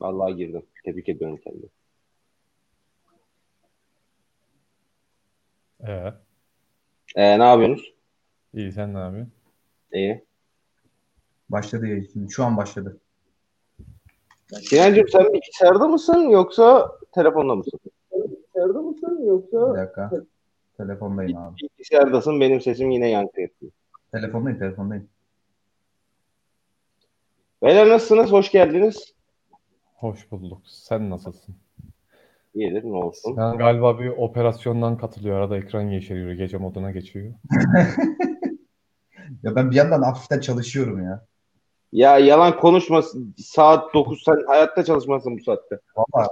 Vallahi girdim. Tebrik ediyorum kendimi. Evet. Ee, ne yapıyorsunuz? İyi sen ne yapıyorsun? İyi. Başladı ya şimdi. Şu an başladı. Sinancığım sen bilgisayarda mısın yoksa telefonda mısın? Bilgisayarda mısın Bir yoksa dakika. Telefondayım abi. bilgisayardasın benim sesim yine yankı yapıyor. Telefondayım, telefondayım. Beyler nasılsınız? Hoş geldiniz. Hoş bulduk. Sen nasılsın? İyidir ne olsun. Sen galiba bir operasyondan katılıyor. Arada ekran yeşeriyor. Gece moduna geçiyor. Ya ben bir yandan hafiften çalışıyorum ya. Ya yalan konuşma. Saat 9 sen hayatta çalışmazsın bu saatte. Valla.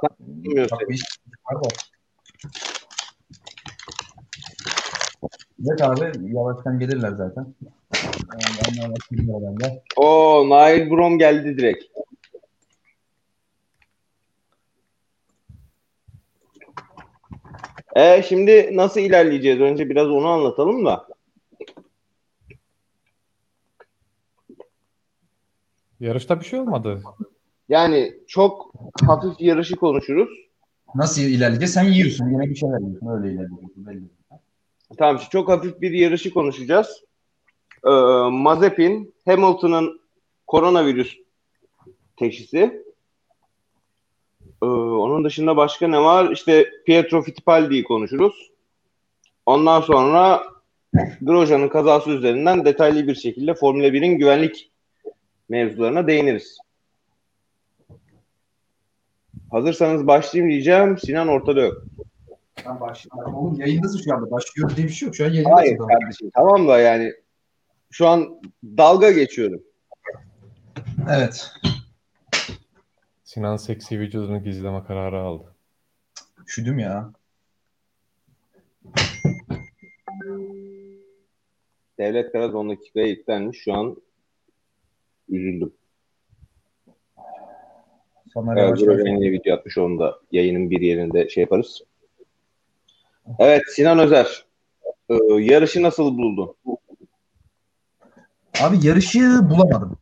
Evet abi yavaştan gelirler zaten. Yani bende. Oo Nail Brom geldi direkt. E şimdi nasıl ilerleyeceğiz? Önce biraz onu anlatalım da. Yarışta bir şey olmadı. Yani çok hafif yarışı konuşuruz. Nasıl ilerleyeceğiz? Sen yiyorsun. Yine bir şeyler yiyorsun. Öyle ilerliyorsun. Belli. Tamam şimdi çok hafif bir yarışı konuşacağız. Ee, Mazepin, Hamilton'ın koronavirüs teşhisi. Ee, onun dışında başka ne var? İşte Pietro Fittipaldi'yi konuşuruz. Ondan sonra Grosjean'ın kazası üzerinden detaylı bir şekilde Formula 1'in güvenlik mevzularına değiniriz. Hazırsanız başlayayım diyeceğim. Sinan ortada yok. Ben başlıyorum. Oğlum yayındasın şu anda. Başlıyor diye bir şey yok. Şu an Hayır yayındasın. tamam. kardeşim tamam da yani şu an dalga geçiyorum. Evet. Sinan seksi vücudunu gizleme kararı aldı. Üşüdüm ya. Devlet Karaz 10 dakikaya yüklenmiş. Şu an üzüldüm. Sonra Evet, yeni video atmış. Onu da yayının bir yerinde şey yaparız. Evet Sinan Özer. Ee, yarışı nasıl buldun? Abi yarışı bulamadım.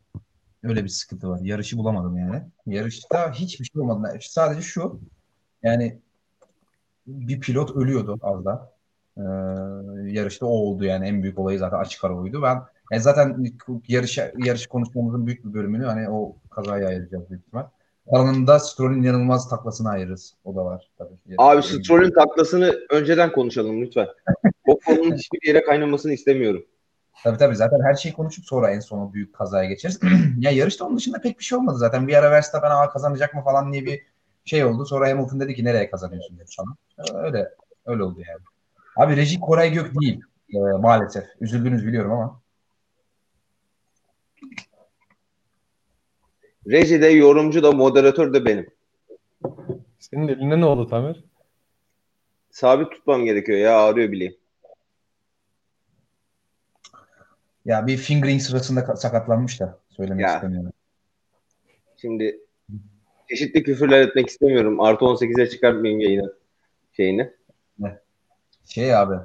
Öyle bir sıkıntı var. Yarışı bulamadım yani. Yarışta hiçbir şey olmadı. Sadece şu. Yani bir pilot ölüyordu az da. Ee, yarışta o oldu yani en büyük olayı zaten açık ara oydu. Ben yani zaten yarış yarış konuşmamızın büyük bir bölümünü hani o kazaya ayıracağız büyük ihtimal. Alanında Stroll'ün inanılmaz taklasını ayırırız. O da var tabii. Abi Stroll'ün taklasını önceden konuşalım lütfen. O konunun hiçbir yere kaynamasını istemiyorum. Tabii tabii zaten her şeyi konuşup sonra en son o büyük kazaya geçeriz. ya yarışta onun dışında pek bir şey olmadı zaten. Bir ara Verstappen aa kazanacak mı falan diye bir şey oldu. Sonra Hamilton dedi ki nereye kazanıyorsun dedi sana. Öyle öyle oldu yani. Abi Reji Koray Gök değil e, maalesef. Üzüldünüz biliyorum ama. Reji de, yorumcu da, moderatör de benim. Senin eline ne oldu Tamer? Sabit tutmam gerekiyor ya ağrıyor bileyim. Ya bir fingering sırasında ka- sakatlanmış da söylemek Ya. istemiyorum. Şimdi çeşitli küfürler etmek istemiyorum. Artı 18'e çıkartmayayım yayını şeyini. Şey abi.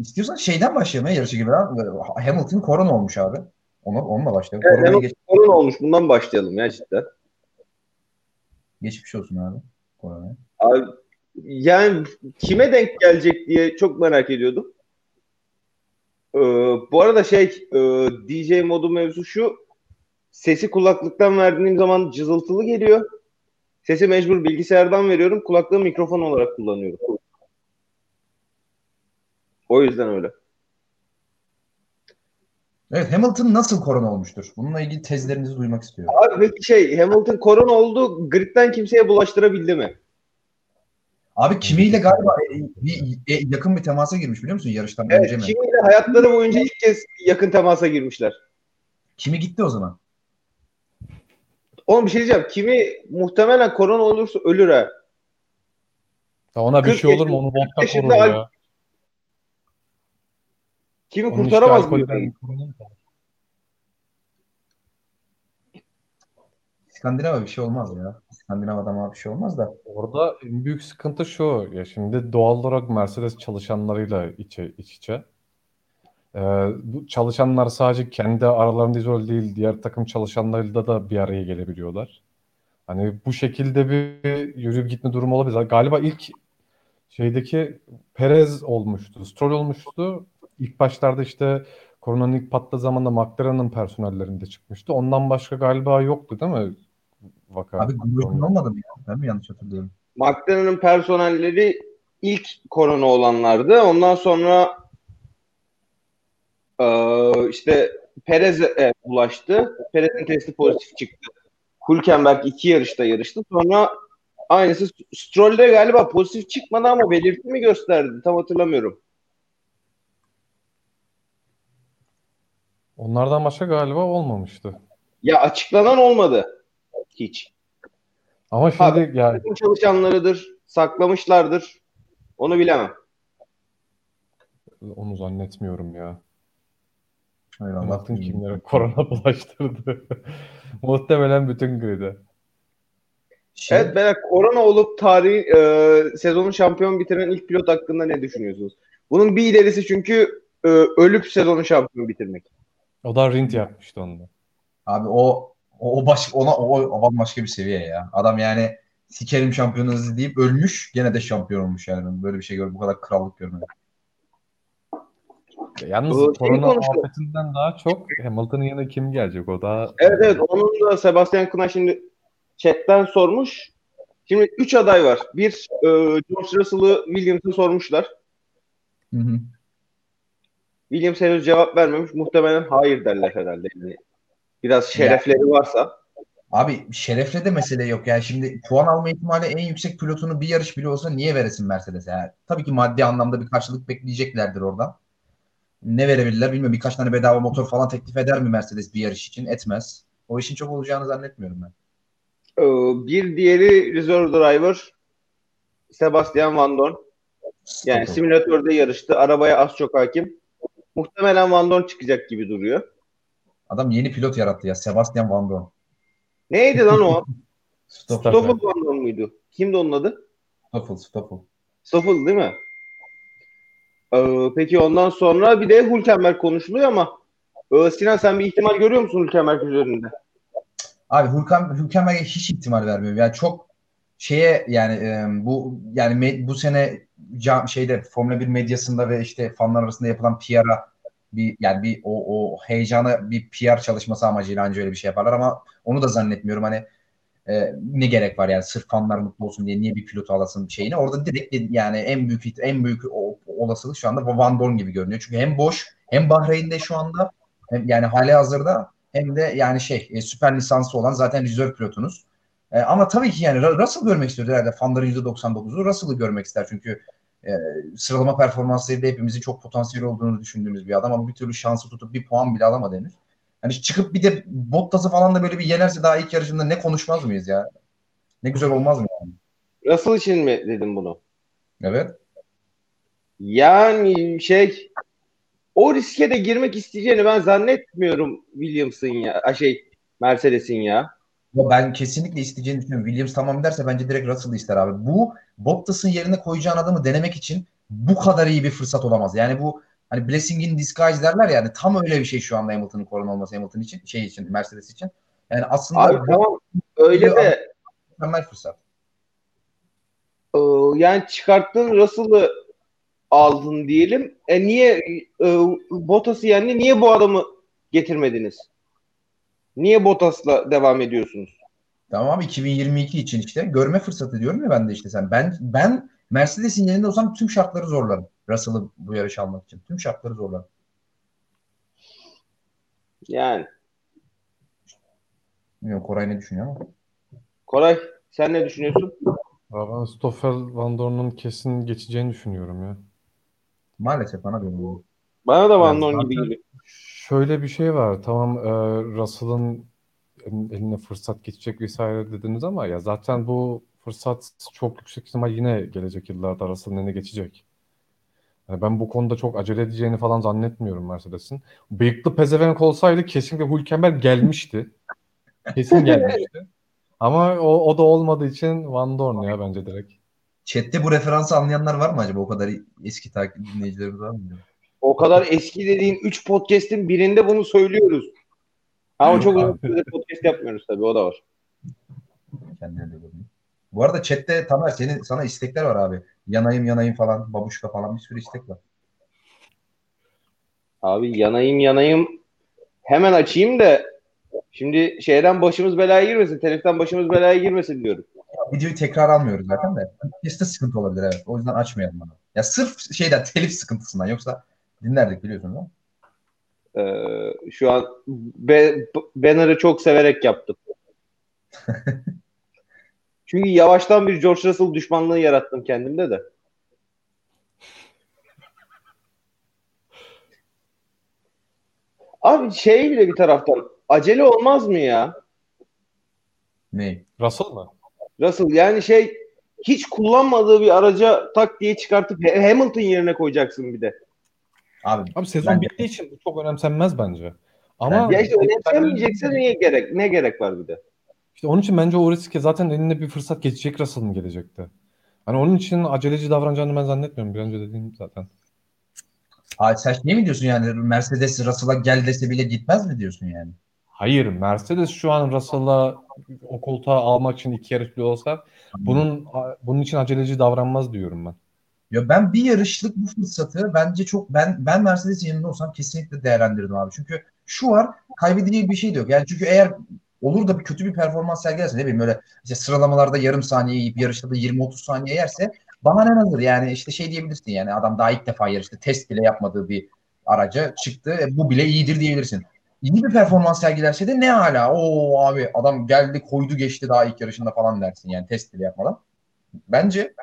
İstiyorsan şeyden başlayalım ya yarışı gibi. Abi. Hamilton korona olmuş abi. Onu, onunla başlayalım. Evet, Hamilton geç, korona olmuş. Bundan başlayalım ya cidden. geçmiş olsun abi. Koronaya. Abi, yani kime denk gelecek diye çok merak ediyordum. Ee, bu arada şey e, DJ modu mevzu şu sesi kulaklıktan verdiğim zaman cızıltılı geliyor. Sesi mecbur bilgisayardan veriyorum. Kulaklığı mikrofon olarak kullanıyorum. O yüzden öyle. Evet Hamilton nasıl korona olmuştur? Bununla ilgili tezlerinizi duymak istiyorum. Abi peki şey Hamilton korona oldu. Grid'den kimseye bulaştırabildi mi? Abi kimiyle galiba e, bir, e, yakın bir temasa girmiş biliyor musun yarıştan önce Evet, mi? kimiyle hayatları boyunca ilk kez yakın temasa girmişler. Kimi gitti o zaman? Oğlum bir şey diyeceğim. Kimi muhtemelen korona olursa ölür ha. Ya ona bir 40 şey olur mu? Onu vodka korur ya. Kimi kurtaramaz mı? İskandinav'a bir şey olmaz ya. İskandinav adama bir şey olmaz da. Orada en büyük sıkıntı şu. Ya şimdi doğal olarak Mercedes çalışanlarıyla içe, iç içe. Ee, bu çalışanlar sadece kendi aralarında izole değil, diğer takım çalışanlarıyla da bir araya gelebiliyorlar. Hani bu şekilde bir yürüyüp gitme durumu olabilir. Galiba ilk şeydeki Perez olmuştu, Stroll olmuştu. İlk başlarda işte koronanın ilk patladığı zamanında McLaren'ın personellerinde çıkmıştı. Ondan başka galiba yoktu değil mi? Vaka. Abi Grosjean olmadı mı ya? Ben mi yanlış hatırlıyorum? McLaren'ın personelleri ilk korona olanlardı. Ondan sonra eee, işte Perez'e ulaştı. Perez'in testi pozitif çıktı. Hülkenberg iki yarışta yarıştı. Sonra aynısı Stroll'de galiba pozitif çıkmadı ama belirti mi gösterdi? Tam hatırlamıyorum. Onlardan başka galiba olmamıştı. Ya açıklanan olmadı. Hiç. Ama şimdi yani Takım çalışanlarıdır, saklamışlardır. Onu bilemem. onu zannetmiyorum ya. Hayır, bilir. kimlere korona bulaştırdı. Muhtemelen bütün gride. Şey, Evet beyler korona olup tarihi e, sezonun şampiyon bitiren ilk pilot hakkında ne düşünüyorsunuz? Bunun bir ilerisi çünkü e, ölüp sezonu şampiyon bitirmek. O da Rint yapmıştı onu da. Abi o o o baş ona o, o bambaşka bir seviye ya. Adam yani sikerim şampiyonunuzu deyip ölmüş gene de şampiyon olmuş yani. Ben böyle bir şey gör bu kadar krallık görmedim. Yalnız Bu şeyi korona muhabbetinden daha çok Hamilton'ın yanına kim gelecek? O daha Evet evet onun da Sebastian Kına şimdi chatten sormuş. Şimdi 3 aday var. Bir e, George Russell'ı Williams'a sormuşlar. Hı hı. Williams henüz cevap vermemiş. Muhtemelen hayır derler herhalde. Yani biraz şerefleri varsa. Abi şerefle de mesele yok. Yani şimdi puan alma ihtimali en yüksek pilotunu bir yarış bile olsa niye veresin Mercedes'e? Yani tabii ki maddi anlamda bir karşılık bekleyeceklerdir oradan. Ne verebilirler bilmiyorum. Birkaç tane bedava motor falan teklif eder mi Mercedes bir yarış için? Etmez. O işin çok olacağını zannetmiyorum ben. E, bir diğeri Reserve Driver Sebastian Van Dorn. Yani simülatörde yarıştı. Arabaya az çok hakim. Muhtemelen Van Dorn çıkacak gibi duruyor. Adam yeni pilot yarattı ya. Sebastian Van Dorn. Neydi lan o? Stoffel. Stoffel. Van Dorn muydu? Kimdi onun adı? Stoffel. Stoffel. Stoffel değil mi? Ee, peki ondan sonra bir de Hülkenberg konuşuluyor ama ee, Sinan sen bir ihtimal görüyor musun Hülkenberg üzerinde? Abi Hülken, Hülkenberg'e hiç ihtimal vermiyorum. Yani çok şeye yani e, bu yani me- bu sene cam, şeyde Formula 1 medyasında ve işte fanlar arasında yapılan PR'a bir yani bir o, o heyecanı bir PR çalışması amacıyla anca öyle bir şey yaparlar ama onu da zannetmiyorum hani e, ne gerek var yani sırf fanlar mutlu olsun diye niye bir pilotu alasın şeyine orada direkt yani en büyük en büyük o- olasılık şu anda Van Dorn gibi görünüyor. Çünkü hem boş hem Bahreyn'de şu anda hem yani hali hazırda hem de yani şey e, süper lisansı olan zaten rezerv pilotunuz. E, ama tabii ki yani Ru- Russell görmek istiyor herhalde. Fanların %99'u Russell'ı görmek ister çünkü e, sıralama performanslarıyla hepimizin çok potansiyel olduğunu düşündüğümüz bir adam ama bir türlü şansı tutup bir puan bile alamadı henüz. Hani çıkıp bir de Bottas'ı falan da böyle bir yenerse daha ilk yarışında ne konuşmaz mıyız ya? Ne güzel olmaz mı yani? Russell için mi dedim bunu? Evet. Yani şey o riske de girmek isteyeceğini ben zannetmiyorum Williams'ın ya. Şey Mercedes'in ya. Ya ben kesinlikle isteyeceğini düşünüyorum. Williams tamam derse bence direkt Russell'ı ister abi. Bu Bottas'ın yerine koyacağın adamı denemek için bu kadar iyi bir fırsat olamaz. Yani bu hani blessing in disguise derler yani tam öyle bir şey şu anda Hamilton'ın korona olması Hamilton için şey için Mercedes için. Yani aslında Abi tamam öyle de mükemmel fırsat. ee, yani çıkarttığın Russell'ı aldın diyelim. E niye e, Bottas'ı yendi? Niye bu adamı getirmediniz? Niye Bottas'la devam ediyorsunuz? Tamam abi 2022 için işte görme fırsatı diyorum ya ben de işte sen. Ben ben Mercedes'in yerinde olsam tüm şartları zorlarım. Russell'ı bu yarışa almak için. Tüm şartları zorlarım. Yani Bilmiyorum Koray ne düşünüyor ama. Koray sen ne düşünüyorsun? Ya ben Stoffel Van Dorn'un kesin geçeceğini düşünüyorum ya. Maalesef bana böyle oluyor. Bana da Van Yani Dorn gibi geliyor. Şöyle bir şey var. Tamam e, Russell'ın eline fırsat geçecek vesaire dediniz ama ya zaten bu fırsat çok yüksek ihtimal yine gelecek yıllarda Russell'ın eline geçecek. Yani ben bu konuda çok acele edeceğini falan zannetmiyorum Mercedes'in. Bıyıklı pezevenk olsaydı kesinlikle Hülkenberg gelmişti. Kesin gelmişti. Ama o, o da olmadığı için Van Dorn ya bence direkt. Chat'te bu referansı anlayanlar var mı acaba? O kadar eski takip dinleyicilerimiz var mı? O kadar eski dediğin 3 podcast'in birinde bunu söylüyoruz. Ama çok uzun süredir podcast yapmıyoruz tabii o da var. Ben de görüyorum. Bu arada chatte Tamer senin sana istekler var abi. Yanayım yanayım falan, babuşka falan bir sürü istek var. Abi yanayım yanayım hemen açayım da şimdi şeyden başımız belaya girmesin. Teliften başımız belaya girmesin diyorum. Videoyu tekrar almıyoruz zaten de. Kesin sıkıntı olabilir evet. O yüzden açmayalım bunu. Ya sırf şeyden telif sıkıntısından yoksa dinlerdik biliyorsunuz değil mi? Ee, şu an be, banner'ı çok severek yaptım. Çünkü yavaştan bir George Russell düşmanlığı yarattım kendimde de. Abi şey bile bir taraftan acele olmaz mı ya? Ne? Russell mı? Russell yani şey hiç kullanmadığı bir araca tak diye çıkartıp Hamilton yerine koyacaksın bir de. Abi, Abi sezon Ben- bittiği için bu çok önemsenmez bence. Ama Ya işte önemsemeyecekse niye gerek ne gerek var bir de? İşte onun için bence o riske zaten eline bir fırsat geçecek Russell'ın gelecekte. Hani onun için aceleci davranacağını ben zannetmiyorum. Bir önce dediğim zaten. abi sen ne mi diyorsun yani Mercedes Russell'a gel dese bile gitmez mi diyorsun yani? Hayır, Mercedes şu an Russell'a o koltuğa almak için iki yarış bile olsa bunun bunun için aceleci davranmaz diyorum ben. Ya ben bir yarışlık bu fırsatı bence çok ben ben Mercedes yerinde olsam kesinlikle değerlendirdim abi. Çünkü şu var kaybedilecek bir şey de yok. Yani çünkü eğer olur da bir kötü bir performans sergilerse ne bileyim böyle işte sıralamalarda yarım saniye yiyip yarışta da 20-30 saniye yerse bahane hazır. Yani işte şey diyebilirsin yani adam daha ilk defa yarışta test bile yapmadığı bir araca çıktı. E, bu bile iyidir diyebilirsin. İyi bir performans sergilerse de ne hala o abi adam geldi koydu geçti daha ilk yarışında falan dersin yani test bile yapmadan. Bence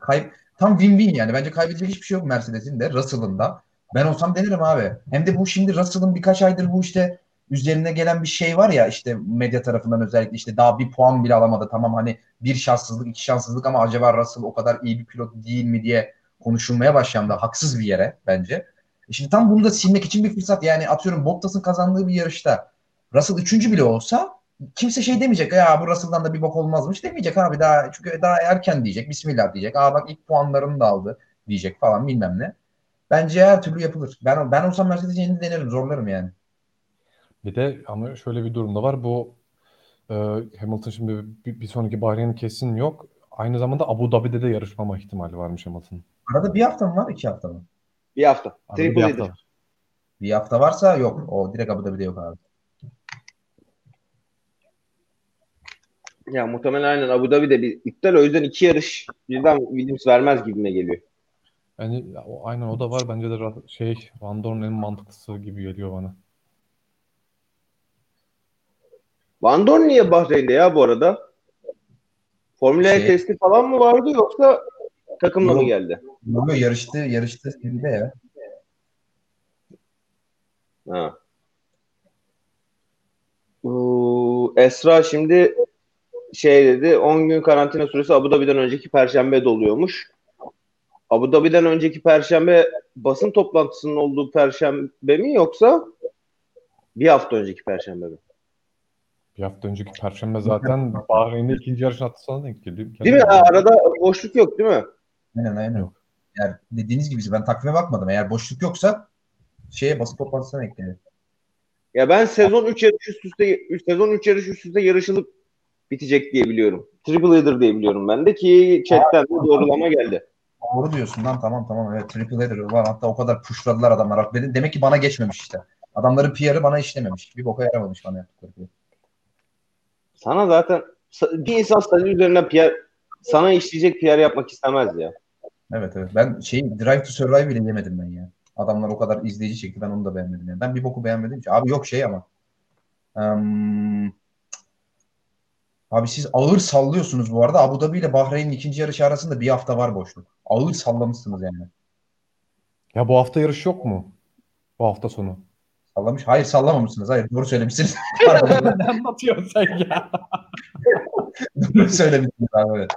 kay tam win-win yani. Bence kaybedecek hiçbir şey yok Mercedes'in de Russell'ın da. Ben olsam denerim abi. Hem de bu şimdi Russell'ın birkaç aydır bu işte üzerine gelen bir şey var ya işte medya tarafından özellikle işte daha bir puan bile alamadı. Tamam hani bir şanssızlık iki şanssızlık ama acaba Russell o kadar iyi bir pilot değil mi diye konuşulmaya başlandı. Haksız bir yere bence. E şimdi tam bunu da silmek için bir fırsat. Yani atıyorum Bottas'ın kazandığı bir yarışta Russell üçüncü bile olsa kimse şey demeyecek ya bu Russell'dan da bir bok olmazmış demeyecek abi daha çünkü daha erken diyecek bismillah diyecek aa bak ilk puanlarını da aldı diyecek falan bilmem ne. Bence her türlü yapılır. Ben ben olsam Mercedes'in yerini denerim zorlarım yani. Bir de ama şöyle bir durumda var. Bu e, Hamilton şimdi bir, bir sonraki Bahreyn kesin yok. Aynı zamanda Abu Dhabi'de de yarışmama ihtimali varmış Hamilton'ın. Arada bir hafta mı var iki hafta mı? Bir hafta. Arada bir Triple hafta var. Bir hafta varsa yok. O direkt Abu Dhabi'de yok abi. Ya muhtemelen aynen Abu Dhabi'de bir iptal o yüzden iki yarış birden Williams vermez gibime geliyor. Yani ya o, aynen o da var. Bence de şey Van Dorn en mantıklısı gibi geliyor bana. Van Dorn niye Bahreyn'de ya bu arada? Formula E Şey- testi falan mı vardı yoksa takımla mı geldi? Yok yarıştı yarıştı seride ya. Ha. Bu Esra şimdi şey dedi 10 gün karantina süresi Abu Dhabi'den önceki perşembe doluyormuş. Abu Dhabi'den önceki perşembe basın toplantısının olduğu perşembe mi yoksa bir hafta önceki perşembe mi? Bir hafta önceki Perşembe zaten Bahreyn'de ikinci yarışın atlasına denk geliyor. Değil mi? Ha, arada boşluk yok değil mi? Aynen aynen. Yok. Yani dediğiniz gibi ben takvime bakmadım. Eğer boşluk yoksa şeye basın toplantısına eklenir. Ya ben sezon 3 yarış üst üste üst- sezon 3 yarış üst üste yarışılıp bitecek diye biliyorum. Triple header diye biliyorum ben de ki chatten de doğrulama geldi. Doğru diyorsun lan tamam tamam evet triple header var hatta o kadar pushladılar adamlar. Dedim, demek ki bana geçmemiş işte. Adamların PR'ı bana işlememiş. Bir boka yaramamış bana yaptıkları. PR. Sana zaten bir insan senin üzerine PR sana işleyecek PR yapmak istemez ya. Evet evet. Ben şey Drive to Survive bile yemedim ben ya. Adamlar o kadar izleyici çekti ben onu da beğenmedim yani. Ben bir boku beğenmedim. Abi yok şey ama. Ehm, abi siz ağır sallıyorsunuz bu arada. Abu Dhabi ile Bahreyn'in ikinci yarışı arasında bir hafta var boşluk. Ağır sallamışsınız yani. Ya bu hafta yarış yok mu? Bu hafta sonu. Sallamış. Hayır sallamamışsınız. Hayır doğru söylemişsiniz. ne anlatıyorsun sen ya? doğru söylemişsiniz abi. Evet.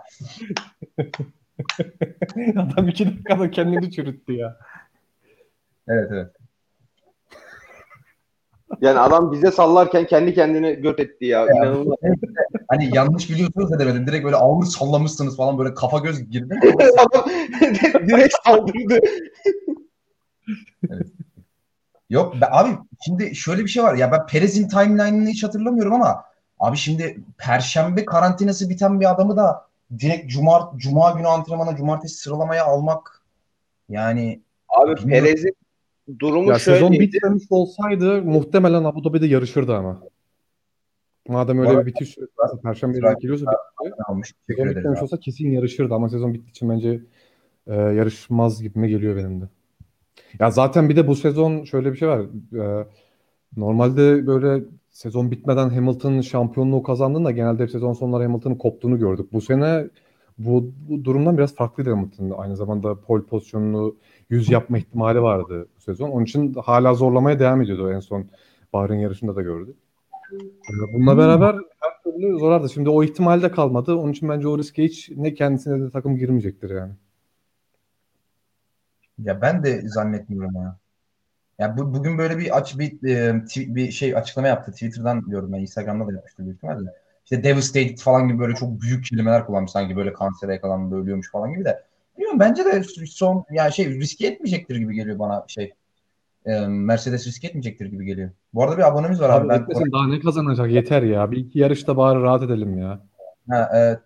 Adam iki dakikada kendini çürüttü ya. Evet evet. Yani adam bize sallarken kendi kendine göt etti ya. İnanılmaz. Hani yanlış biliyorsunuz da demedim. Direkt böyle ağır sallamışsınız falan böyle kafa göz girdi. adam direkt saldırdı. Yok be, abi şimdi şöyle bir şey var. Ya ben Perez'in timeline'ını hiç hatırlamıyorum ama Abi şimdi perşembe karantinası biten bir adamı da direkt cuma, cuma günü antrenmana, cumartesi sıralamaya almak yani Abi. Perez'in durumu Ya sezon şöyleydi. bitmemiş olsaydı muhtemelen Abu Dhabi'de yarışırdı ama. Madem öyle bir bitiş süresi varsa, Perşembe günü geliyorsa sezon bitmemiş abi. olsa kesin yarışırdı ama sezon bittiği için bence e, yarışmaz gibime geliyor benim de. Ya zaten bir de bu sezon şöyle bir şey var. E, normalde böyle sezon bitmeden Hamilton'ın şampiyonluğu kazandığında genelde hep sezon sonları Hamilton'ın koptuğunu gördük. Bu sene bu, bu durumdan biraz farklıydı Hamilton. Aynı zamanda pole pozisyonunu 100 yapma ihtimali vardı bu sezon. Onun için hala zorlamaya devam ediyordu en son Bahreyn yarışında da gördük. Ee, Bununla beraber her türlü zorardı. Şimdi o ihtimal de kalmadı. Onun için bence o riske hiç ne kendisine de takım girmeyecektir yani. Ya ben de zannetmiyorum ya. Ya bu, bugün böyle bir aç bir, e, bir şey açıklama yaptı. Twitter'dan gördüm ben. Instagram'da da yapmıştı büyük ihtimalle. İşte devastated falan gibi böyle çok büyük kelimeler kullanmış sanki böyle kansere yakalandı ölüyormuş falan gibi de. Bilmiyorum bence de son yani şey riske etmeyecektir gibi geliyor bana şey. E, Mercedes riske etmeyecektir gibi geliyor. Bu arada bir abonemiz var abi. Abi Ben etmesin daha ne kazanacak yeter ya. Bir iki yarışta bari rahat edelim ya. ha, e,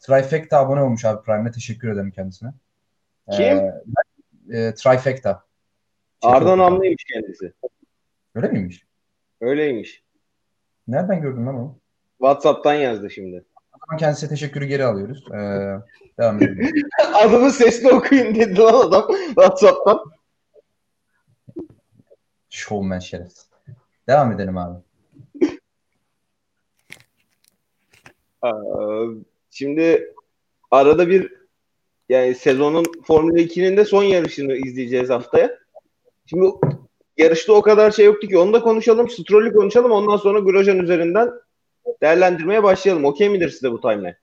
Trifecta abone olmuş abi Prime'e. Teşekkür ederim kendisine. Kim? E, e, Trifecta. Chat Arda. Namlı'ymış kendisi. Öyle miymiş? Öyleymiş. Nereden gördün lan onu? WhatsApp'tan yazdı şimdi. Zaman kendisine teşekkürü geri alıyoruz. Ee, devam edelim. Adımı sesli okuyun dedi lan adam WhatsApp'tan. Showman şerefsiz. Devam edelim abi. Ee, Şimdi arada bir yani sezonun Formula 2'nin de son yarışını izleyeceğiz haftaya. Şimdi yarışta o kadar şey yoktu ki onu da konuşalım. Stroll'ü konuşalım. Ondan sonra Grosjean üzerinden değerlendirmeye başlayalım. Okey midir size bu timeline?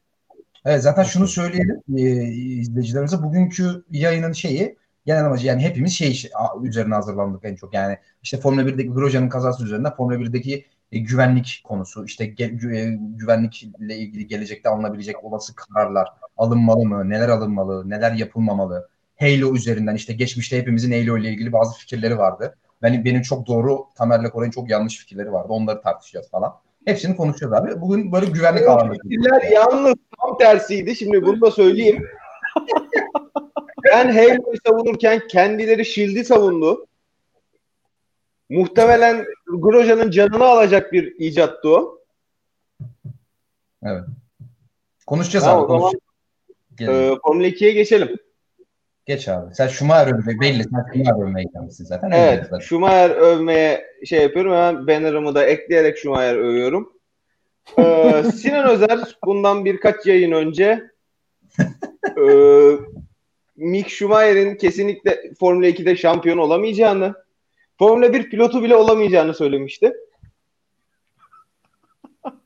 Evet zaten şunu söyleyelim e, izleyicilerimize. Bugünkü yayının şeyi genel amacı yani hepimiz şey üzerine hazırlandık en çok. Yani işte Formula 1'deki Grosjean'ın kazası üzerinden Formula 1'deki e, güvenlik konusu, işte ge- gü- e, güvenlikle ilgili gelecekte alınabilecek olası kararlar, alınmalı mı, neler alınmalı, neler yapılmamalı. Halo üzerinden işte geçmişte hepimizin Halo ile ilgili bazı fikirleri vardı. Benim, benim çok doğru, Tamer'le Koray'ın çok yanlış fikirleri vardı. Onları tartışacağız falan. Hepsini konuşacağız abi. Bugün böyle güvenlik alanında. Fikirler yalnız tam tersiydi. Şimdi bunu da söyleyeyim. ben Halo'yu savunurken kendileri Shield'i savundu. Muhtemelen Grosjean'ın canını alacak bir icattı o. Konuşacağız Tamam, abi. zaman- Konuşacağız. Gelin. Ee, Formula 2'ye geçelim. Geç abi. Sen Schumacher övme, belli. Sen Schumacher övmeye gelmişsin zaten. Evet, Evet. Schumacher övmeye şey yapıyorum. Hemen banner'ımı da ekleyerek Schumacher övüyorum. Ee, Sinan Özer bundan birkaç yayın önce e, Mick Schumacher'in kesinlikle Formula 2'de şampiyon olamayacağını, Formula 1 pilotu bile olamayacağını söylemişti.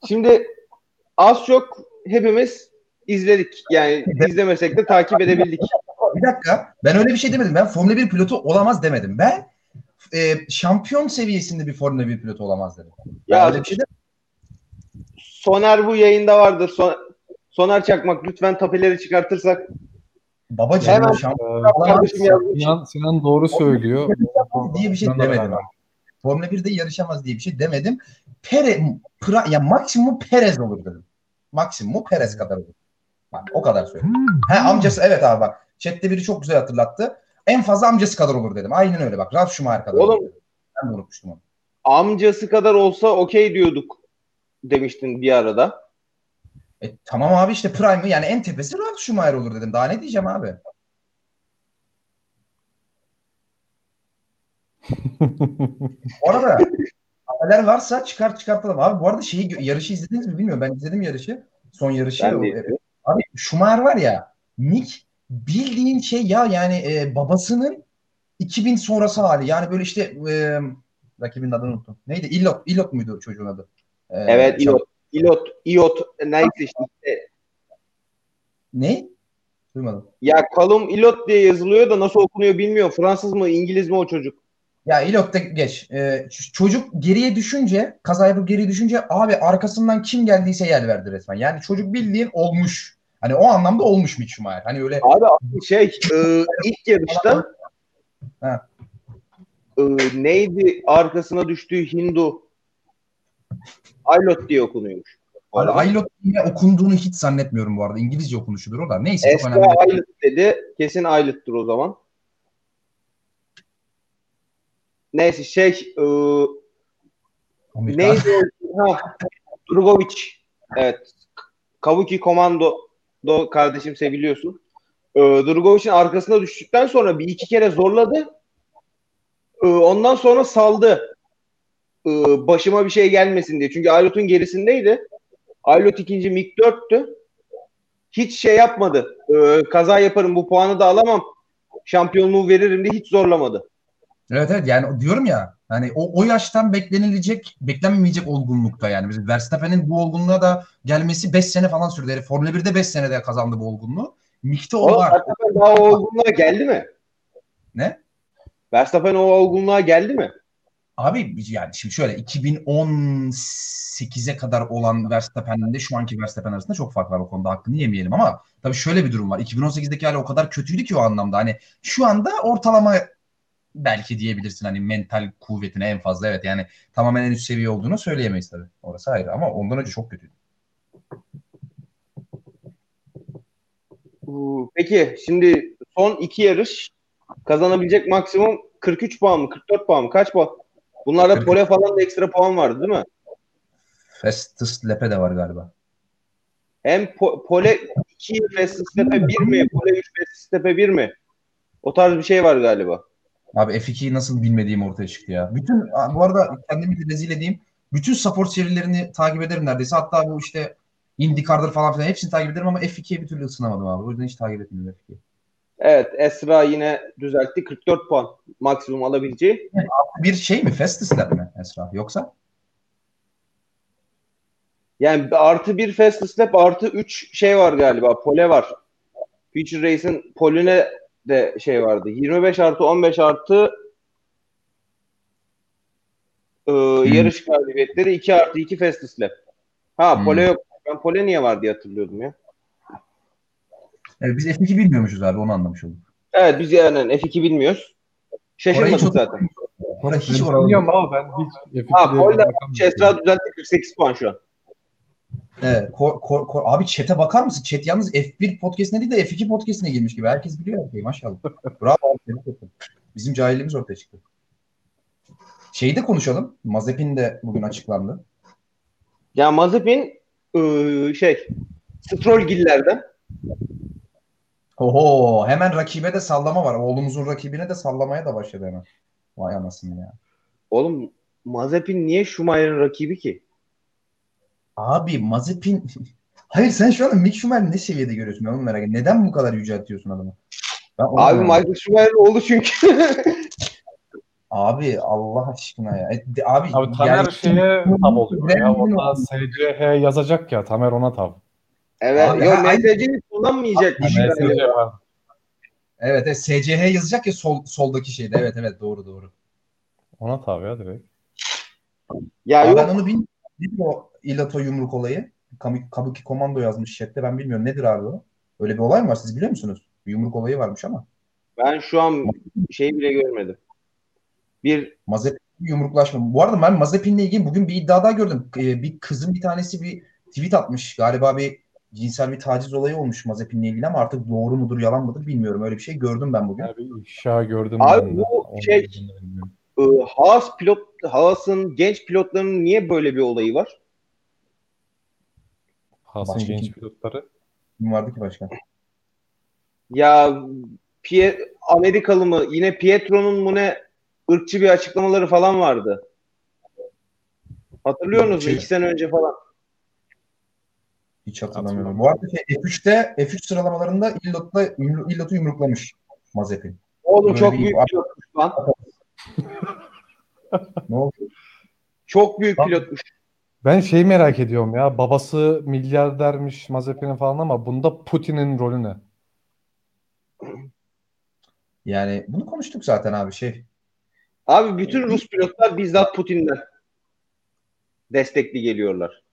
Şimdi az çok hepimiz izledik. Yani izlemesek de takip edebildik. Bir dakika. Ben öyle bir şey demedim. Ben Formula 1 pilotu olamaz demedim. Ben e, şampiyon seviyesinde bir Formula 1 pilotu olamaz dedim. Ben Ya öyle bir şey demedim. Soner bu yayında vardır. Son- Soner Çakmak lütfen tapeleri çıkartırsak. Babacığım Hemen- şampiyon Ee, olamaz yazmış. Sinan, Sinan doğru söylüyor. diye bir şey Sinan'la demedim. abi. Formula 1'de yarışamaz diye bir şey demedim. Pere, pra, ya maksimum Perez olur dedim. Maksimum Perez kadar olur. Bak o kadar söyleyeyim. He amcası evet abi bak. Chat'te biri çok güzel hatırlattı. En fazla amcası kadar olur dedim. Aynen öyle bak. Ralf Schumacher kadar Oğlum, olur. Ben de unutmuştum onu. Amcası kadar olsa okey diyorduk demiştin bir arada. E, tamam abi işte Prime'ı yani en tepesi Ralf Schumacher olur dedim. Daha ne diyeceğim abi? Bu arada haberler varsa çıkar çıkartalım. Abi bu arada şeyi yarışı izlediniz mi bilmiyorum. Ben izledim yarışı. Son yarışı. Ben O- de. Abi Schumacher var ya Nick bildiğin şey ya yani e, babasının 2000 sonrası hali. Yani böyle işte e, rakibinin adını unuttum. Neydi? Illot. Illot muydu çocuğun adı? E, Evet, iot, iot, iot neyse işte. Ne? Duymadım. Ya Callum Ilot diye yazılıyor da nasıl okunuyor bilmiyorum. Fransız mı İngiliz mi o çocuk? Ya Ilot'ta geç. Ee, çocuk geriye düşünce, kaza yapıp geriye düşünce abi arkasından kim geldiyse yer verdi resmen. Yani çocuk bildiğin olmuş. Hani o anlamda olmuş Mick Schumacher. Hani öyle Abi şey e, ilk yarışta Ha. e, neydi arkasına düştüğü Hindu Aylot diye okunuyormuş. Abi. Aylot diye okunduğunu hiç zannetmiyorum bu arada. İngilizce okunuşudur o da. Neyse Esra. Aylık dedi. Kesin Aylık'tır o zaman. Neyse şey e, neydi? Ha, Drugovic. Evet. Kabuki Komando do kardeşim seviliyorsun. E, Drugovic'in arkasına düştükten sonra bir iki kere zorladı. E, ondan sonra saldı. E, başıma bir şey gelmesin diye. Çünkü Aylot'un gerisindeydi. Aylot ikinci MiG 4'tü. Hiç şey yapmadı. E, kaza yaparım bu puanı da alamam. Şampiyonluğu veririm diye hiç zorlamadı. Evet evet yani diyorum ya hani o, o yaştan beklenilecek, beklenmeyecek olgunlukta yani. Bizim Verstappen'in bu olgunluğa da gelmesi 5 sene falan sürdü. Herif Formula 1'de 5 senede kazandı bu olgunluğu. Mikte o Oğlum var. Verstappen daha o olgunluğa geldi mi? Ne? Verstappen o olgunluğa geldi mi? Abi yani şimdi şöyle 2018'e kadar olan Verstappen'le şu anki Verstappen arasında çok fark var o konuda hakkını yemeyelim ama tabii şöyle bir durum var. 2018'deki hali o kadar kötüydü ki o anlamda hani şu anda ortalama belki diyebilirsin hani mental kuvvetine en fazla evet yani tamamen en üst seviye olduğunu söyleyemeyiz tabii. Orası ayrı ama ondan önce çok kötüydü. Peki şimdi son iki yarış kazanabilecek maksimum 43 puan mı? 44 puan mı? Kaç puan? Bunlarda 43. pole falan da ekstra puan vardı değil mi? Festus Lepe de var galiba. Hem po- pole 2 Verstappen'e 1 mi? Pole 3 Verstappen'e 1 mi? O tarz bir şey var galiba. Abi F2'yi nasıl bilmediğim ortaya çıktı ya. Bütün bu arada kendimi de rezil edeyim. Bütün support serilerini takip ederim neredeyse. Hatta bu işte IndyCar'dır falan filan hepsini takip ederim ama F2'ye bir türlü ısınamadım abi. O yüzden hiç takip etmiyorum F2'yi. Evet Esra yine düzeltti. 44 puan maksimum alabileceği. Bir şey mi? Festus'ler mi Esra? Yoksa? Yani artı bir fast lap artı 3 şey var galiba. Pole var. Future Race'in polüne de şey vardı. 25 artı 15 artı e, yarış galibiyetleri 2 artı 2 fast lap. Ha Hmm. pole yok. Ben pole niye var diye hatırlıyordum ya. Evet, biz F2 bilmiyormuşuz abi onu anlamış olduk. Evet biz yani F2 bilmiyoruz. Şaşırmadık çok- zaten. Orada hiç Ben oralı bilmiyorum ama ben hiç Ha F2'ye pole bakamıyorum. Esra düzeltti 48 puan şu an. Evet, ko- ko- ko- abi chat'e bakar mısın? Chat yalnız F1 podcast'ine değil de F2 podcast'ine girmiş gibi. Herkes biliyor her şeyi maşallah. Bravo abi. Bizim cahilliğimiz ortaya çıktı. Şeyi de konuşalım. Mazepin de bugün açıklandı. Ya Mazepin e, şey Strollgillerden Oho hemen rakibe de sallama var. Oğlumuzun rakibine de sallamaya da başladı hemen. Vay anasını ya. Oğlum Mazepin niye Schumacher'ın rakibi ki? Abi Mazepin Hayır sen şu anda Mick Schumacher'i ne seviyede görüyorsun? Ben onu merak ediyorum. Neden bu kadar yüceltiyorsun adamı? Ben onu Abi merak Michael Schumacher'ın oğlu çünkü. Abi Allah aşkına ya. E, de- abi, Abi Tamer yani- şeye tab oluyor ya. Orada SCH yazacak ya. Tamer ona tab. evet. Abi, yok ha, MSC'yi kullanmayacak. Var. Evet, evet SCH yazacak ya sol, soldaki şeyde. Evet evet doğru doğru. Ona tab ya direkt. Ya Abi yok. ben onu bilmiyorum. Ilato yumruk olayı? Kabuki, Komando yazmış chatte. Ben bilmiyorum. Nedir abi o? Öyle bir olay mı var? Siz biliyor musunuz? Bir yumruk olayı varmış ama. Ben şu an şey bile görmedim. Bir Mazepin yumruklaşma. Bu arada ben Mazepin'le ilgili bugün bir iddia daha gördüm. Ee, bir kızın bir tanesi bir tweet atmış. Galiba bir cinsel bir taciz olayı olmuş Mazepin'le ilgili ama artık doğru mudur yalan mıdır bilmiyorum. Öyle bir şey gördüm ben bugün. İfşa gördüm Abi ben de. bu Onu şey- e, Haas pilot Haas'ın genç pilotlarının niye böyle bir olayı var? Haas'ın Başka genç kim? pilotları. Kim vardı ki başka? Ya Pie- Amerikalı mı? Yine Pietro'nun mu ne ırkçı bir açıklamaları falan vardı. Hatırlıyor musunuz? İki sene önce falan. Hiç hatırlamıyorum. Bu arada şey, F3'te F3 sıralamalarında Illot'la Illot'u yumruklamış Mazepin. Oğlum Böyle çok büyük pilotmuş lan. Ne oldu? Çok büyük pilotmuş. Ben şeyi merak ediyorum ya. Babası milyardermiş Mazepin'in falan ama bunda Putin'in rolü ne? Yani bunu konuştuk zaten abi şey. Abi bütün Rus pilotlar bizzat Putin'den destekli geliyorlar.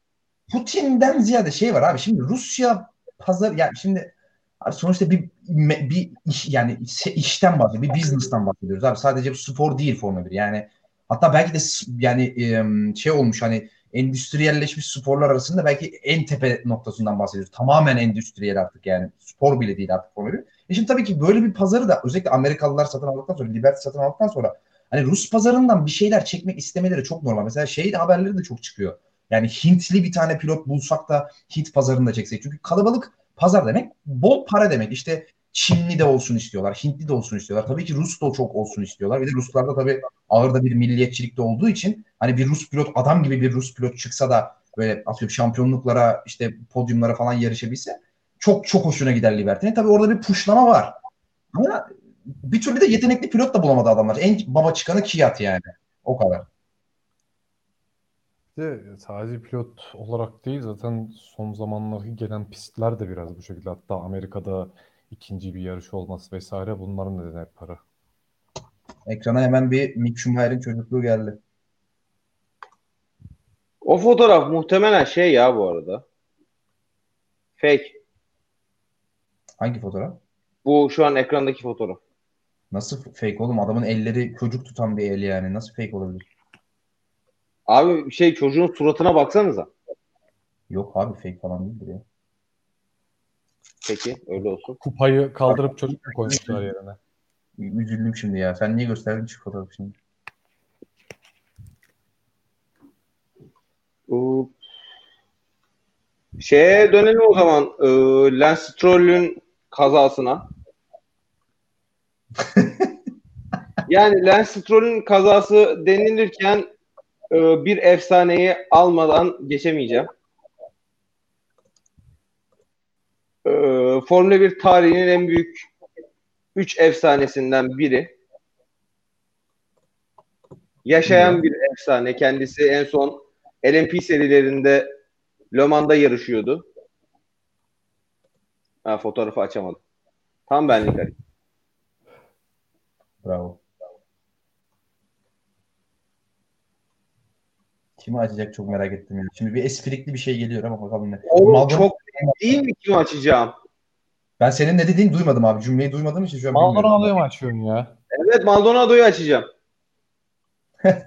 Putin'den ziyade şey var abi. Şimdi Rusya pazar yani şimdi abi sonuçta bir me- bir iş yani işten bahsediyoruz. Bir business'tan bahsediyoruz abi. Sadece bir spor değil Formula 1. Yani hatta belki de yani şey olmuş hani endüstriyelleşmiş sporlar arasında belki en tepe noktasından bahsediyoruz. Tamamen endüstriyel artık yani. Spor bile değil artık Formula 1. E şimdi tabii ki böyle bir pazarı da özellikle Amerikalılar satın aldıktan sonra, Liberty satın aldıktan sonra hani Rus pazarından bir şeyler çekmek istemeleri çok normal. Mesela şey haberleri de çok çıkıyor. Yani Hintli bir tane pilot bulsak da Hint pazarında çeksek. Çünkü kalabalık pazar demek bol para demek. İşte Çinli de olsun istiyorlar, Hintli de olsun istiyorlar. Tabii ki Rus da çok olsun istiyorlar. Bir de Ruslarda tabii ağır da bir milliyetçilik de olduğu için hani bir Rus pilot adam gibi bir Rus pilot çıksa da böyle atıyorum şampiyonluklara işte podyumlara falan yarışabilse çok çok hoşuna gider Liberty'nin. Tabii orada bir puşlama var. Ama bir türlü de yetenekli pilot da bulamadı adamlar. En baba çıkanı Kiat yani. O kadar. De sadece pilot olarak değil zaten son zamanlardaki gelen pistler de biraz bu şekilde. Hatta Amerika'da ikinci bir yarış olması vesaire bunların nedeni hep para. Ekrana hemen bir Mick Schumacher'in çocukluğu geldi. O fotoğraf muhtemelen şey ya bu arada. Fake. Hangi fotoğraf? Bu şu an ekrandaki fotoğraf. Nasıl fake oğlum? Adamın elleri çocuk tutan bir el yani. Nasıl fake olabilir? Abi şey çocuğun suratına baksanıza. Yok abi fake falan değildir ya. Peki öyle olsun. Kupayı kaldırıp çocuk mu koymuşlar yerine? Üzüldüm şimdi ya. Sen niye gösterdin şu fotoğrafı şimdi? Ee, Şeye dönelim o zaman. Ee, Lance Stroll'ün kazasına. yani Lance Stroll'ün kazası denilirken e, bir efsaneyi almadan geçemeyeceğim. Ee, Formula 1 tarihinin en büyük 3 efsanesinden biri. Yaşayan bir efsane. Kendisi en son LMP serilerinde Le Mans'da yarışıyordu. Ha, fotoğrafı açamadım. Tam benlik Ali. Bravo. Kimi açacak çok merak ettim. Şimdi bir esprikli bir şey geliyor ama bakalım ne. Oğlum Maldon- çok değil mi kim açacağım? Ben senin ne dediğini duymadım abi. Cümleyi duymadığım için şu an. Maldonado'yu mu açıyorsun ya? Evet Maldonado'yu açacağım.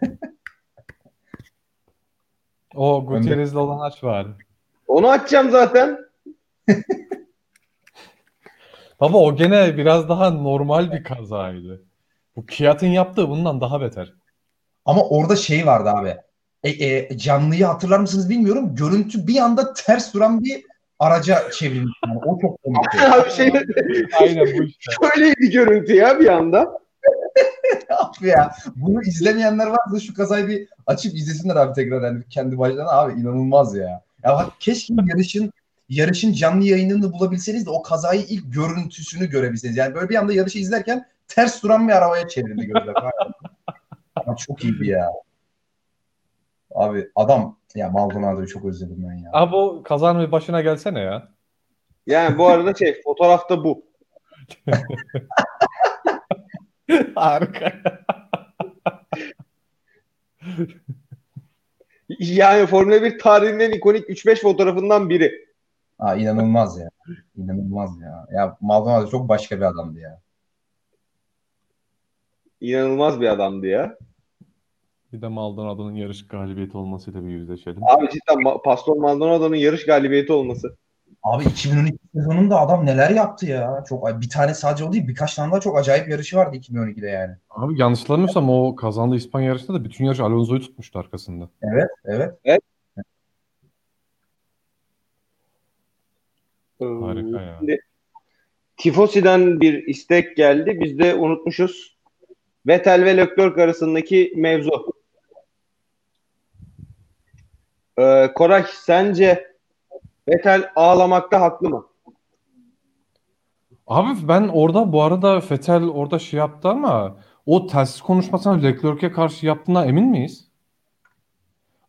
O Gutierrez'le olan aç var. Onu açacağım zaten. Baba o gene biraz daha normal bir kazaydı. Bu Kiat'ın yaptığı bundan daha beter. Ama orada şey vardı abi. E, e, canlıyı hatırlar mısınız bilmiyorum. Görüntü bir anda ters duran bir araca çevrilmiş. Yani o çok komikti. Abi şey Aynen bu işte. şöyleydi görüntü ya bir anda. Abi ya bunu izlemeyenler varsa şu kazayı bir açıp izlesinler abi tekrar yani kendi başlarına abi inanılmaz ya. Ya bak keşke yarışın yarışın canlı yayınını bulabilseniz de o kazayı ilk görüntüsünü görebilseniz. Yani böyle bir anda yarışı izlerken ters duran bir arabaya çevrildi gözler. Çok iyiydi ya. Abi adam ya Maldonado'yu çok özledim ben ya. Abi o kazanın bir başına gelsene ya. Yani bu arada şey fotoğrafta bu. Harika. Yani Formula 1 tarihinin en ikonik 3-5 fotoğrafından biri. Aa, inanılmaz ya. İnanılmaz ya. Ya Maldonado çok başka bir adamdı ya. İnanılmaz bir adamdı ya. Bir de Maldonado'nun yarış galibiyeti olmasıyla bir yüzleşelim. Abi cidden Ma- Pastor Maldonado'nun yarış galibiyeti olması. Abi 2012 sezonunda adam neler yaptı ya. Çok bir tane sadece o değil birkaç tane daha çok acayip yarışı vardı 2012'de yani. Abi yanlış hatırlamıyorsam o kazandığı İspanya yarışında da bütün yarış Alonso'yu tutmuştu arkasında. Evet, evet. Ee, Harika ya. Şimdi Tifosi'den bir istek geldi. Biz de unutmuşuz. Vettel ve Leclerc arasındaki mevzu. Ee, Koray sence Vettel ağlamakta haklı mı? Abi ben orada bu arada Vettel orada şey yaptı ama o telsiz konuşmasına Leclerc'e karşı yaptığına emin miyiz?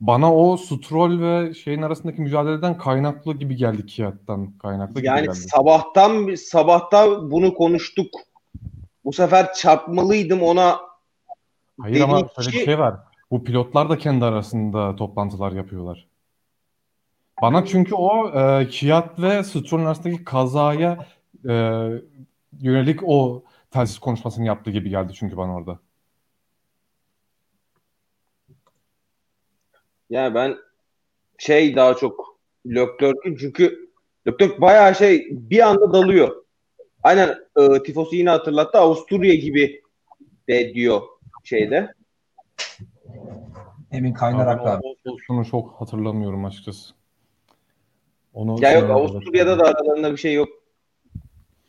Bana o Stroll ve şeyin arasındaki mücadeleden kaynaklı gibi geldi Kiat'tan kaynaklı gibi Yani geldi. sabahtan sabahta bunu konuştuk. Bu sefer çarpmalıydım ona. Hayır ama dedik şöyle ki- bir şey var. Bu pilotlar da kendi arasında toplantılar yapıyorlar. Bana çünkü o e, Kiat ve Stroll arasındaki kazaya e, yönelik o telsiz konuşmasını yaptığı gibi geldi çünkü bana orada. Yani ben şey daha çok Leclerc'in çünkü Leclerc bayağı şey bir anda dalıyor. Aynen e, Tifos'u yine hatırlattı. Avusturya gibi de diyor şeyde. Emin kaynarak Abi, o pozisyonu çok hatırlamıyorum açıkçası. Onu Ya yok Avusturya'da da aralarında bir şey yok.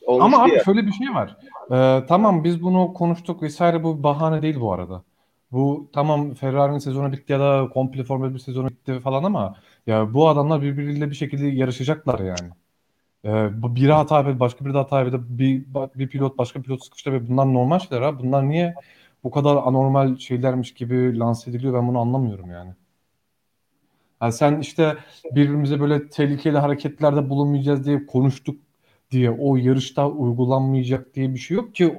Olmuştu Ama abi ya. şöyle bir şey var. Ee, tamam biz bunu konuştuk vesaire bu bir bahane değil bu arada. Bu tamam Ferrari'nin sezonu bitti ya da komple Formula 1 sezonu bitti falan ama ya bu adamlar birbiriyle bir şekilde yarışacaklar yani. Ee, bu biri hata yapıyor, başka biri de hata yapıyor. Bir, bir pilot başka pilot sıkıştırıyor. Bunlar normal şeyler abi. Bunlar niye bu kadar anormal şeylermiş gibi lanse ediliyor ben bunu anlamıyorum yani. Yani sen işte birbirimize böyle tehlikeli hareketlerde bulunmayacağız diye konuştuk diye o yarışta uygulanmayacak diye bir şey yok ki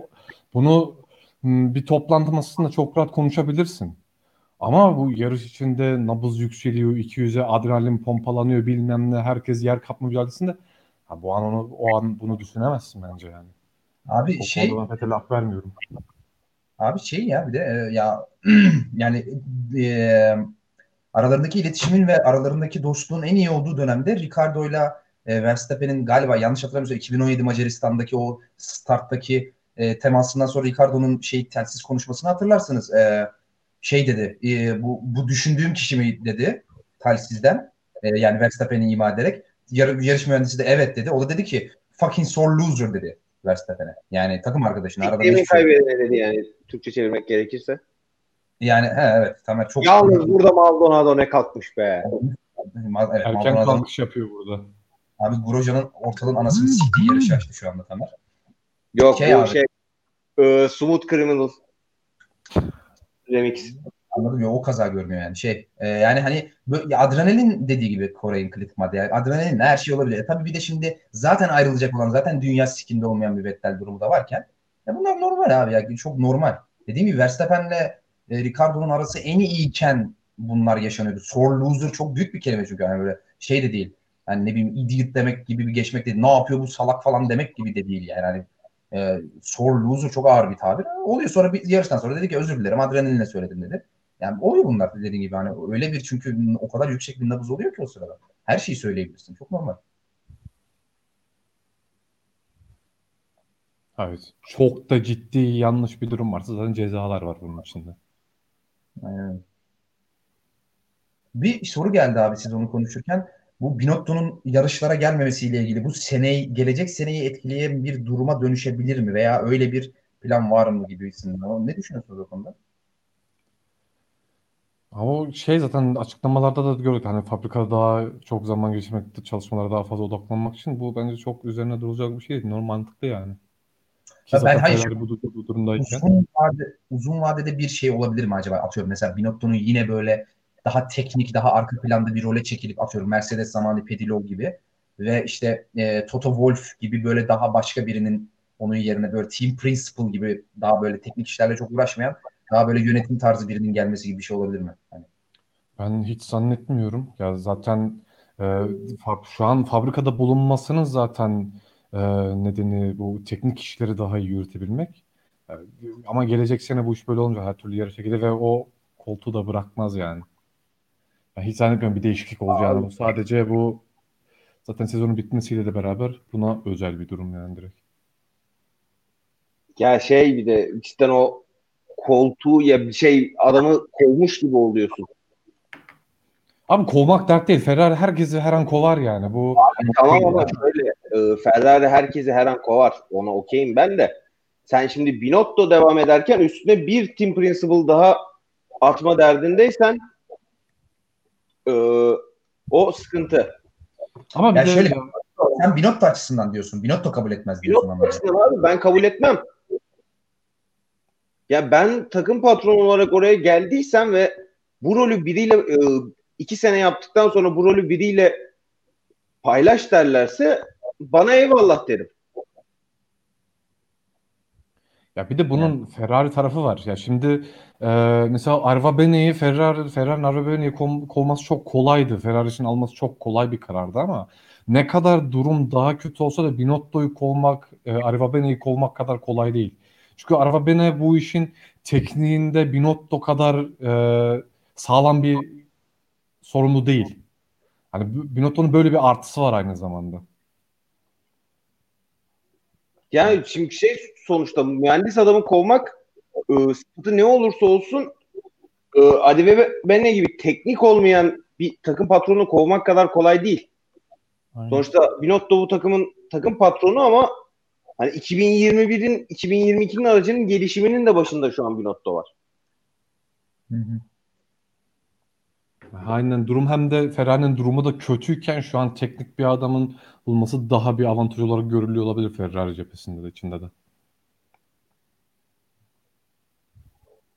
bunu m, bir toplantı masasında çok rahat konuşabilirsin. Ama bu yarış içinde nabız yükseliyor, 200'e adrenalin pompalanıyor bilmem ne herkes yer kapma mücadelesinde ha, bu an onu, o an bunu düşünemezsin bence yani. Abi O şey ben hak vermiyorum. Abi şey ya bir de e, ya yani e, aralarındaki iletişimin ve aralarındaki dostluğun en iyi olduğu dönemde Ricardo'yla e, Verstappen'in galiba yanlış hatırlamıyorsam 2017 Macaristan'daki o starttaki e, temasından sonra Ricardo'nun şey telsiz konuşmasını hatırlarsınız. E, şey dedi e, bu, bu düşündüğüm kişi mi dedi telsizden e, yani Verstappen'i ima ederek Yar, yarış mühendisi de evet dedi. O da dedi ki fucking sore loser dedi Verstappen'e. Yani takım arkadaşına arada yok. kaybedene dedi yani Türkçe çevirmek gerekirse. Yani he, evet Tamer çok Yalnız burada Maldonado ne kalkmış be. Evet, Erken Maldonado'nun- kalkış yapıyor burada. Abi Grosje'nin ortalığın anasını siktiği yarış açtı şu anda Tamer. Yok Şey bu abi. şey e, Smooth Criminal Remix. Anladın mı? O kaza görmüyor yani. Şey e, yani hani böyle, ya adrenalin dediği gibi Koray'ın kritik madde. Yani adrenalin her şey olabilir. E, tabii bir de şimdi zaten ayrılacak olan zaten dünya sikinde olmayan bir Vettel durumu da varken ya bunlar normal abi ya çok normal. Dediğim gibi Verstappen'le e, Ricardo'nun arası en iyiyken bunlar yaşanıyordu. Sore loser çok büyük bir kelime çünkü yani böyle şey de değil. Yani ne bileyim idiot demek gibi bir geçmek değil. Ne yapıyor bu salak falan demek gibi de değil yani. Hani e, sore loser çok ağır bir tabir. Oluyor sonra bir yarıştan sonra dedi ki özür dilerim adrenalinle söyledim dedi. Yani oluyor bunlar dediğin gibi hani öyle bir çünkü o kadar yüksek bir nabız oluyor ki o sırada. Her şeyi söyleyebilirsin. Çok normal. Evet. Çok da ciddi yanlış bir durum varsa zaten cezalar var bunun içinde. Aynen. Bir soru geldi abi siz onu konuşurken. Bu Binotto'nun yarışlara gelmemesiyle ilgili bu seneyi, gelecek seneyi etkileyen bir duruma dönüşebilir mi? Veya öyle bir plan var mı gibisinden. Ne düşünüyorsunuz o konuda? Ama o şey zaten açıklamalarda da gördük. Hani fabrikada daha çok zaman geçirmek, çalışmalara daha fazla odaklanmak için bu bence çok üzerine durulacak bir şey değil. Normal mantıklı yani. Ki Ya ben zaten Ferrari bu, bu durumdayken. Uzun, vade, uzun vadede bir şey olabilir mi acaba? Atıyorum mesela Binotto'nun yine böyle daha teknik, daha arka planda bir role çekilip atıyorum Mercedes zamanı Pedilov gibi ve işte e, Toto Wolff gibi böyle daha başka birinin onun yerine böyle team principal gibi daha böyle teknik işlerle çok uğraşmayan daha böyle yönetim tarzı birinin gelmesi gibi bir şey olabilir mi? Hani Ben hiç zannetmiyorum. Ya zaten e, şu an fabrikada bulunmasının zaten e, nedeni bu teknik işleri daha iyi yürütebilmek. E, ama gelecek sene bu iş böyle olunca her türlü yarışa gider ve o koltuğu da bırakmaz yani. Ben hiç zannetmiyorum bir değişiklik olacağını. Bu sadece bu zaten sezonun bitmesiyle de beraber buna özel bir durum yani direkt. Ya şey bir de cidden o koltuğu ya bir şey adamı kovmuş gibi oluyorsun. Abi kovmak dert değil. Ferrari herkesi her an kovar yani. Bu Tamam ama şöyle e, Ferrari herkesi her an kovar. Ona okeyim ben de. Sen şimdi Binotto devam ederken üstüne bir team principal daha atma derdindeysen e, o sıkıntı. ama bir Ya de şöyle- sen Binotto açısından diyorsun. Binotto kabul etmez diyorsun Binotto açısından abi ben kabul etmem. Ya ben takım patronu olarak oraya geldiysem ve bu rolü biriyle e, iki sene yaptıktan sonra bu rolü biriyle paylaş derlerse bana eyvallah derim. Ya bir de bunun Ferrari tarafı var. Ya şimdi e, mesela Arva Bene'yi Ferrari Ferrari'nin Arva Bene'yi kov- kovması çok kolaydı. Ferrari için alması çok kolay bir karardı ama ne kadar durum daha kötü olsa da Binotto'yu kovmak, e, Arva Bene'yi kovmak kadar kolay değil. Çünkü Arva Bene bu işin tekniğinde Binotto kadar e, sağlam bir sorumlu değil. Hani Binotto'nun böyle bir artısı var aynı zamanda. Yani şimdi şey sonuçta mühendis adamı kovmak e, sıkıntı ne olursa olsun e, Adi ve Bene gibi teknik olmayan bir takım patronu kovmak kadar kolay değil. Aynen. Sonuçta Binotto bu takımın takım patronu ama hani 2021'in 2022'nin aracının gelişiminin de başında şu an Binotto var. Hı hı. Aynen durum hem de Ferrari'nin durumu da kötüyken şu an teknik bir adamın bulması daha bir avantaj olarak görülüyor olabilir Ferrari cephesinde de içinde de.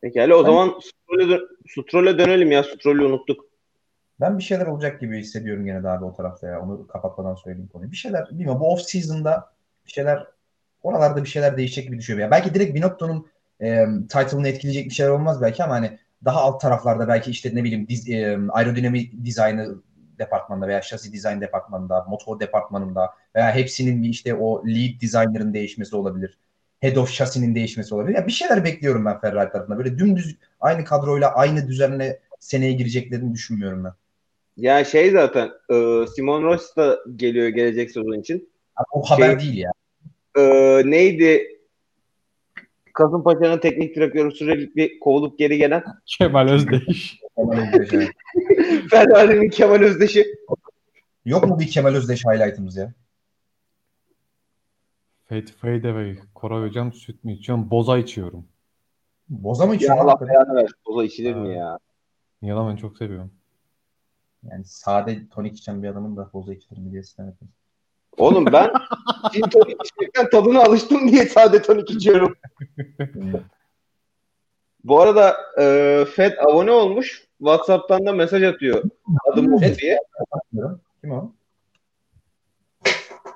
Pekala o Ben- zaman Stroll'e, dön- Stroll'e dönelim ya. Stroll'ü unuttuk. Ben bir şeyler olacak gibi hissediyorum gene de abi o tarafta ya. Onu kapatmadan söyleyeyim konuyu. Bir şeyler bilmiyorum bu off season'da bir şeyler oralarda bir şeyler değişecek gibi düşünüyorum. Ya belki direkt Binotto'nun e, title'ını etkileyecek bir şeyler olmaz belki ama hani daha alt taraflarda belki işte ne bileyim diz, e, aerodinamik dizaynı departmanında veya şasi dizayn departmanında, motor departmanında veya hepsinin bir işte o lead designer'ın değişmesi olabilir. Head of şasinin değişmesi olabilir. Ya bir şeyler bekliyorum ben Ferrari tarafında. Böyle dümdüz aynı kadroyla aynı düzenle seneye gireceklerini düşünmüyorum ben. Yani şey zaten e, Simon Rossi da geliyor gelecek sezon için. Abi o haber Şey- değil ya. E, neydi? Kasımpaşa'nın teknik direktörü sürekli kovulup geri gelen Kemal Özdeş. Kemal Özdeş, evet. Ferrari'nin Kemal Özdeş'i. Yok mu bir Kemal Özdeş highlight'ımız ya? Fade, fade away. Koray hocam süt mü içiyorum? Boza içiyorum. Boza mı Ya içiyor? Allah lan? belanı versin. Boza içilir mi ya? Niye lan ben çok seviyorum. Yani sade tonik içen bir adamın da boza içilir mi diye yapıyor. Oğlum ben gin tonik içmekten tadına alıştım diye sade tonik içiyorum. Bu arada e, Fed abone olmuş. WhatsApp'tan da mesaj atıyor. Adım Fed? diye. Kim o?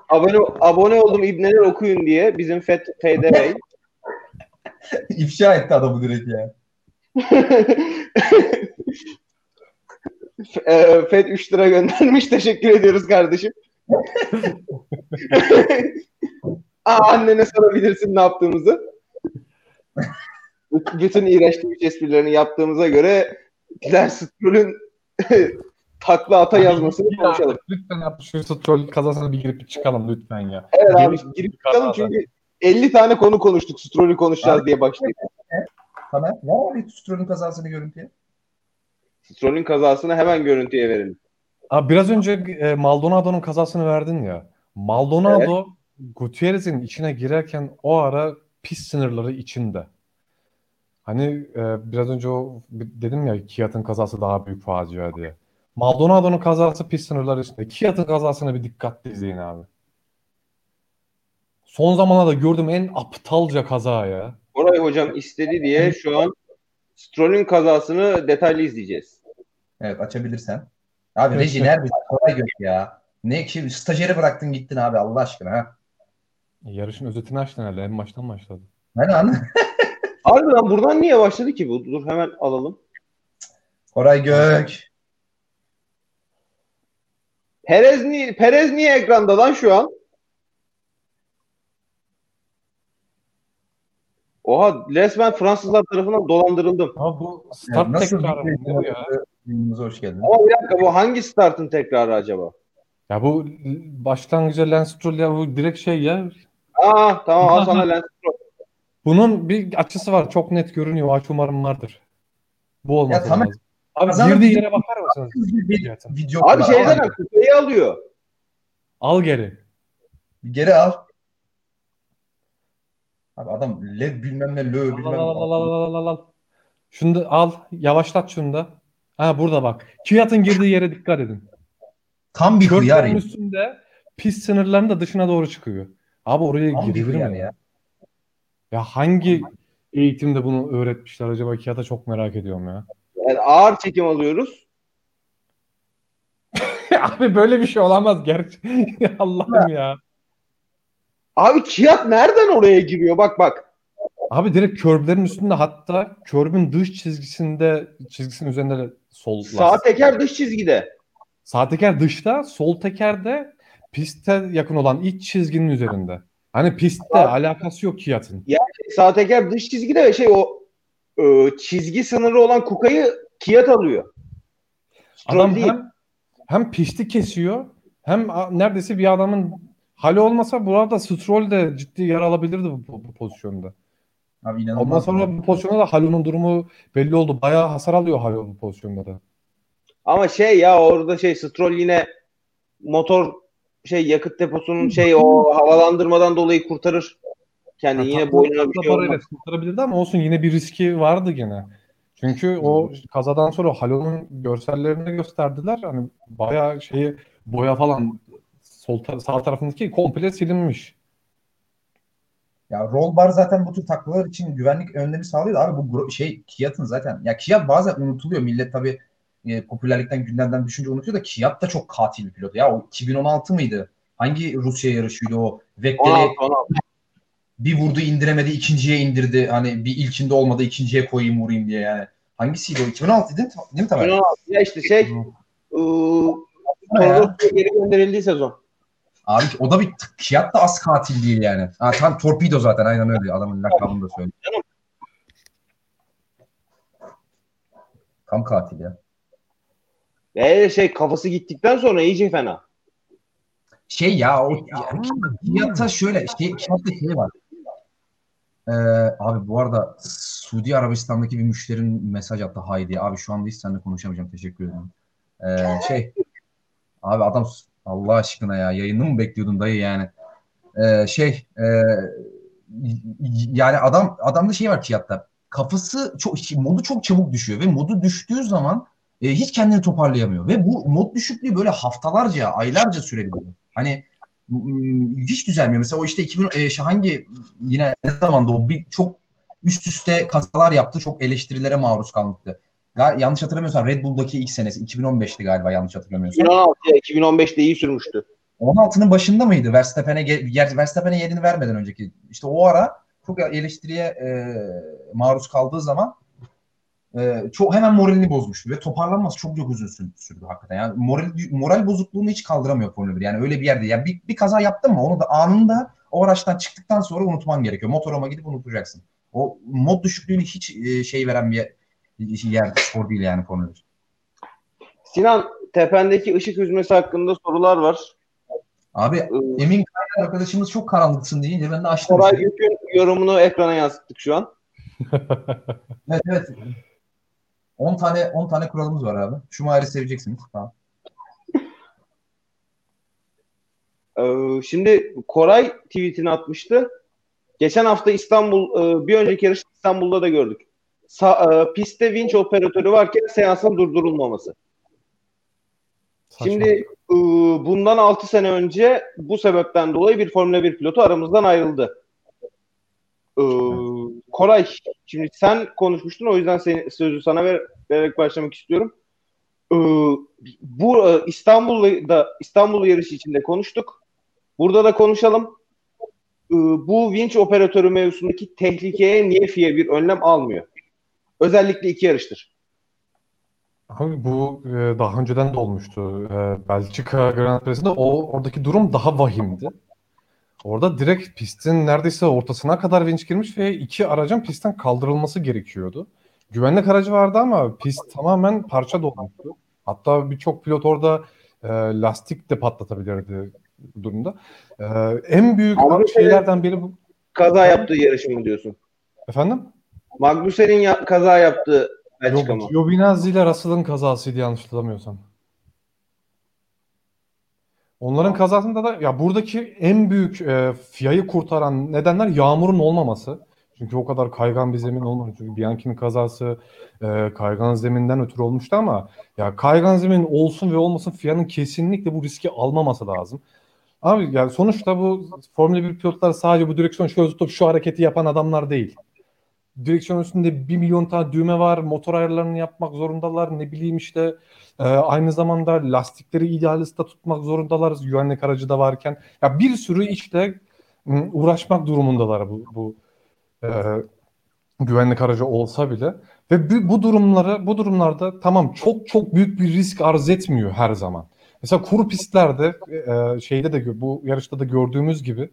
Abone, abone oldum İbneler okuyun diye. Bizim Fed FD Bey. İfşa etti adamı direkt ya. e, Fed 3 lira göndermiş. Teşekkür ediyoruz kardeşim. Aa, annene sorabilirsin ne yaptığımızı. Bütün iğrenç Twitch esprilerini yaptığımıza göre Diler Stroll'ün takla ata yazmasını Ya, konuşalım. Lütfen yap şu troll kazasına bir girip bir çıkalım lütfen ya. Evet abi girip çıkalım çünkü 50 tane konu konuştuk. Stroll'ü konuşacağız diye başladık. Sana var mı bir Stroll'ün kazasını görüntüye? Stroll'ün kazasını hemen görüntüye verelim. Abi biraz önce e, Maldonado'nun kazasını verdin ya. Maldonado Gutierrez'in içine girerken o ara pis sınırları içinde. Hani e, biraz önce o dedim ya Kiat'ın kazası daha büyük facia diye. Maldonado'nun kazası pis sınırları içinde. Kiat'ın kazasına bir dikkatli izleyin abi. Son zamanlarda gördüğüm en aptalca kaza ya. Koray hocam istedi diye şu an Stroll'ün kazasını detaylı izleyeceğiz. Evet açabilirsen. Abi Reji nerede? Kolay gök ya. Ne ki stajyeri bıraktın gittin abi Allah aşkına ha. Yarışın özetini açtın herhalde. En baştan başladı. Ben an Harbiden buradan niye başladı ki bu? Dur hemen alalım. Koray Gök. Perez niye, Perez niye ekranda lan şu an? Oha resmen Fransızlar tarafından dolandırıldım. Ama bu start nasıl tekrarı bir ne bu ya? Yayınımıza hoş geldin. Ama bir dakika bu hangi startın tekrarı acaba? Ya bu başlangıca Lance Stroll ya bu direkt şey ya. Aa tamam al sana Lance Stroll. Bunun bir açısı var. Çok net görünüyor. Aç umarım vardır. Bu olması Ya tamam. Abi Kazanın girdiği bir- yere bakar mısınız? Bir video Abi şeyden Al, kupayı alıyor. Al geri. Geri al. Abi adam led bilmem ne lö Al bilmem al al al al al al. Şunu da al. Yavaşlat şunu da. Ha burada bak. Kiyat'ın girdiği yere dikkat edin. Tam bir hıyar Körtlerin ya. üstünde pis sınırların da dışına doğru çıkıyor. Abi oraya Tam bir girilir mi ya? ya. Ya hangi eğitimde bunu öğretmişler acaba Kiyat'a çok merak ediyorum ya. Yani ağır çekim alıyoruz. Abi böyle bir şey olamaz gerçi. Allah'ım ya. Abi Kiat nereden oraya giriyor? Bak bak. Abi direkt körblerin üstünde hatta körbün dış çizgisinde çizgisinin üzerinde de sol Sağ lastik. teker dış çizgide. Sağ teker dışta, sol teker de piste yakın olan iç çizginin üzerinde. Hani pistte Abi- alakası yok Kiyat'ın. Sağ teker dış çizgide ve şey o e, çizgi sınırı olan Kuka'yı Kiat alıyor. Stroll Adam değil. hem hem pisti kesiyor hem neredeyse bir adamın hali olmasa burada Stroll de ciddi yer alabilirdi bu, bu, bu pozisyonda. Abi Ondan inanılmaz. sonra bu pozisyonda da Halo'nun durumu belli oldu. Bayağı hasar alıyor Halo bu pozisyonda da. Ama şey ya orada şey Stroll yine motor şey yakıt deposunun şey o havalandırmadan dolayı kurtarır. Kendi yine boynuna bir şey olmaz. kurtarabilirdi ama olsun yine bir riski vardı gene. Çünkü o kazadan sonra Halo'nun görsellerini gösterdiler. Hani bayağı şeyi boya falan sol ta- sağ tarafındaki komple silinmiş. Ya roll bar zaten bu tür taklalar için güvenlik önlemi sağlıyor. da Abi bu şey Kiat'ın zaten ya Kiat bazen unutuluyor. Millet tabii e, popülerlikten gündemden düşünce unutuyor da Kiat da çok katil bir pilot. Ya o 2016 mıydı? Hangi Rusya yarışıydı o? Vettel'i 16 16. bir vurdu indiremedi ikinciye indirdi. Hani bir ilkinde olmadı ikinciye koyayım vurayım diye yani. Hangisiydi o? 2016 değil mi? Değil mi Tamer? 2016 ya işte şey ıı, geri gönderildiği sezon. Abi o da bir Kiat da az katil değil yani. Ha, tam torpido zaten aynen öyle. Adamın lakabını da söyledi. Tam katil ya. Ve şey kafası gittikten sonra iyice fena. Şey ya o Kiat'ta şöyle şey, Kiat'ta şey var. Ee, abi bu arada Suudi Arabistan'daki bir müşterin mesaj attı Haydi. Abi şu anda hiç seninle konuşamayacağım. Teşekkür ederim. Ee, şey abi adam Allah aşkına ya yayını mı bekliyordun dayı yani? Ee, şey e, yani adam adamda şey var Kiat'ta. Kafası çok modu çok çabuk düşüyor ve modu düştüğü zaman e, hiç kendini toparlayamıyor ve bu mod düşüklüğü böyle haftalarca, aylarca sürebiliyor. Hani m- hiç düzelmiyor. Mesela o işte 2000 e, şey hangi yine ne zamanda o bir çok üst üste kazalar yaptı. Çok eleştirilere maruz kalmıştı. Gal- yanlış hatırlamıyorsam Red Bull'daki ilk senesi 2015'ti galiba yanlış hatırlamıyorsam. 2016 ya 2015'te iyi sürmüştü. 16'nın başında mıydı? Verstappen'e ge- Verstappen'e yerini vermeden önceki. İşte o ara çok eleştiriye e, maruz kaldığı zaman e, çok hemen moralini bozmuştu ve toparlanması çok çok uzun sü- sürdü hakikaten. Yani moral moral bozukluğunu hiç kaldıramıyor Formula 1. Yani öyle bir yerde. Yani bir, bir kaza yaptın mı onu da anında o araçtan çıktıktan sonra unutman gerekiyor. Motoroma gidip unutacaksın. O mod düşüklüğünü hiç e, şey veren bir yer, spor değil yani Formula 1. Sinan tependeki ışık hüzmesi hakkında sorular var. Abi Ee, Emin Kaynar arkadaşımız çok karanlıksın deyince ben de açtım. Koray. Gül'ün yorumunu ekrana yansıttık şu an. Evet evet. 10 tane 10 tane kuralımız var abi. Schumacher'i seveceksiniz. Tamam. Ee, şimdi Koray tweetini atmıştı. Geçen hafta İstanbul, e, bir önceki yarış İstanbul'da da gördük. Sa- e, pistte vinç operatörü varken seansın durdurulmaması. Saçma. Şimdi e, bundan 6 sene önce bu sebepten dolayı bir Formula 1 pilotu aramızdan ayrıldı. Ee, Koray, şimdi sen konuşmuştun o yüzden seni, sözü sana ver, vererek başlamak istiyorum. Ee, bu e, İstanbul'da İstanbul yarışı içinde konuştuk. Burada da konuşalım. Ee, bu vinç operatörü mevzusundaki tehlikeye niye FIA bir önlem almıyor? Özellikle iki yarıştır. Abi bu e, daha önceden de olmuştu. E, Belçika Grand Prix'sinde o oradaki durum daha vahimdi. Orada direkt pistin neredeyse ortasına kadar vinç girmiş ve iki aracın pistten kaldırılması gerekiyordu. Güvenlik aracı vardı ama pist tamamen parça dolmuştu. Hatta birçok pilot orada e, lastik de patlatabilirdi durumda. E, en büyük Ama şeylerden biri bu. Kaza yaptığı yarışı mı diyorsun? Efendim? Magnussen'in ya- kaza yaptığı Belçika mı? Giovinazzi ile Russell'ın kazasıydı yanlış hatırlamıyorsam. Onların kazasında da ya buradaki en büyük e, FIA'yı kurtaran nedenler yağmurun olmaması. Çünkü o kadar kaygan bir zemin olmadı. Çünkü Bianchi'nin kazası e, kaygan zeminden ötürü olmuştu ama ya kaygan zemin olsun ve olmasın FIA'nın kesinlikle bu riski almaması lazım. Abi yani sonuçta bu Formula 1 pilotları sadece bu direksiyon şöyle tutup şu hareketi yapan adamlar değil. Direksiyon üstünde bir milyon tane düğme var. Motor ayarlarını yapmak zorundalar. Ne bileyim işte e, aynı zamanda lastikleri idealista tutmak zorundalar. Güvenlik aracı da varken. Ya bir sürü işle m, uğraşmak durumundalar bu, bu e, güvenlik aracı olsa bile. Ve bu, bu durumları bu durumlarda tamam çok çok büyük bir risk arz etmiyor her zaman. Mesela kuru pistlerde e, şeyde de bu yarışta da gördüğümüz gibi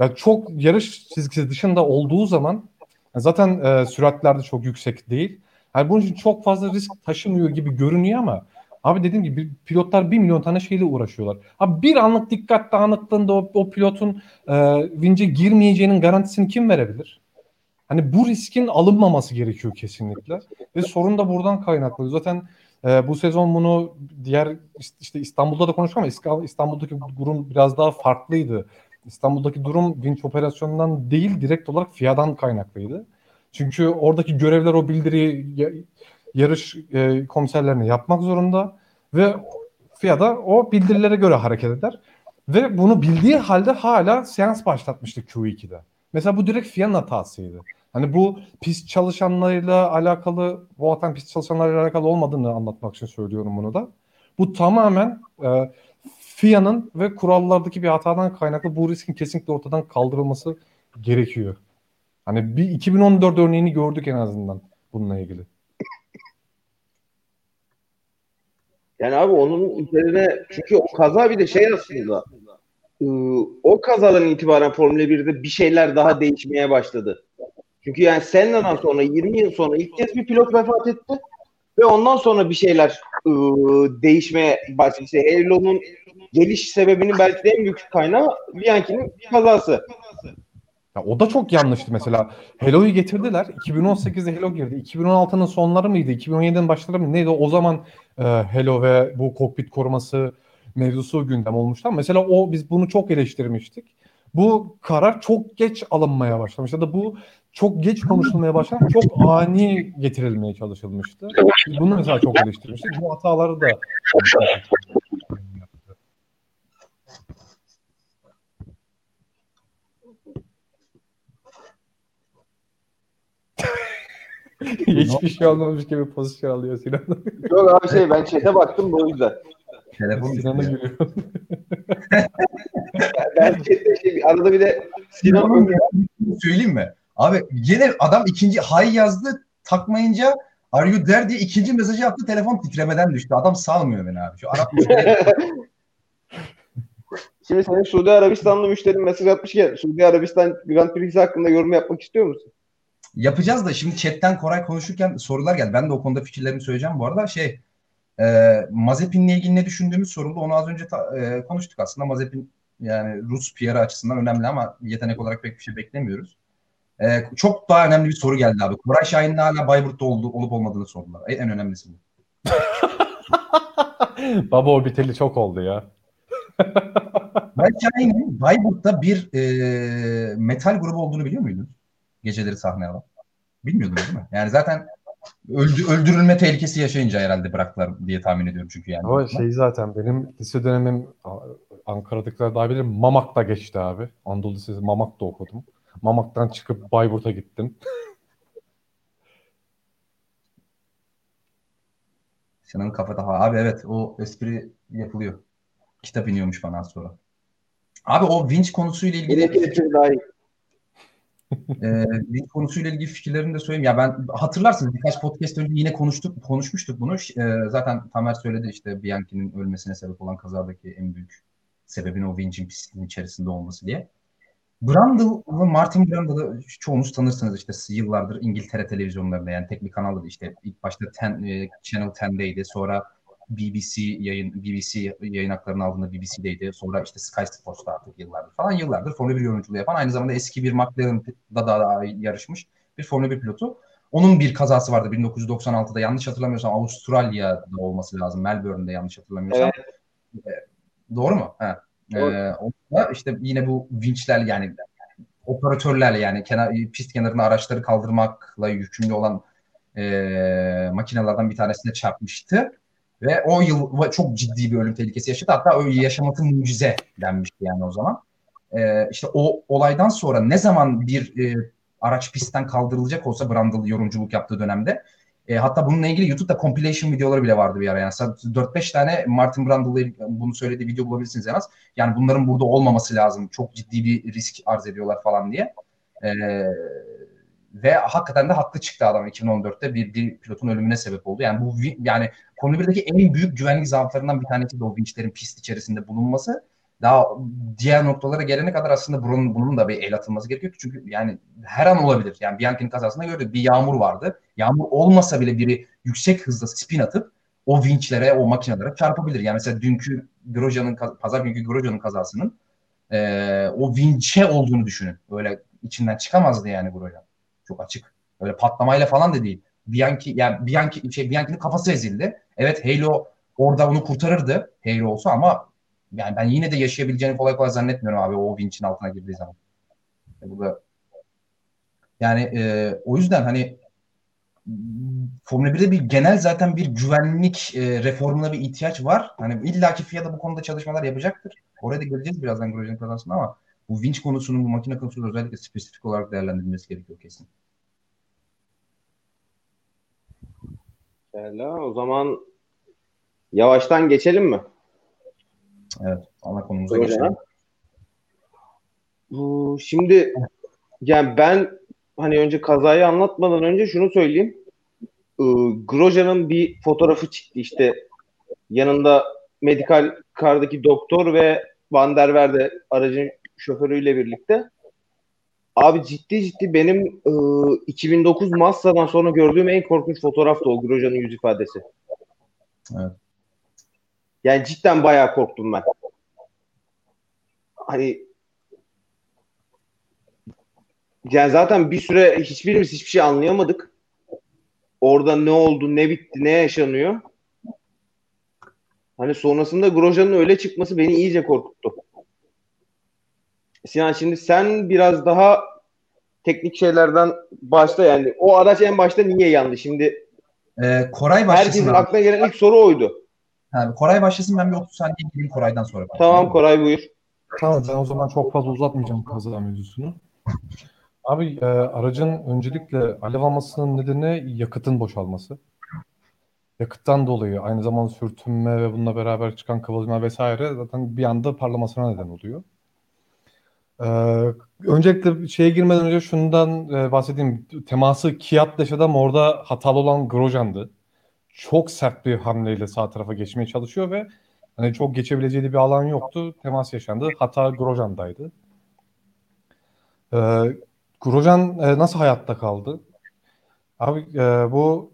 ya çok yarış çizgisi dışında olduğu zaman zaten e, süratler de çok yüksek değil. Yani bunun için çok fazla risk taşımıyor gibi görünüyor ama Abi dediğim gibi pilotlar bir milyon tane şeyle uğraşıyorlar. Abi bir anlık dikkat dağınıklığında o, o pilotun e, vince girmeyeceğinin garantisini kim verebilir? Hani bu riskin alınmaması gerekiyor kesinlikle. Ve sorun da buradan kaynaklı. Zaten e, bu sezon bunu diğer işte İstanbul'da da konuştuk ama İstanbul'daki durum biraz daha farklıydı. İstanbul'daki durum vinç operasyonundan değil direkt olarak FIA'dan kaynaklıydı. Çünkü oradaki görevler o bildiriyi yarış e, komiserlerine yapmak zorunda ve FIA da o bildirilere göre hareket eder. Ve bunu bildiği halde hala seans başlatmıştı Q2'de. Mesela bu direkt FIA'nın hatasıydı. Hani bu pist çalışanlarıyla alakalı, bu atan pist çalışanlarıyla alakalı olmadığını anlatmak için söylüyorum bunu da. Bu tamamen e, FIA'nın ve kurallardaki bir hatadan kaynaklı bu riskin kesinlikle ortadan kaldırılması gerekiyor. Hani bir 2014 örneğini gördük en azından bununla ilgili. Yani abi onun üzerine çünkü o kaza bir de şey aslında o kazadan itibaren Formula 1'de bir şeyler daha değişmeye başladı. Çünkü yani Senna'dan sonra 20 yıl sonra ilk kez bir pilot vefat etti ve ondan sonra bir şeyler ıı, değişmeye başladı. İşte Halo'nun geliş sebebinin belki de en büyük kaynağı Bianchi'nin kazası. Ya o da çok yanlıştı mesela. Hello'yu getirdiler. 2018'de Hello girdi. 2016'nın sonları mıydı? 2017'nin başları mıydı? Neydi? O zaman e, Hello ve bu kokpit koruması mevzusu gündem olmuştu. Mesela o biz bunu çok eleştirmiştik. Bu karar çok geç alınmaya başlamış ya da bu çok geç konuşulmaya başlamış, çok ani getirilmeye çalışılmıştı. Bunu mesela çok eleştirmiştik. Bu hataları da Hiçbir şey olmamış gibi pozisyon alıyor Sinan. Yok abi şey ben chat'e baktım bu yüzden. Telefon Sinan'a gülüyor. ben chat'te şey, arada bir de Sinan söyleyeyim mi? Abi yine adam ikinci hay yazdı takmayınca Are you there diye ikinci mesajı yaptı telefon titremeden düştü. Adam salmıyor beni abi. Şu Arap Şimdi senin Suudi Arabistanlı müşterin mesaj atmışken Suudi Arabistan Grand Prix hakkında yorum yapmak istiyor musun? Yapacağız da şimdi chatten Koray konuşurken sorular geldi. Ben de o konuda fikirlerimi söyleyeceğim. Bu arada şey e, Mazepin'le ilgili ne düşündüğümüz soruldu. Onu az önce ta, e, konuştuk aslında. Mazepin yani Rus PR açısından önemli ama yetenek olarak pek bir şey beklemiyoruz. E, çok daha önemli bir soru geldi abi. Koray Şahin'in hala Bayburt'ta oldu, olup olmadığını sordular. En, en önemlisi bu. Baba o biteli çok oldu ya. Koray Şahin'in Bayburt'ta bir e, metal grubu olduğunu biliyor muydun? Geceleri sahne alan. Bilmiyordum değil mi? Yani zaten öldü, öldürülme tehlikesi yaşayınca herhalde bıraktılar diye tahmin ediyorum çünkü yani. Ama şey zaten benim lise dönemim Ankara'dakiler daha bilir Mamak'ta geçti abi. Anadolu Lisesi Mamak'ta okudum. Mamak'tan çıkıp Bayburt'a gittim. Sinan'ın kafada abi evet o espri yapılıyor. Kitap iniyormuş bana sonra. Abi o vinç konusuyla ilgili Yine daha iyi e, lig konusuyla ilgili fikirlerimi de söyleyeyim. Ya ben hatırlarsınız birkaç podcast önce yine konuştuk konuşmuştuk bunu. E, zaten Tamer söyledi işte Bianchi'nin ölmesine sebep olan kazadaki en büyük sebebin o Vinç'in pistinin içerisinde olması diye. Brundle Martin Brundle'ı çoğunuz tanırsınız işte yıllardır İngiltere televizyonlarında yani tek bir kanalda işte ilk başta ten, Channel 10'deydi sonra BBC yayın BBC yayın haklarının altında BBC'deydi. Sonra işte Sky Sports'ta artık yıllardır falan yıllardır Formula 1 yorumculuğu yapan aynı zamanda eski bir McLaren'da da, yarışmış bir Formula 1 pilotu. Onun bir kazası vardı 1996'da yanlış hatırlamıyorsam Avustralya'da olması lazım. Melbourne'de yanlış hatırlamıyorsam. Evet. E, doğru mu? Ha. Doğru. Ee, işte yine bu vinçler yani operatörlerle yani kenar, pist kenarında araçları kaldırmakla yükümlü olan e, makinelerden bir tanesine çarpmıştı. Ve o yıl çok ciddi bir ölüm tehlikesi yaşadı. Hatta o yaşaması mucize denmişti yani o zaman. Ee, işte o olaydan sonra ne zaman bir e, araç pistten kaldırılacak olsa Brundle yorumculuk yaptığı dönemde e, hatta bununla ilgili YouTube'da compilation videoları bile vardı bir ara. Yani 4-5 tane Martin Brundle'la bunu söylediği video bulabilirsiniz en az. Yani bunların burada olmaması lazım. Çok ciddi bir risk arz ediyorlar falan diye. E, ve hakikaten de haklı çıktı adam 2014'te bir, bir pilotun ölümüne sebep oldu. Yani bu yani Formula 1'deki en büyük güvenlik zaaflarından bir tanesi de o vinçlerin pist içerisinde bulunması. Daha diğer noktalara gelene kadar aslında bunun, bunun da bir el atılması gerekiyor. Çünkü yani her an olabilir. Yani Bianchi'nin kazasında gördük bir yağmur vardı. Yağmur olmasa bile biri yüksek hızda spin atıp o vinçlere, o makinelere çarpabilir. Yani mesela dünkü Grosje'nin, pazar günkü Grosje'nin kazasının e, o vinçe olduğunu düşünün. Öyle içinden çıkamazdı yani Grosjean. Çok açık. Öyle patlamayla falan da değil. Bianchi yani Bianchi şey Bianchi'nin kafası ezildi. Evet Halo orada onu kurtarırdı Halo olsa ama yani ben yine de yaşayabileceğini kolay kolay zannetmiyorum abi o vinçin altına girdiği zaman. E, bu da yani e, o yüzden hani Formula 1'de bir genel zaten bir güvenlik e, reformuna bir ihtiyaç var. Hani illaki FIA da bu konuda çalışmalar yapacaktır. Oraya da geleceğiz birazdan Grosjean kazasında ama bu vinç konusunun bu makine konusunun özellikle spesifik olarak değerlendirilmesi gerekiyor kesin. Pekala, o zaman yavaştan geçelim mi? Evet, ana konumuza geçelim. Bu şimdi yani ben hani önce kazayı anlatmadan önce şunu söyleyeyim. Ee, Grosje'nin bir fotoğrafı çıktı işte yanında medikal kardaki doktor ve Van der Verde aracın şoförüyle birlikte. Abi ciddi ciddi benim e, 2009 Massa'dan sonra gördüğüm en korkunç fotoğraftı o Grosje'nin yüz ifadesi. Evet. Yani cidden bayağı korktum ben. Hani yani zaten bir süre hiçbirimiz hiçbir şey anlayamadık. Orada ne oldu, ne bitti, ne yaşanıyor. Hani sonrasında Grosje'nin öyle çıkması beni iyice korkuttu. Sinan şimdi sen biraz daha teknik şeylerden başla yani. O araç en başta niye yandı? Şimdi ee, Koray başlasın. Herkesin abi. aklına gelen ilk soru oydu. Yani Koray başlasın ben bir 30 saniye gireyim Koray'dan sonra. Tamam Koray buyur. Tamam ben o zaman çok fazla uzatmayacağım kaza mevzusunu. Abi e, aracın öncelikle alev almasının nedeni yakıtın boşalması. Yakıttan dolayı aynı zamanda sürtünme ve bununla beraber çıkan kıvılcımlar vesaire zaten bir anda parlamasına neden oluyor. Ee, öncelikle şeye girmeden önce şundan e, bahsedeyim. Teması Kiat yaşadı ama orada hatalı olan Grosjean'dı. Çok sert bir hamleyle sağ tarafa geçmeye çalışıyor ve hani çok geçebileceği bir alan yoktu. Temas yaşandı. Hata Grosjean'daydı. Ee, Grosjean e, nasıl hayatta kaldı? Abi e, bu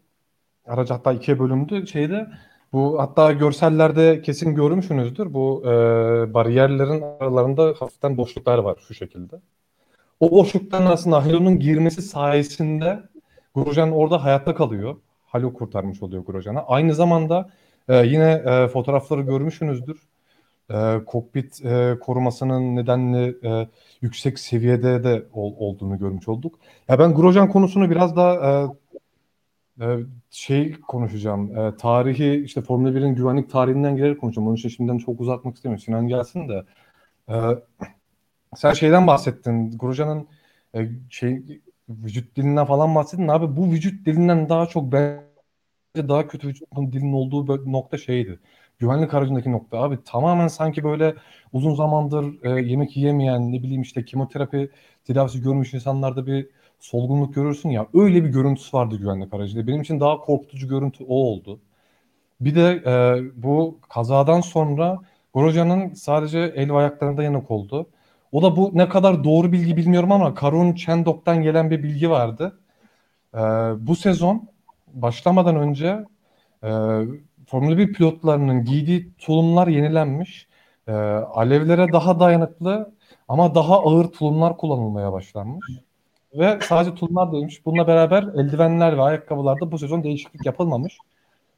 araç hatta ikiye bölündü. Şeyde bu hatta görsellerde kesin görmüşsünüzdür. Bu e, bariyerlerin aralarında hafiften boşluklar var şu şekilde. O boşlukların arasında Halo'nun girmesi sayesinde Grosjean orada hayatta kalıyor. Halo kurtarmış oluyor Grosjean'a. Aynı zamanda e, yine e, fotoğrafları görmüşsünüzdür. E, kokpit e, korumasının nedenli e, yüksek seviyede de ol, olduğunu görmüş olduk. Ya ben Grosjean konusunu biraz daha e, şey konuşacağım. E, tarihi işte Formula 1'in güvenlik tarihinden girerek konuşacağım. Onun için şimdiden çok uzatmak istemiyorum. Sinan gelsin de. E, sen şeyden bahsettin. Grosjean'ın e, şey vücut dilinden falan bahsettin. Abi bu vücut dilinden daha çok bence daha kötü vücut dilinin olduğu nokta şeydi. Güvenlik aracındaki nokta abi tamamen sanki böyle uzun zamandır e, yemek yiyemeyen ne bileyim işte kemoterapi tedavisi görmüş insanlarda bir solgunluk görürsün ya öyle bir görüntüsü vardı güvenlik aracıyla. Benim için daha korkutucu görüntü o oldu. Bir de e, bu kazadan sonra Grosjean'ın sadece el ve ayaklarında yanık oldu. O da bu ne kadar doğru bilgi bilmiyorum ama Karun Chendok'tan gelen bir bilgi vardı. E, bu sezon başlamadan önce e, Formula 1 pilotlarının giydiği tulumlar yenilenmiş. E, alevlere daha dayanıklı ama daha ağır tulumlar kullanılmaya başlanmış. Ve sadece tulumlar değilmiş. Bununla beraber eldivenler ve ayakkabılarda bu sezon değişiklik yapılmamış.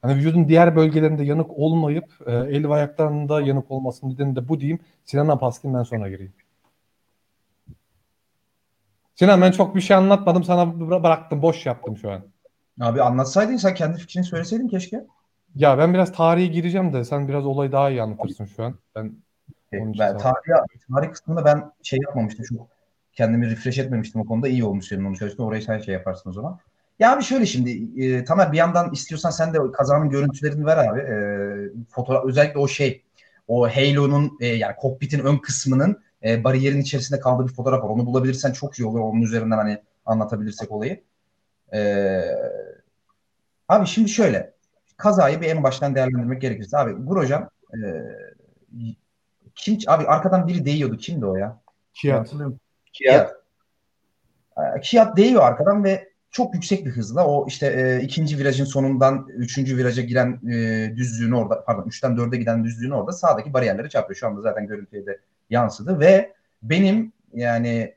Hani vücudun diğer bölgelerinde yanık olmayıp e, el ve ayaklarında yanık olmasının nedeni de bu diyeyim. Sinan'a paskin ben sonra gireyim. Sinan ben çok bir şey anlatmadım. Sana bıraktım. Boş yaptım şu an. Abi anlatsaydın sen kendi fikrini söyleseydin keşke. Ya ben biraz tarihe gireceğim de sen biraz olayı daha iyi anlatırsın şu an. Ben, ben tarih, tarih kısmında ben şey yapmamıştım. Şu kendimi refresh etmemiştim o konuda. İyi olmuş senin onu çalıştın. Orayı sen şey yaparsın o zaman. Ya abi şöyle şimdi e, Tamer bir yandan istiyorsan sen de kazanın görüntülerini ver abi. E, fotoğraf özellikle o şey o Halo'nun e, yani kokpitin ön kısmının e, bariyerin içerisinde kaldığı bir fotoğraf var. Onu bulabilirsen çok iyi olur. Onun üzerinden hani anlatabilirsek olayı. E, abi şimdi şöyle kazayı bir en baştan değerlendirmek gerekirse abi Grosjean e, kim abi arkadan biri değiyordu. Kimdi o ya? Kiat. Kiat. Kiat değiyor arkadan ve çok yüksek bir hızla o işte e, ikinci virajın sonundan üçüncü viraja giren e, düzlüğünü orada pardon üçten dörde giden düzlüğünü orada sağdaki bariyerlere çarpıyor. Şu anda zaten görüntüye de yansıdı ve benim yani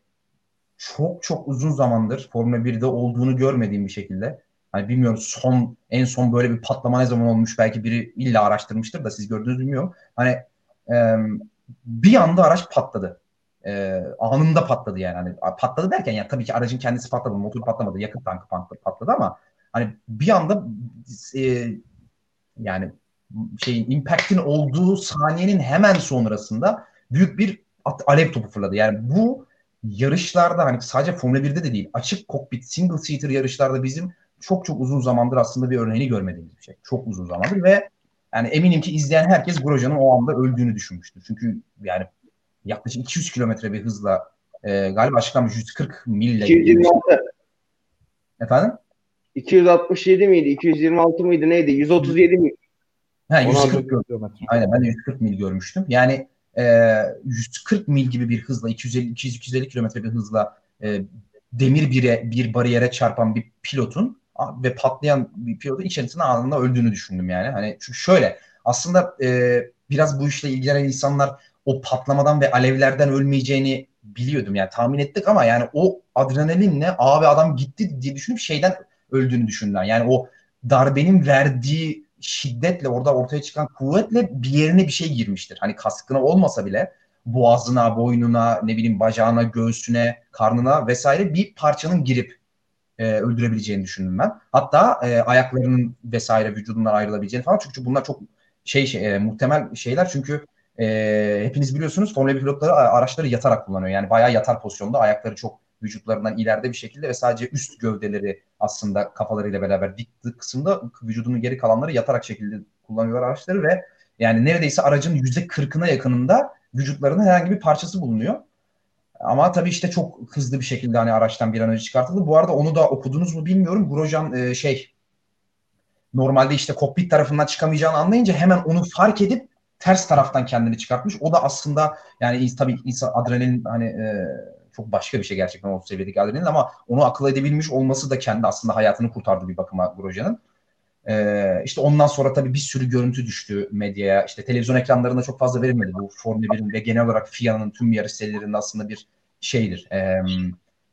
çok çok uzun zamandır Formula 1'de olduğunu görmediğim bir şekilde hani bilmiyorum son en son böyle bir patlama ne zaman olmuş belki biri illa araştırmıştır da siz gördünüz bilmiyorum. Hani e, bir anda araç patladı. E, anında patladı yani. Hani patladı derken yani tabii ki aracın kendisi patladı, motor patlamadı, yakıt tankı patladı ama hani bir anda e, yani şeyin impact'in olduğu saniyenin hemen sonrasında büyük bir alev topu fırladı. Yani bu yarışlarda hani sadece Formula 1'de de değil açık kokpit single seater yarışlarda bizim çok çok uzun zamandır aslında bir örneğini görmediğimiz bir şey. Çok uzun zamandır ve yani eminim ki izleyen herkes Grosjean'ın o anda öldüğünü düşünmüştür. Çünkü yani yaklaşık 200 kilometre bir hızla e, galiba açıklanmış 140 mille. 226. Efendim? 267 miydi? 226 mıydı? Neydi? 137 mi? Ha, 140 kilometre. Aynen ben de 140 mil görmüştüm. Yani e, 140 mil gibi bir hızla 250 200 250 kilometre bir hızla e, demir bire, bir bariyere çarpan bir pilotun ve patlayan bir pilotun içerisinde anında öldüğünü düşündüm yani. Hani çünkü şöyle aslında e, biraz bu işle ilgilenen insanlar o patlamadan ve alevlerden ölmeyeceğini biliyordum yani tahmin ettik ama yani o adrenalinle abi adam gitti diye düşünüp şeyden öldüğünü düşündüler. Yani o darbenin verdiği şiddetle orada ortaya çıkan kuvvetle bir yerine bir şey girmiştir. Hani kaskına olmasa bile boğazına, boynuna, ne bileyim bacağına, göğsüne, karnına vesaire bir parçanın girip e, öldürebileceğini düşündüm ben. Hatta e, ayaklarının vesaire vücudundan ayrılabileceğini falan çünkü bunlar çok şey, şey e, muhtemel şeyler çünkü e, hepiniz biliyorsunuz Formula 1 pilotları araçları yatarak kullanıyor. Yani bayağı yatar pozisyonda ayakları çok vücutlarından ileride bir şekilde ve sadece üst gövdeleri aslında kafalarıyla beraber dik kısımda vücudunun geri kalanları yatarak şekilde kullanıyorlar araçları ve yani neredeyse aracın yüzde kırkına yakınında vücutlarının herhangi bir parçası bulunuyor. Ama tabii işte çok hızlı bir şekilde hani araçtan bir an önce çıkartıldı. Bu arada onu da okudunuz mu bilmiyorum. Grosjean e, şey normalde işte kokpit tarafından çıkamayacağını anlayınca hemen onu fark edip ters taraftan kendini çıkartmış. O da aslında yani tabii insan adrenalin hani e, çok başka bir şey gerçekten o seviyedeki adrenalin ama onu akıl edebilmiş olması da kendi aslında hayatını kurtardı bir bakıma Grosjean'ın. Ee, işte ondan sonra tabii bir sürü görüntü düştü medyaya. İşte televizyon ekranlarında çok fazla verilmedi. Bu Formula 1'in ve genel olarak FIA'nın tüm yarış serilerinde aslında bir şeydir. E,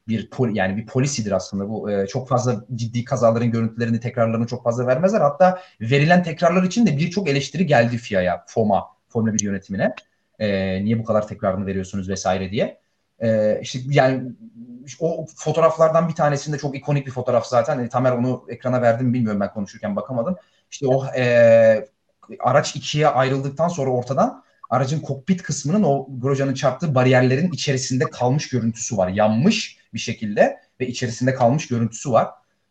bir pol, yani bir polisidir aslında bu. E, çok fazla ciddi kazaların görüntülerini, tekrarlarını çok fazla vermezler. Hatta verilen tekrarlar için de birçok eleştiri geldi FIA'ya, FOM'a, Formula 1 yönetimine. E, niye bu kadar tekrarını veriyorsunuz vesaire diye. E, işte yani o fotoğraflardan bir tanesinde çok ikonik bir fotoğraf zaten. E, Tamer onu ekrana verdim bilmiyorum ben konuşurken bakamadım. İşte o e, araç ikiye ayrıldıktan sonra ortadan aracın kokpit kısmının o Grosjean'ın çarptığı bariyerlerin içerisinde kalmış görüntüsü var. Yanmış bir şekilde ve içerisinde kalmış görüntüsü var.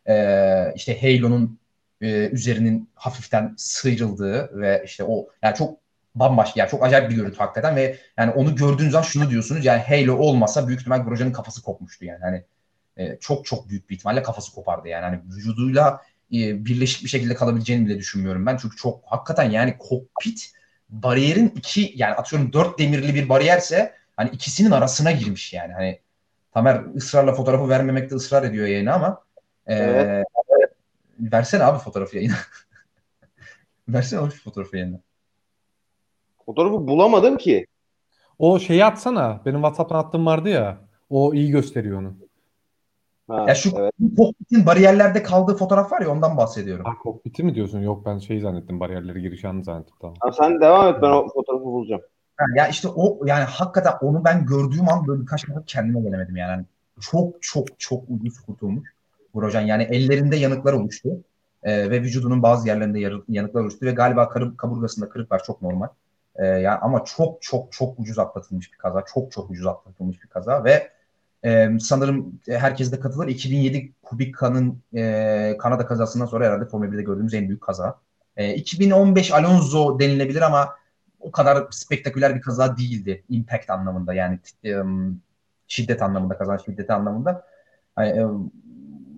E, işte Halo'nun e, üzerinin hafiften sıyrıldığı ve işte o yani çok bambaşka yani çok acayip bir görüntü hakikaten ve yani onu gördüğünüz zaman şunu diyorsunuz yani Halo olmasa büyük ihtimal Grosjean'ın kafası kopmuştu yani. Hani e, çok çok büyük bir ihtimalle kafası kopardı yani. Hani vücuduyla e, birleşik bir şekilde kalabileceğini bile düşünmüyorum ben. Çünkü çok hakikaten yani kokpit bariyerin iki yani atıyorum dört demirli bir bariyerse hani ikisinin arasına girmiş yani. Hani Tamer ısrarla fotoğrafı vermemekte ısrar ediyor yayına ama e, evet. versene abi fotoğrafı yayına. versene abi fotoğrafı yayına. Fotoğrafı bulamadım ki. O şeyi atsana. Benim WhatsApp'tan attığım vardı ya. O iyi gösteriyor onu. Ha, ya şu evet. kokpitin bariyerlerde kaldığı fotoğraf var ya ondan bahsediyorum. Ha, kokpiti mi diyorsun? Yok ben şey zannettim. Bariyerleri giriş anı zannettim. Tamam. Ha, sen devam et ben o fotoğrafı bulacağım. Ya işte o yani hakikaten onu ben gördüğüm an böyle birkaç defa kendime gelemedim yani. yani çok çok çok ucuz kurtulmuş Grosjean. Yani ellerinde yanıklar oluştu. Ee, ve vücudunun bazı yerlerinde yanıklar oluştu ve galiba kaburgasında kırık var çok normal. E, yani ama çok çok çok ucuz atlatılmış bir kaza. Çok çok ucuz atlatılmış bir kaza ve e, sanırım herkes de katılır. 2007 Kubica'nın e, Kanada kazasından sonra herhalde Formula 1'de gördüğümüz en büyük kaza. E, 2015 Alonso denilebilir ama o kadar spektaküler bir kaza değildi. Impact anlamında yani e, şiddet anlamında, kazanç şiddeti anlamında. Yani, e,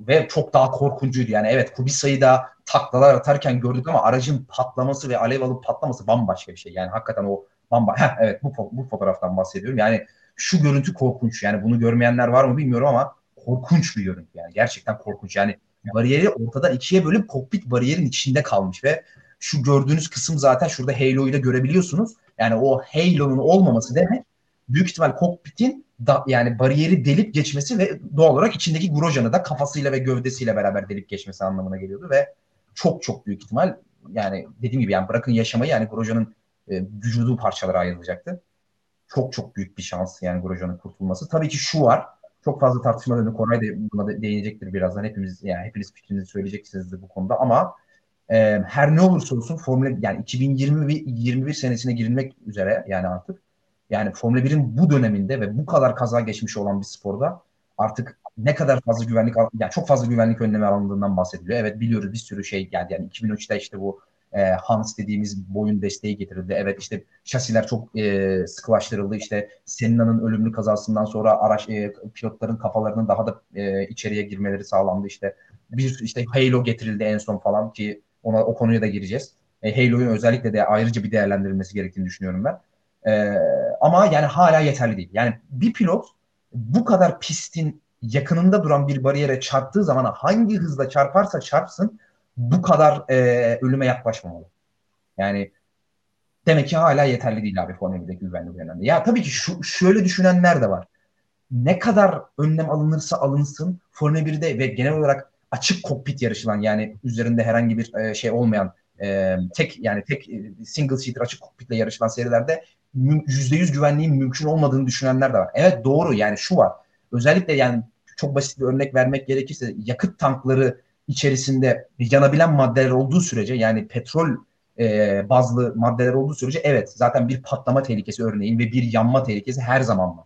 ve çok daha korkuncuydu. Yani evet Kubica'yı da taklalar atarken gördük ama aracın patlaması ve alev alıp patlaması bambaşka bir şey. Yani hakikaten o bamba evet bu bu fotoğraftan bahsediyorum. Yani şu görüntü korkunç. Yani bunu görmeyenler var mı bilmiyorum ama korkunç bir görüntü yani. Gerçekten korkunç. Yani bariyeri ortadan ikiye bölüp kokpit bariyerin içinde kalmış ve şu gördüğünüz kısım zaten şurada Halo'yu da görebiliyorsunuz. Yani o Halo'nun olmaması demek büyük ihtimal kokpitin da, yani bariyeri delip geçmesi ve doğal olarak içindeki Grosjean'ı da kafasıyla ve gövdesiyle beraber delip geçmesi anlamına geliyordu ve çok çok büyük ihtimal yani dediğim gibi yani bırakın yaşamayı yani Grosjean'ın e, vücudu parçalara ayrılacaktı. Çok çok büyük bir şans yani Grosjean'ın kurtulması. Tabii ki şu var. Çok fazla tartışma dönüyor. Koray da buna da değinecektir birazdan. Hepimiz yani hepiniz fikrinizi söyleyeceksiniz bu konuda ama e, her ne olursa olsun Formula yani 2020 21 senesine girilmek üzere yani artık yani Formula 1'in bu döneminde ve bu kadar kaza geçmiş olan bir sporda artık ne kadar fazla güvenlik yani çok fazla güvenlik önlemi alındığından bahsediliyor. Evet biliyoruz bir sürü şey geldi. Yani 2003'te işte bu e, Hans dediğimiz boyun desteği getirildi. Evet işte şasiler çok e, sıkılaştırıldı. İşte Senna'nın ölümlü kazasından sonra araç e, pilotların kafalarının daha da e, içeriye girmeleri sağlandı. İşte bir işte Halo getirildi en son falan ki ona o konuya da gireceğiz. E, Halo'nun özellikle de ayrıca bir değerlendirilmesi gerektiğini düşünüyorum ben. E, ama yani hala yeterli değil. Yani bir pilot bu kadar pistin yakınında duran bir bariyere çarptığı zaman hangi hızla çarparsa çarpsın bu kadar e, ölüme yaklaşmamalı. Yani demek ki hala yeterli değil abi Formula 1'deki güvenlik önlemde. Ya tabii ki şu, şöyle düşünenler de var. Ne kadar önlem alınırsa alınsın Formula 1'de ve genel olarak açık kokpit yarışılan yani üzerinde herhangi bir e, şey olmayan e, tek yani tek e, single seater açık kokpitle yarışılan serilerde %100 güvenliğin mümkün olmadığını düşünenler de var. Evet doğru yani şu var. Özellikle yani çok basit bir örnek vermek gerekirse yakıt tankları içerisinde yanabilen maddeler olduğu sürece yani petrol e, bazlı maddeler olduğu sürece evet zaten bir patlama tehlikesi örneğin ve bir yanma tehlikesi her zaman var.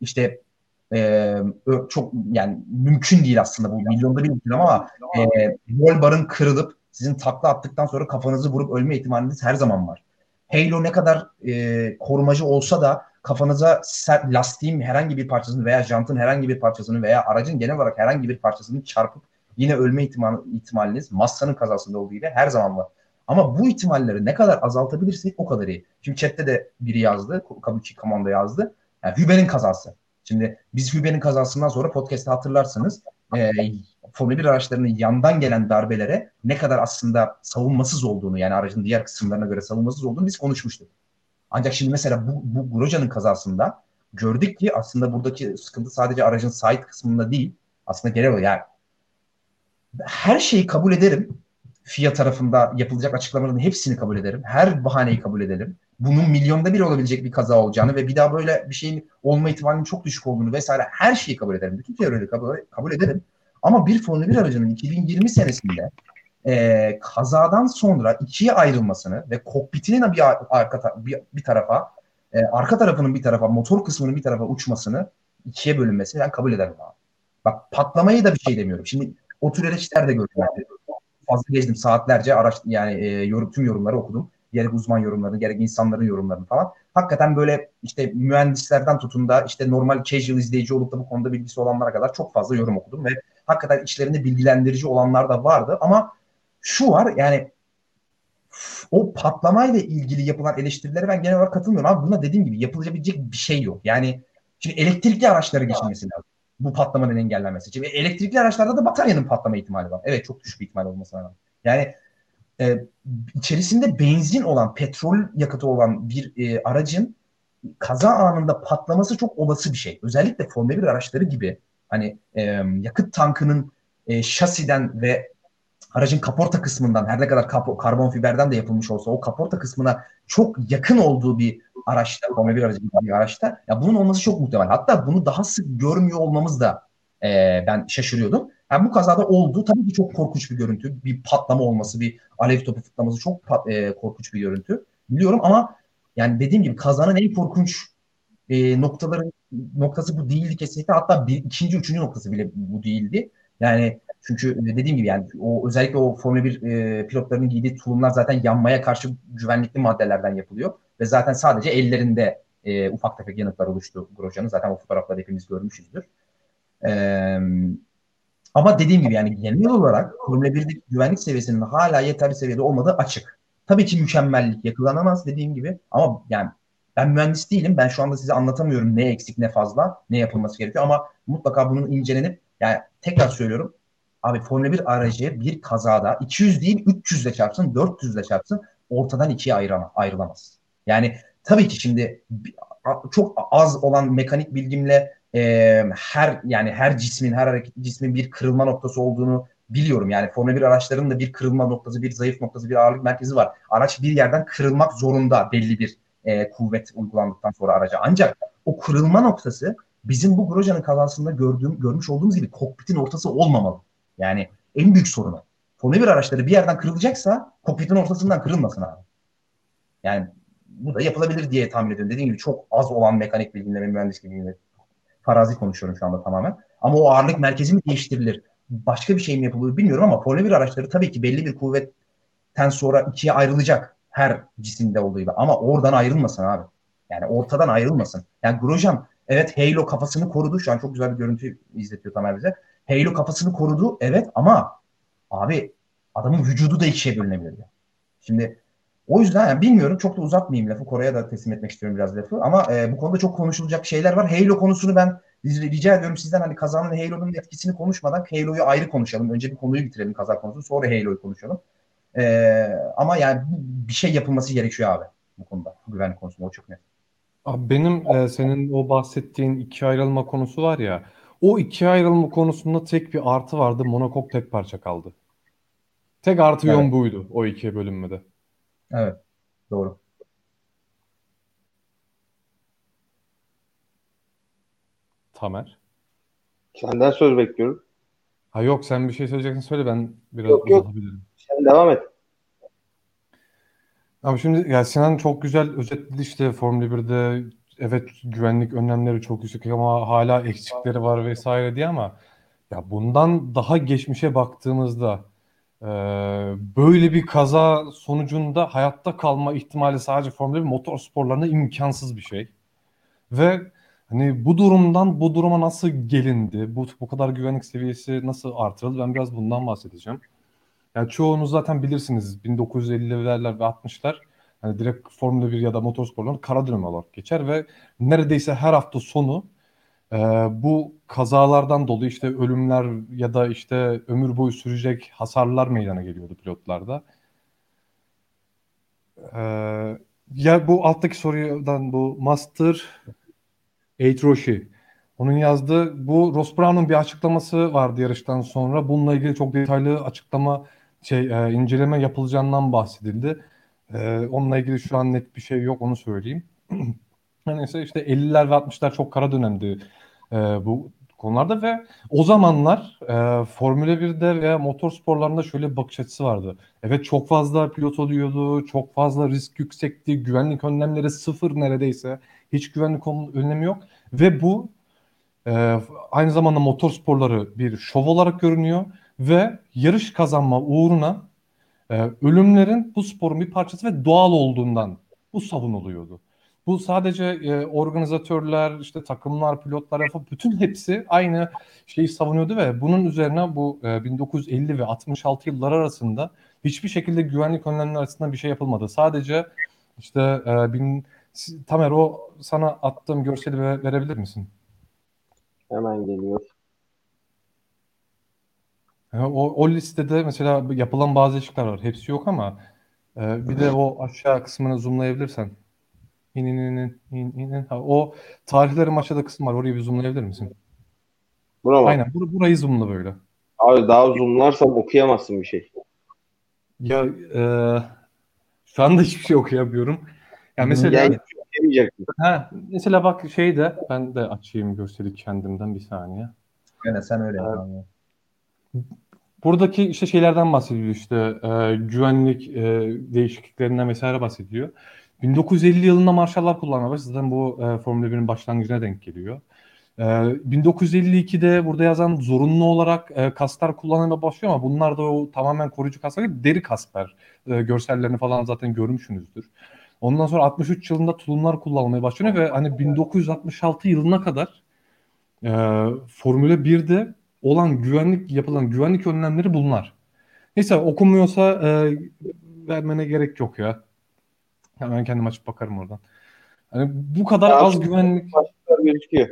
İşte e, çok yani mümkün değil aslında bu milyonda bir mümkün ama e, rol barın kırılıp sizin takla attıktan sonra kafanızı vurup ölme ihtimaliniz her zaman var. Halo ne kadar e, korumacı olsa da kafanıza lastiğin herhangi bir parçasını veya jantın herhangi bir parçasını veya aracın genel olarak herhangi bir parçasını çarpıp yine ölme ihtimal, ihtimaliniz Massa'nın kazasında olduğu gibi her zaman var. Ama bu ihtimalleri ne kadar azaltabilirsek o kadar iyi. Şimdi chatte de biri yazdı, Kabuki Kamanda yazdı. Yani Hüber'in kazası. Şimdi biz Hüber'in kazasından sonra podcast'te hatırlarsınız e, Formula 1 araçlarının yandan gelen darbelere ne kadar aslında savunmasız olduğunu yani aracın diğer kısımlarına göre savunmasız olduğunu biz konuşmuştuk. Ancak şimdi mesela bu, bu Grosjean'ın kazasında gördük ki aslında buradaki sıkıntı sadece aracın side kısmında değil. Aslında genel olarak yani her şeyi kabul ederim. FIA tarafında yapılacak açıklamaların hepsini kabul ederim. Her bahaneyi kabul edelim. Bunun milyonda bir olabilecek bir kaza olacağını ve bir daha böyle bir şeyin olma ihtimalinin çok düşük olduğunu vesaire her şeyi kabul ederim. Bütün teorileri kabul, kabul ederim. Ama bir Formula 1 aracının 2020 senesinde e, kazadan sonra ikiye ayrılmasını ve kokpitinin bir arka bir, bir tarafa e, arka tarafının bir tarafa motor kısmının bir tarafa uçmasını ikiye bölünmesini ben kabul ederim abi. Bak patlamayı da bir şey demiyorum. Şimdi o tür eleştiriler de gördüm. Fazla gezdim saatlerce araç yani e, yorum, tüm yorumları okudum. Gerek uzman yorumlarını, gerek insanların yorumlarını falan. Hakikaten böyle işte mühendislerden tutun da işte normal casual izleyici olup da bu konuda bilgisi olanlara kadar çok fazla yorum okudum ve hakikaten içlerinde bilgilendirici olanlar da vardı ama şu var yani o patlamayla ilgili yapılan eleştirilere ben genel olarak katılmıyorum. Ama buna dediğim gibi yapılabilecek bir şey yok. Yani şimdi elektrikli araçlara geçilmesi lazım. Bu patlamanın engellenmesi için. Ve elektrikli araçlarda da bataryanın patlama ihtimali var. Evet çok düşük bir ihtimal olmasına rağmen. Yani e, içerisinde benzin olan, petrol yakıtı olan bir e, aracın kaza anında patlaması çok olası bir şey. Özellikle Formula 1 araçları gibi hani e, yakıt tankının e, şasiden ve aracın kaporta kısmından her ne kadar karbon fiberden de yapılmış olsa o kaporta kısmına çok yakın olduğu bir araçta, Formula 1 aracı bir araçta ya bunun olması çok muhtemel. Hatta bunu daha sık görmüyor olmamız da e, ben şaşırıyordum. Yani bu kazada oldu. Tabii ki çok korkunç bir görüntü. Bir patlama olması, bir alev topu fırtlaması çok e, korkunç bir görüntü. Biliyorum ama yani dediğim gibi kazanın en korkunç e, noktaların noktası bu değildi kesinlikle. Hatta bir, ikinci, üçüncü noktası bile bu değildi. Yani çünkü dediğim gibi yani o özellikle o Formula 1 e, pilotlarının giydiği tulumlar zaten yanmaya karşı güvenlikli maddelerden yapılıyor. Ve zaten sadece ellerinde e, ufak tefek yanıklar oluştu Grosjean'ın. Zaten o fotoğrafları hepimiz görmüşüzdür. Eee ama dediğim gibi yani genel olarak Formula 1'deki güvenlik seviyesinin hala yeterli seviyede olmadığı açık. Tabii ki mükemmellik yakalanamaz dediğim gibi ama yani Ben mühendis değilim. Ben şu anda size anlatamıyorum ne eksik ne fazla, ne yapılması gerekiyor ama mutlaka bunun incelenip yani tekrar söylüyorum. Abi Formula 1 aracı bir kazada 200 değil 300 ile çarpsın, 400 ile çarpsın ortadan ikiye ayırama, ayrılamaz. Yani tabii ki şimdi çok az olan mekanik bilgimle e, her yani her cismin her hareket cismin bir kırılma noktası olduğunu biliyorum. Yani Formula 1 araçlarının da bir kırılma noktası, bir zayıf noktası, bir ağırlık merkezi var. Araç bir yerden kırılmak zorunda belli bir e, kuvvet uygulandıktan sonra araca. Ancak o kırılma noktası bizim bu Grosjean'ın kazasında gördüğüm, görmüş olduğumuz gibi kokpitin ortası olmamalı. Yani en büyük sorunu. Formula 1 araçları bir yerden kırılacaksa kokpitin ortasından kırılmasın abi. Yani bu da yapılabilir diye tahmin ediyorum. Dediğim gibi çok az olan mekanik bilgimle ve mühendislik bilgimle farazi konuşuyorum şu anda tamamen. Ama o ağırlık merkezi mi değiştirilir? Başka bir şey mi yapılır bilmiyorum ama Formula 1 araçları tabii ki belli bir kuvvetten sonra ikiye ayrılacak her cisimde olduğu gibi. Ama oradan ayrılmasın abi. Yani ortadan ayrılmasın. Yani Grosjean evet Halo kafasını korudu. Şu an çok güzel bir görüntü izletiyor Tamer bize. Halo kafasını korudu evet ama abi adamın vücudu da ikiye bölünebilir. Şimdi o yüzden yani bilmiyorum çok da uzatmayayım lafı. Kore'ye da teslim etmek istiyorum biraz lafı. Ama e, bu konuda çok konuşulacak şeyler var. Halo konusunu ben rica ediyorum sizden hani kazanın Halo'nun etkisini konuşmadan Halo'yu ayrı konuşalım. Önce bir konuyu bitirelim kaza konusunu sonra Halo'yu konuşalım. E, ama yani bir şey yapılması gerekiyor abi bu konuda. Güvenlik konusunda o çok net. Abi benim e, senin o bahsettiğin iki ayrılma konusu var ya o iki ayrılma konusunda tek bir artı vardı. Monokok tek parça kaldı. Tek artı evet. yön buydu o ikiye bölünmede. Evet. Doğru. Tamer. Senden söz bekliyorum. Ha yok sen bir şey söyleyeceksin söyle ben biraz yok, yok. Sen devam et. Abi şimdi ya Sinan çok güzel özetledi işte Formula 1'de evet güvenlik önlemleri çok yüksek ama hala eksikleri var vesaire diye ama ya bundan daha geçmişe baktığımızda e, böyle bir kaza sonucunda hayatta kalma ihtimali sadece Formula 1 motor sporlarında imkansız bir şey. Ve hani bu durumdan bu duruma nasıl gelindi? Bu bu kadar güvenlik seviyesi nasıl artırıldı? Ben biraz bundan bahsedeceğim. Yani çoğunuz zaten bilirsiniz 1950'ler ve 60'lar hani direkt Formula 1 ya da motorsporların kara dönem olarak geçer ve neredeyse her hafta sonu e, bu kazalardan dolayı işte ölümler ya da işte ömür boyu sürecek hasarlar meydana geliyordu pilotlarda. E, ya bu alttaki sorudan bu Master Eitroshi onun yazdığı bu Ross Brown'un bir açıklaması vardı yarıştan sonra. Bununla ilgili çok detaylı açıklama şey e, inceleme yapılacağından bahsedildi. E, onunla ilgili şu an net bir şey yok onu söyleyeyim. Neyse işte 50'ler ve 60'lar çok kara dönemdi e, bu konularda ve o zamanlar e, Formula 1'de veya motor sporlarında şöyle bir bakış açısı vardı. Evet çok fazla pilot oluyordu, çok fazla risk yüksekti, güvenlik önlemleri sıfır neredeyse. Hiç güvenlik önlemi yok ve bu e, aynı zamanda motor sporları bir şov olarak görünüyor ve yarış kazanma uğruna e, ölümlerin bu sporun bir parçası ve doğal olduğundan bu savunuluyordu. Bu sadece e, organizatörler, işte takımlar, pilotlar, bütün hepsi aynı şeyi savunuyordu ve bunun üzerine bu e, 1950 ve 66 yıllar arasında hiçbir şekilde güvenlik önlemleri arasında bir şey yapılmadı. Sadece işte e, bin, Tamer o sana attığım görseli verebilir misin? Hemen geliyor. O, o listede mesela yapılan bazı değişiklikler var. Hepsi yok ama e, bir de o aşağı kısmını zoomlayabilirsen. İn in in in in in. Ha, o tarihlerin aşağıda kısım var. Orayı bir zoomlayabilir misin? Bura mı? Aynen. Bur burayı zoomla böyle. Abi daha zoomlarsam okuyamazsın bir şey. Ya e, şu anda hiçbir şey okuyamıyorum. Ya mesela yani Ha, mesela bak şey de ben de açayım görseli kendimden bir saniye. Yani sen öyle evet. Buradaki işte şeylerden bahsediyor işte e, güvenlik e, değişikliklerinden vesaire bahsediyor. 1950 yılında marşallar kullanmaya başladı. Zaten bu e, Formula 1'in başlangıcına denk geliyor. E, 1952'de burada yazan zorunlu olarak e, kasklar kullanmaya başlıyor ama bunlar da o tamamen koruyucu kasklar deri kasklar. E, görsellerini falan zaten görmüşsünüzdür. Ondan sonra 63 yılında tulumlar kullanılmaya başlıyor ve hani 1966 yılına kadar e, Formula 1'de olan güvenlik yapılan güvenlik önlemleri bunlar. Neyse okumuyorsa e, vermene gerek yok ya. Hemen kendim açıp bakarım oradan. Hani bu kadar Ya az güvenlik gözüküyor.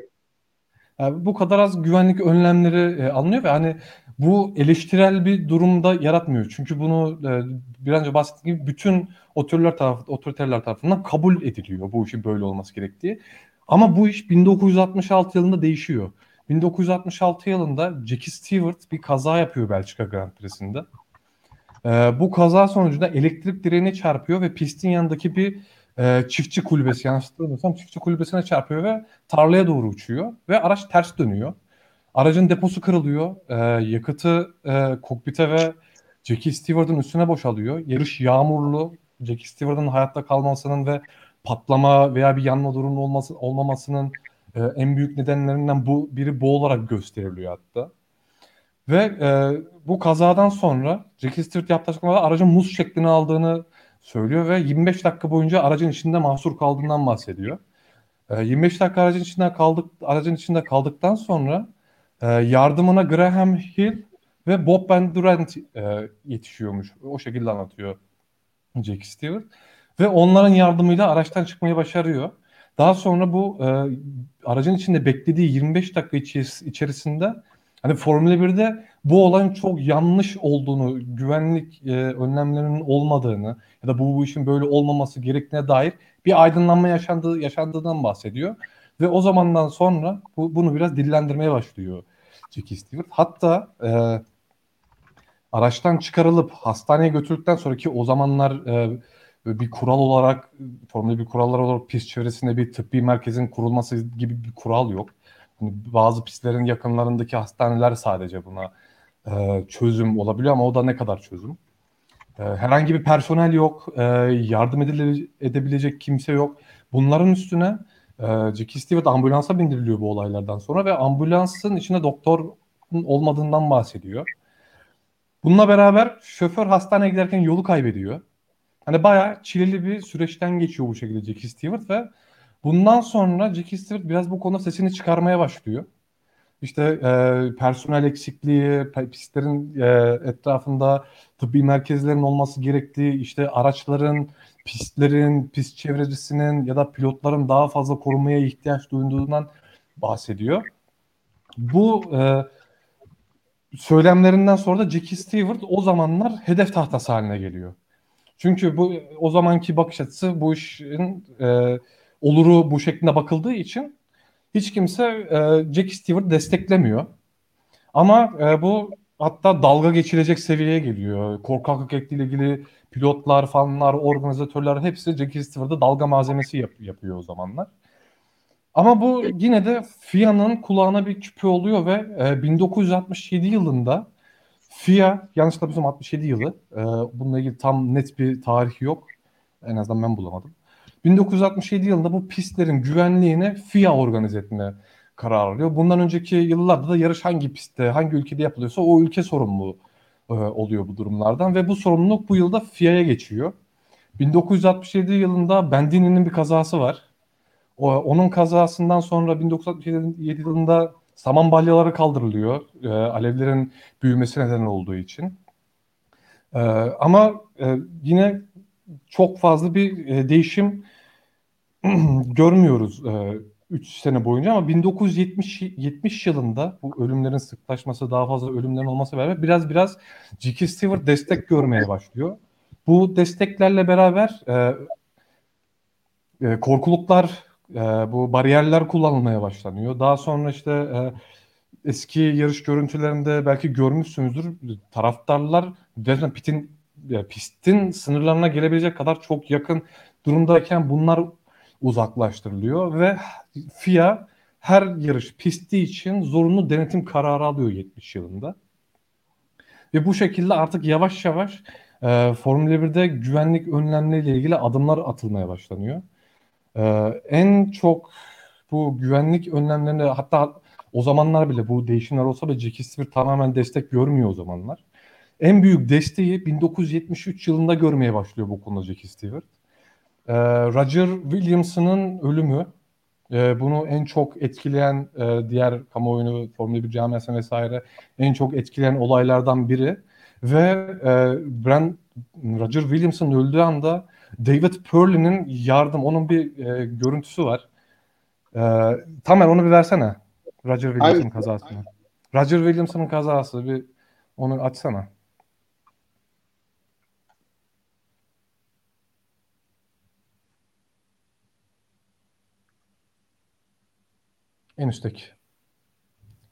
yani bu kadar az güvenlik önlemleri e, alınıyor ve hani bu eleştirel bir durumda yaratmıyor. Çünkü bunu e, bir önce bahsettiğim gibi bütün otoriteler, taraf, otoriteler tarafından kabul ediliyor bu işin böyle olması gerektiği. Ama bu iş 1966 yılında değişiyor. 1966 yılında Jackie Stewart bir kaza yapıyor Belçika Grand Prix'sinde. E, bu kaza sonucunda elektrik direğine çarpıyor ve pistin yanındaki bir e, çiftçi kulübesi yanlış hatırlamıyorsam çiftçi kulübesine çarpıyor ve tarlaya doğru uçuyor ve araç ters dönüyor. Aracın deposu kırılıyor. E, yakıtı e, kokpite ve Jackie Stewart'ın üstüne boşalıyor. Yarış yağmurlu. Jackie Stewart'ın hayatta kalmasının ve patlama veya bir yanma durumu olması, olmamasının e, en büyük nedenlerinden bu biri bu olarak gösteriliyor hatta. Ve e, bu kazadan sonra Jackie Stewart yaptığı açıklamada aracın muz şeklini aldığını söylüyor ve 25 dakika boyunca aracın içinde mahsur kaldığından bahsediyor. E, 25 dakika aracın içinde kaldık aracın içinde kaldıktan sonra e, yardımına Graham Hill ve Bob Van Durant e, yetişiyormuş. O şekilde anlatıyor Jackie Stewart. Ve onların yardımıyla araçtan çıkmayı başarıyor. Daha sonra bu e, aracın içinde beklediği 25 dakika içeris- içerisinde hani Formula 1'de bu olayın çok yanlış olduğunu, güvenlik e, önlemlerinin olmadığını ya da bu, bu işin böyle olmaması gerektiğine dair bir aydınlanma yaşandığı yaşandığından bahsediyor. Ve o zamandan sonra bu, bunu biraz dillendirmeye başlıyor Jackie Stewart. Hatta e, araçtan çıkarılıp hastaneye götürdükten sonraki o zamanlar e, bir kural olarak Formula bir kurallar olarak pist çevresinde bir tıbbi merkezin kurulması gibi bir kural yok. Hani bazı pistlerin yakınlarındaki hastaneler sadece buna e, çözüm olabiliyor ama o da ne kadar çözüm? E, herhangi bir personel yok, e, yardım edile- edebilecek kimse yok. Bunların üstüne e, Jackie Stewart ambulansa bindiriliyor bu olaylardan sonra ve ambulansın içinde doktor olmadığından bahsediyor. Bununla beraber şoför hastaneye giderken yolu kaybediyor. Hani bayağı çileli bir süreçten geçiyor bu şekilde Jackie Stewart ve bundan sonra Jackie Stewart biraz bu konuda sesini çıkarmaya başlıyor. İşte e, personel eksikliği, pistlerin e, etrafında tıbbi merkezlerin olması gerektiği, işte araçların, pistlerin, pist çevrecisinin ya da pilotların daha fazla korumaya ihtiyaç duyduğundan bahsediyor. Bu e, söylemlerinden sonra da Jackie Stewart o zamanlar hedef tahtası haline geliyor. Çünkü bu o zamanki bakış açısı bu işin e, oluru bu şeklinde bakıldığı için hiç kimse e, Jackie Stewart desteklemiyor. Ama e, bu hatta dalga geçilecek seviyeye geliyor. Korkaklık ekliyle ilgili pilotlar, fanlar, organizatörler hepsi Jackie Stewart'ı dalga malzemesi yap- yapıyor o zamanlar. Ama bu yine de FIA'nın kulağına bir küpe oluyor ve e, 1967 yılında FIA, yanlış hatırlamıyorsam 67 yılı, e, bununla ilgili tam net bir tarih yok. En azından ben bulamadım. 1967 yılında bu pistlerin güvenliğini FIA organize etme kararı alıyor. Bundan önceki yıllarda da yarış hangi pistte, hangi ülkede yapılıyorsa o ülke sorumlu e, oluyor bu durumlardan ve bu sorumluluk bu yılda FIA'ya geçiyor. 1967 yılında Bandini'nin bir kazası var. O, onun kazasından sonra 1967 yılında saman balyaları kaldırılıyor. E, alevlerin büyümesi neden olduğu için. E, ama e, yine çok fazla bir e, değişim görmüyoruz 3 sene boyunca ama 1970 70 yılında bu ölümlerin sıklaşması, daha fazla ölümlerin olması beraber biraz biraz Jackie Stewart destek görmeye başlıyor. Bu desteklerle beraber e, e, korkuluklar, e, bu bariyerler kullanılmaya başlanıyor. Daha sonra işte e, eski yarış görüntülerinde belki görmüşsünüzdür. Taraftarlar resmen pitin ya pistin sınırlarına gelebilecek kadar çok yakın durumdayken bunlar uzaklaştırılıyor ve FIA her yarış pisti için zorunlu denetim kararı alıyor 70 yılında. Ve bu şekilde artık yavaş yavaş e, Formula 1'de güvenlik önlemleriyle ilgili adımlar atılmaya başlanıyor. E, en çok bu güvenlik önlemlerine hatta o zamanlar bile bu değişimler olsa bile Jackie Stewart tamamen destek görmüyor o zamanlar. En büyük desteği 1973 yılında görmeye başlıyor bu konuda Jackie Stewart. Ee, Roger Williamson'ın ölümü e, bunu en çok etkileyen e, diğer kamuoyunu, Formula 1 camiasını vesaire en çok etkileyen olaylardan biri ve e, Brand, Roger Williamson öldüğü anda David Purley'nin yardım, onun bir e, görüntüsü var. E, Tamer onu bir versene. Roger Williams'ın Hangisi? kazasını. Roger Williams'ın kazası bir onu açsana. En üstteki.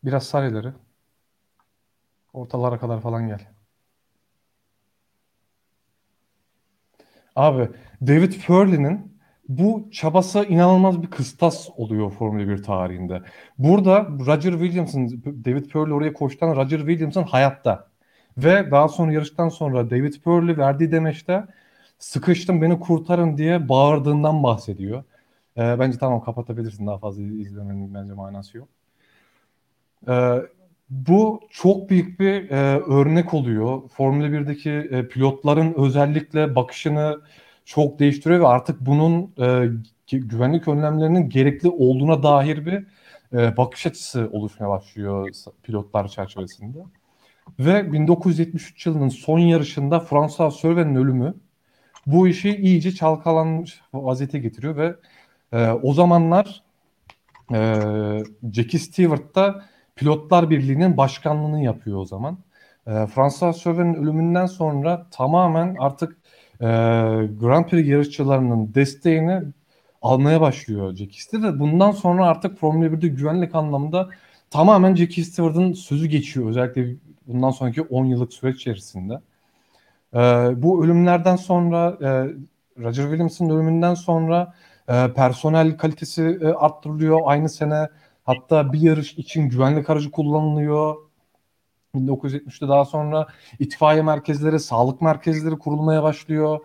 Biraz sar ileri. Ortalara kadar falan gel. Abi David Furley'nin bu çabası inanılmaz bir kıstas oluyor Formula 1 tarihinde. Burada Roger Williams'ın, David Purley oraya koştan Roger Williams'ın hayatta. Ve daha sonra yarıştan sonra David Purley verdiği demeçte sıkıştım beni kurtarın diye bağırdığından bahsediyor. Ee, bence tamam kapatabilirsin daha fazla izlemenin bence manası yok. Ee, bu çok büyük bir e, örnek oluyor. Formula 1'deki e, pilotların özellikle bakışını çok değiştiriyor ve artık bunun e, güvenlik önlemlerinin gerekli olduğuna dair bir e, bakış açısı oluşmaya başlıyor pilotlar çerçevesinde. Ve 1973 yılının son yarışında François Sörven'in ölümü bu işi iyice çalkalanmış vaziyete getiriyor ve e, o zamanlar e, Jackie Stewart da Pilotlar Birliği'nin başkanlığını yapıyor o zaman. E, François Sörven'in ölümünden sonra tamamen artık e, Grand Prix yarışçılarının desteğini almaya başlıyor Jackie Stewart. Bundan sonra artık Formula 1'de güvenlik anlamında tamamen Jackie Stewart'ın sözü geçiyor. Özellikle bundan sonraki 10 yıllık süreç içerisinde. E, bu ölümlerden sonra e, Roger Williams'ın ölümünden sonra e, personel kalitesi e, arttırılıyor. Aynı sene hatta bir yarış için güvenlik aracı kullanılıyor. 1970'te daha sonra itfaiye merkezleri, sağlık merkezleri kurulmaya başlıyor.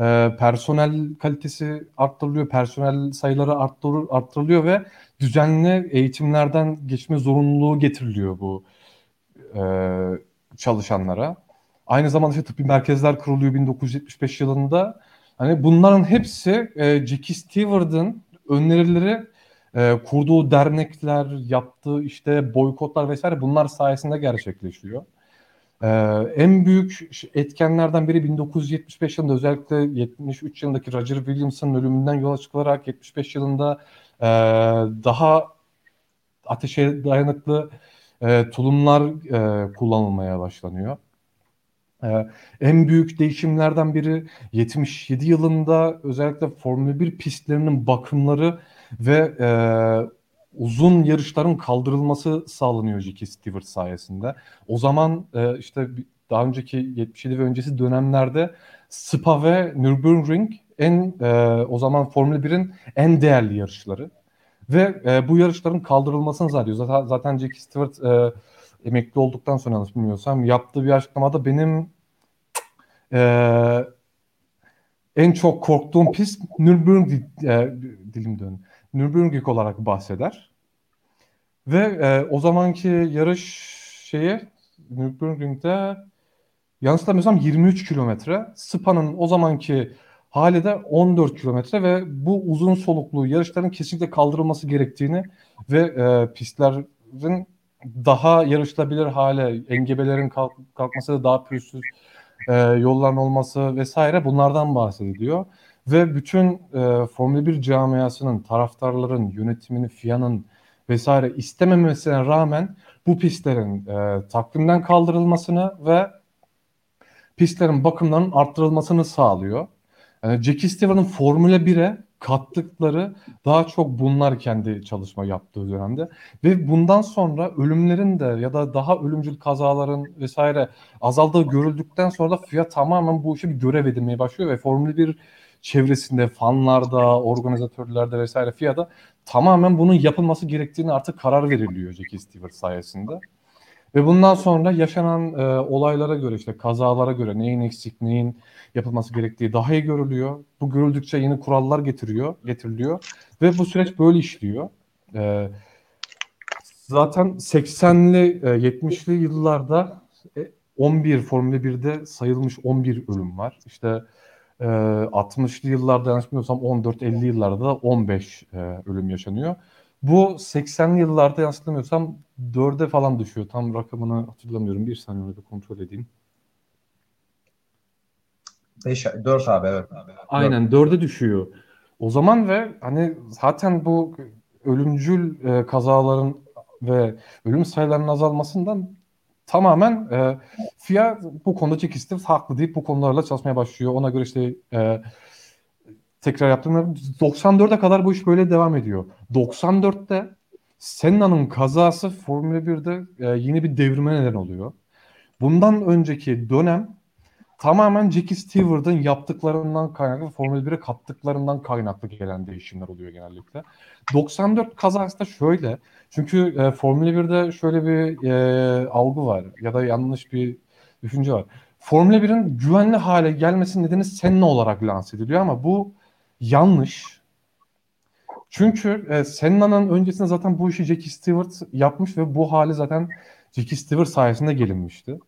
E, personel kalitesi arttırılıyor, personel sayıları arttır, arttırılıyor ve düzenli eğitimlerden geçme zorunluluğu getiriliyor bu e, çalışanlara. Aynı zamanda işte tıbbi merkezler kuruluyor 1975 yılında. Hani bunların hepsi e, Jackie Stewart'ın önerileri e, kurduğu dernekler, yaptığı işte boykotlar vesaire bunlar sayesinde gerçekleşiyor. E, en büyük etkenlerden biri 1975 yılında özellikle 73 yılındaki Roger Williams'ın ölümünden yola çıkılarak 75 yılında e, daha ateşe dayanıklı e, tulumlar e, kullanılmaya başlanıyor. Ee, en büyük değişimlerden biri 77 yılında özellikle Formula 1 pistlerinin bakımları ve e, uzun yarışların kaldırılması sağlanıyor Jackie Stewart sayesinde. O zaman e, işte daha önceki 77 ve öncesi dönemlerde Spa ve Nürburgring en e, o zaman Formula 1'in en değerli yarışları. Ve e, bu yarışların kaldırılmasını sağlıyor. Zaten, zaten Jackie Stewart e, emekli olduktan sonra yanlış bilmiyorsam yaptığı bir açıklamada benim e, en çok korktuğum pist Nürburgring e, dilim dön. Nürburgring olarak bahseder. Ve e, o zamanki yarış şeyi Nürburgring'de yanlış hatırlamıyorsam 23 kilometre. Spa'nın o zamanki hali de 14 kilometre ve bu uzun soluklu yarışların kesinlikle kaldırılması gerektiğini ve e, pistlerin daha yarışılabilir hale, engebelerin kalk, kalkması da daha pürüzsüz e, yolların olması vesaire bunlardan bahsediliyor. Ve bütün e, Formula 1 camiasının, taraftarların, yönetimini, FIA'nın vesaire istememesine rağmen bu pistlerin e, takvimden kaldırılmasını ve pistlerin bakımlarının arttırılmasını sağlıyor. Yani Jackie Stewart'ın Formula 1'e kattıkları daha çok bunlar kendi çalışma yaptığı dönemde ve bundan sonra ölümlerin de ya da daha ölümcül kazaların vesaire azaldığı görüldükten sonra da FIA tamamen bu işi bir görev edinmeye başlıyor ve Formula 1 çevresinde, fanlarda, organizatörlerde vesaire FIA'da tamamen bunun yapılması gerektiğini artık karar veriliyor Jackie Stewart sayesinde. Ve bundan sonra yaşanan e, olaylara göre işte kazalara göre neyin eksik, neyin yapılması gerektiği daha iyi görülüyor. Bu görüldükçe yeni kurallar getiriyor, getiriliyor ve bu süreç böyle işliyor. E, zaten 80'li, e, 70'li yıllarda 11 Formula 1'de sayılmış 11 ölüm var. İşte e, 60'lı yıllarda yanlış bilmiyorsam 14-50 yıllarda da 15 e, ölüm yaşanıyor. Bu 80'li yıllarda yanlış hatırlamıyorsam 4'e falan düşüyor. Tam rakamını hatırlamıyorum. Bir saniye kontrol edeyim. 5 4 abi evet. Aynen dörde düşüyor. O zaman ve hani zaten bu ölümcül e, kazaların ve ölüm sayılarının azalmasından tamamen e, FIA bu konuda çekişti haklı deyip bu konularla çalışmaya başlıyor. Ona göre işte e, tekrar yaptım. 94'e kadar bu iş böyle devam ediyor. 94'te Senna'nın kazası Formula 1'de e, yeni bir devrime neden oluyor. Bundan önceki dönem tamamen Jackie Stewart'ın yaptıklarından kaynaklı, Formula 1'e kattıklarından kaynaklı gelen değişimler oluyor genellikle. 94 kazası da şöyle. Çünkü e, Formula 1'de şöyle bir e, algı var ya da yanlış bir düşünce var. Formula 1'in güvenli hale gelmesinin nedeni Senna olarak lanse ediliyor ama bu yanlış. Çünkü e, Senna'nın öncesinde zaten bu işi Jackie Stewart yapmış ve bu hali zaten Jackie Stewart sayesinde gelinmişti.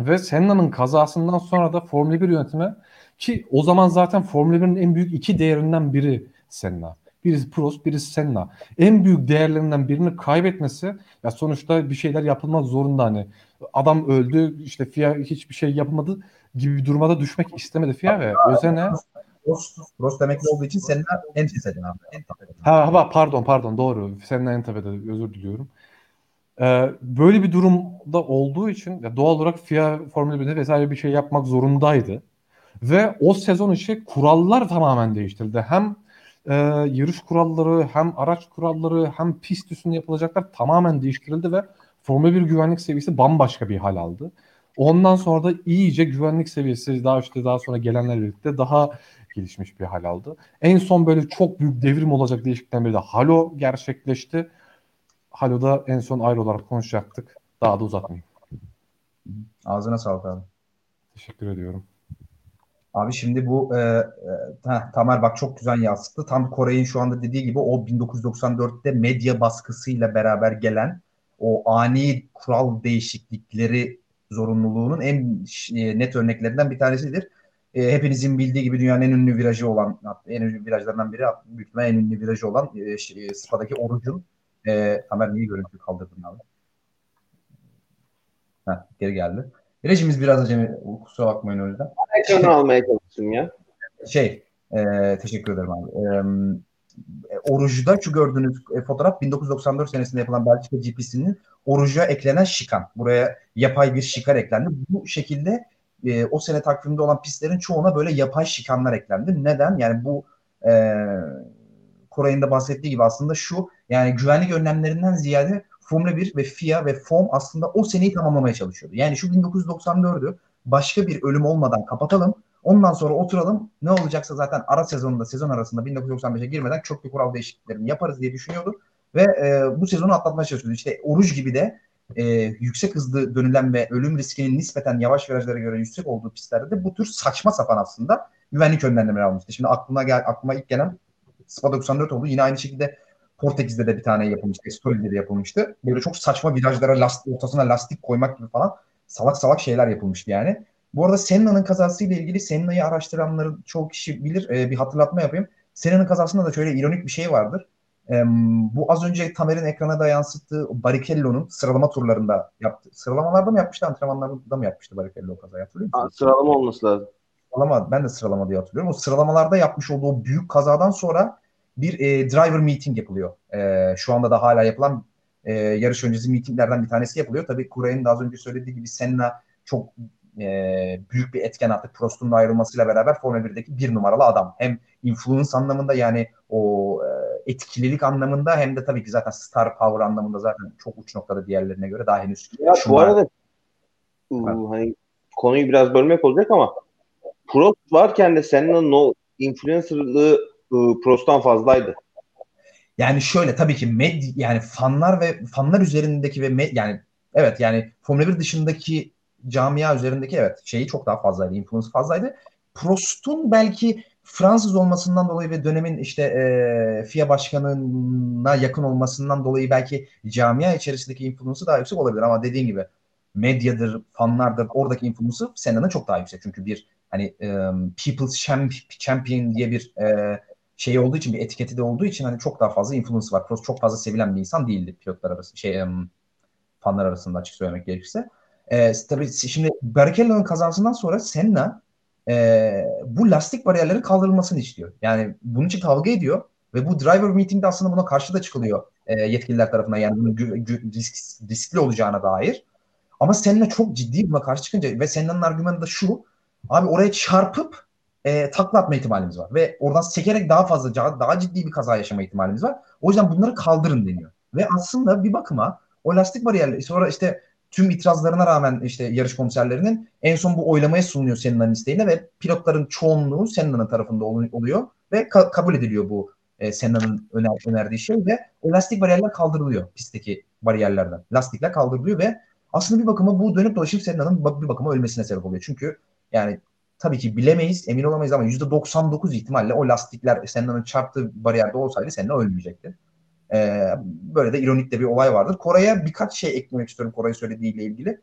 Ve Senna'nın kazasından sonra da Formula 1 yönetimi ki o zaman zaten Formula 1'in en büyük iki değerinden biri Senna. Birisi Prost, birisi Senna. En büyük değerlerinden birini kaybetmesi ya sonuçta bir şeyler yapılmak zorunda hani. Adam öldü işte FIA hiçbir şey yapmadı gibi bir durumda düşmek istemedi FIA ve Özene Prost, Prost demekli olduğu için senin en tepeden abi. En tepeden. Ha, ha pardon pardon doğru. Seninle en tepede özür diliyorum. Ee, böyle bir durumda olduğu için doğal olarak FIA Formula 1'de vesaire bir şey yapmak zorundaydı. Ve o sezon içi kurallar tamamen değiştirildi. Hem e, yarış kuralları hem araç kuralları hem pist üstünde yapılacaklar tamamen değiştirildi ve Formula 1 güvenlik seviyesi bambaşka bir hal aldı. Ondan sonra da iyice güvenlik seviyesi daha işte daha sonra gelenlerle birlikte daha gelişmiş bir hal aldı. En son böyle çok büyük devrim olacak değişiklikten biri de Halo gerçekleşti. Halo'da en son ayrı olarak konuşacaktık. Daha da uzatmayayım. Ağzına sağlık abi. Teşekkür ediyorum. Abi şimdi bu e, e, heh, Tamer bak çok güzel yansıttı. Tam Koray'ın şu anda dediği gibi o 1994'te medya baskısıyla beraber gelen o ani kural değişiklikleri zorunluluğunun en e, net örneklerinden bir tanesidir. E, hepinizin bildiği gibi dünyanın en ünlü virajı olan, en ünlü virajlarından biri, büyük en ünlü virajı olan e, e, Spa'daki Oruç'un e, Tamer niye görüntüyü kaldırdın abi? Heh, geri geldi. Rejimiz biraz acemi. Kusura bakmayın o yüzden. Ekranı almaya çalıştım ya. Şey, e, teşekkür ederim abi. E, Oruç'da şu gördüğünüz e, fotoğraf 1994 senesinde yapılan Belçika GP'sinin Oruç'a eklenen şikan. Buraya yapay bir şikar eklendi. Bu şekilde e, o sene takvimde olan pistlerin çoğuna böyle yapay şikanlar eklendi. Neden? Yani bu e, Koray'ın da bahsettiği gibi aslında şu yani güvenlik önlemlerinden ziyade Formula 1 ve FIA ve FOM aslında o seneyi tamamlamaya çalışıyordu. Yani şu 1994'ü başka bir ölüm olmadan kapatalım. Ondan sonra oturalım. Ne olacaksa zaten ara sezonunda, sezon arasında 1995'e girmeden çok bir kural değişikliklerini yaparız diye düşünüyordu. Ve e, bu sezonu atlatmaya çalışıyordu. İşte Oruç gibi de e, yüksek hızlı dönülen ve ölüm riskinin nispeten yavaş virajlara göre yüksek olduğu pistlerde de bu tür saçma sapan aslında güvenlik önlemleri almıştı. Şimdi aklıma gel aklıma ilk gelen Spa 94 oldu. Yine aynı şekilde Portekiz'de de bir tane yapılmıştı. Estoril'de de yapılmıştı. Böyle çok saçma virajlara lastik, ortasına lastik koymak gibi falan salak salak şeyler yapılmıştı yani. Bu arada Senna'nın kazasıyla ilgili Senna'yı araştıranların çoğu kişi bilir. Ee, bir hatırlatma yapayım. Senna'nın kazasında da şöyle ironik bir şey vardır. Ee, bu az önce Tamer'in ekrana da yansıttığı Barrichello'nun sıralama turlarında yaptı. Sıralamalarda mı yapmıştı, antrenmanlarda mı yapmıştı Barrichello kazayı hatırlıyor musun? Sıralama olması lazım. Sıralama, ben de sıralama diye hatırlıyorum. O sıralamalarda yapmış olduğu büyük kazadan sonra bir e, driver meeting yapılıyor. E, şu anda da hala yapılan e, yarış öncesi meetinglerden bir tanesi yapılıyor. Tabii Kuray'ın da az önce söylediği gibi Senna çok e, büyük bir etken artık Prost'un ayrılmasıyla beraber Formula 1'deki bir numaralı adam. Hem influence anlamında yani o e, etkililik anlamında hem de tabii ki zaten star power anlamında zaten çok uç noktada diğerlerine göre daha henüz. Ya bu arada ıı, hani konuyu biraz bölmek olacak ama Prost varken de Senna'nın o influencerlığı ıı, Prost'tan fazlaydı. Yani şöyle tabii ki med yani fanlar ve fanlar üzerindeki ve med, yani evet yani Formula 1 dışındaki camia üzerindeki evet şeyi çok daha fazlaydı. Influence fazlaydı. Prost'un belki Fransız olmasından dolayı ve dönemin işte e, FIA başkanına yakın olmasından dolayı belki camia içerisindeki influence'ı daha yüksek olabilir ama dediğin gibi medyadır, fanlardır oradaki influence'ı Senna'nın çok daha yüksek. Çünkü bir hani um, People's Champion diye bir e, şey olduğu için bir etiketi de olduğu için hani çok daha fazla influence var. Prost çok fazla sevilen bir insan değildi pilotlar arası şey um, fanlar arasında açık söylemek gerekirse. E, tabii şimdi Barrichello'nun kazasından sonra Senna e, bu lastik bariyerlerin kaldırılmasını istiyor. Yani bunun için kavga ediyor ve bu driver meetingde aslında buna karşı da çıkılıyor e, yetkililer tarafından yani bunun gü- gü- risk, riskli olacağına dair. Ama Senna çok ciddi buna karşı çıkınca ve Senna'nın argümanı da şu abi oraya çarpıp e, takla atma ihtimalimiz var ve oradan sekerek daha fazla daha ciddi bir kaza yaşama ihtimalimiz var. O yüzden bunları kaldırın deniyor. Ve aslında bir bakıma o lastik bariyerleri sonra işte tüm itirazlarına rağmen işte yarış komiserlerinin en son bu oylamaya sunuluyor Senna'nın isteğine ve pilotların çoğunluğu Senna'nın tarafında oluyor ve ka- kabul ediliyor bu e, Senna'nın öner önerdiği şey ve o lastik bariyerler kaldırılıyor pistteki bariyerlerden. Lastikler kaldırılıyor ve aslında bir bakıma bu dönüp dolaşıp Senna'nın bir bakıma ölmesine sebep oluyor. Çünkü yani tabii ki bilemeyiz, emin olamayız ama %99 ihtimalle o lastikler Senna'nın çarptığı bariyerde olsaydı Senna ölmeyecekti. Ee, böyle de ironik de bir olay vardır. Kore'ye birkaç şey eklemek istiyorum Kore'ye söylediğiyle ilgili.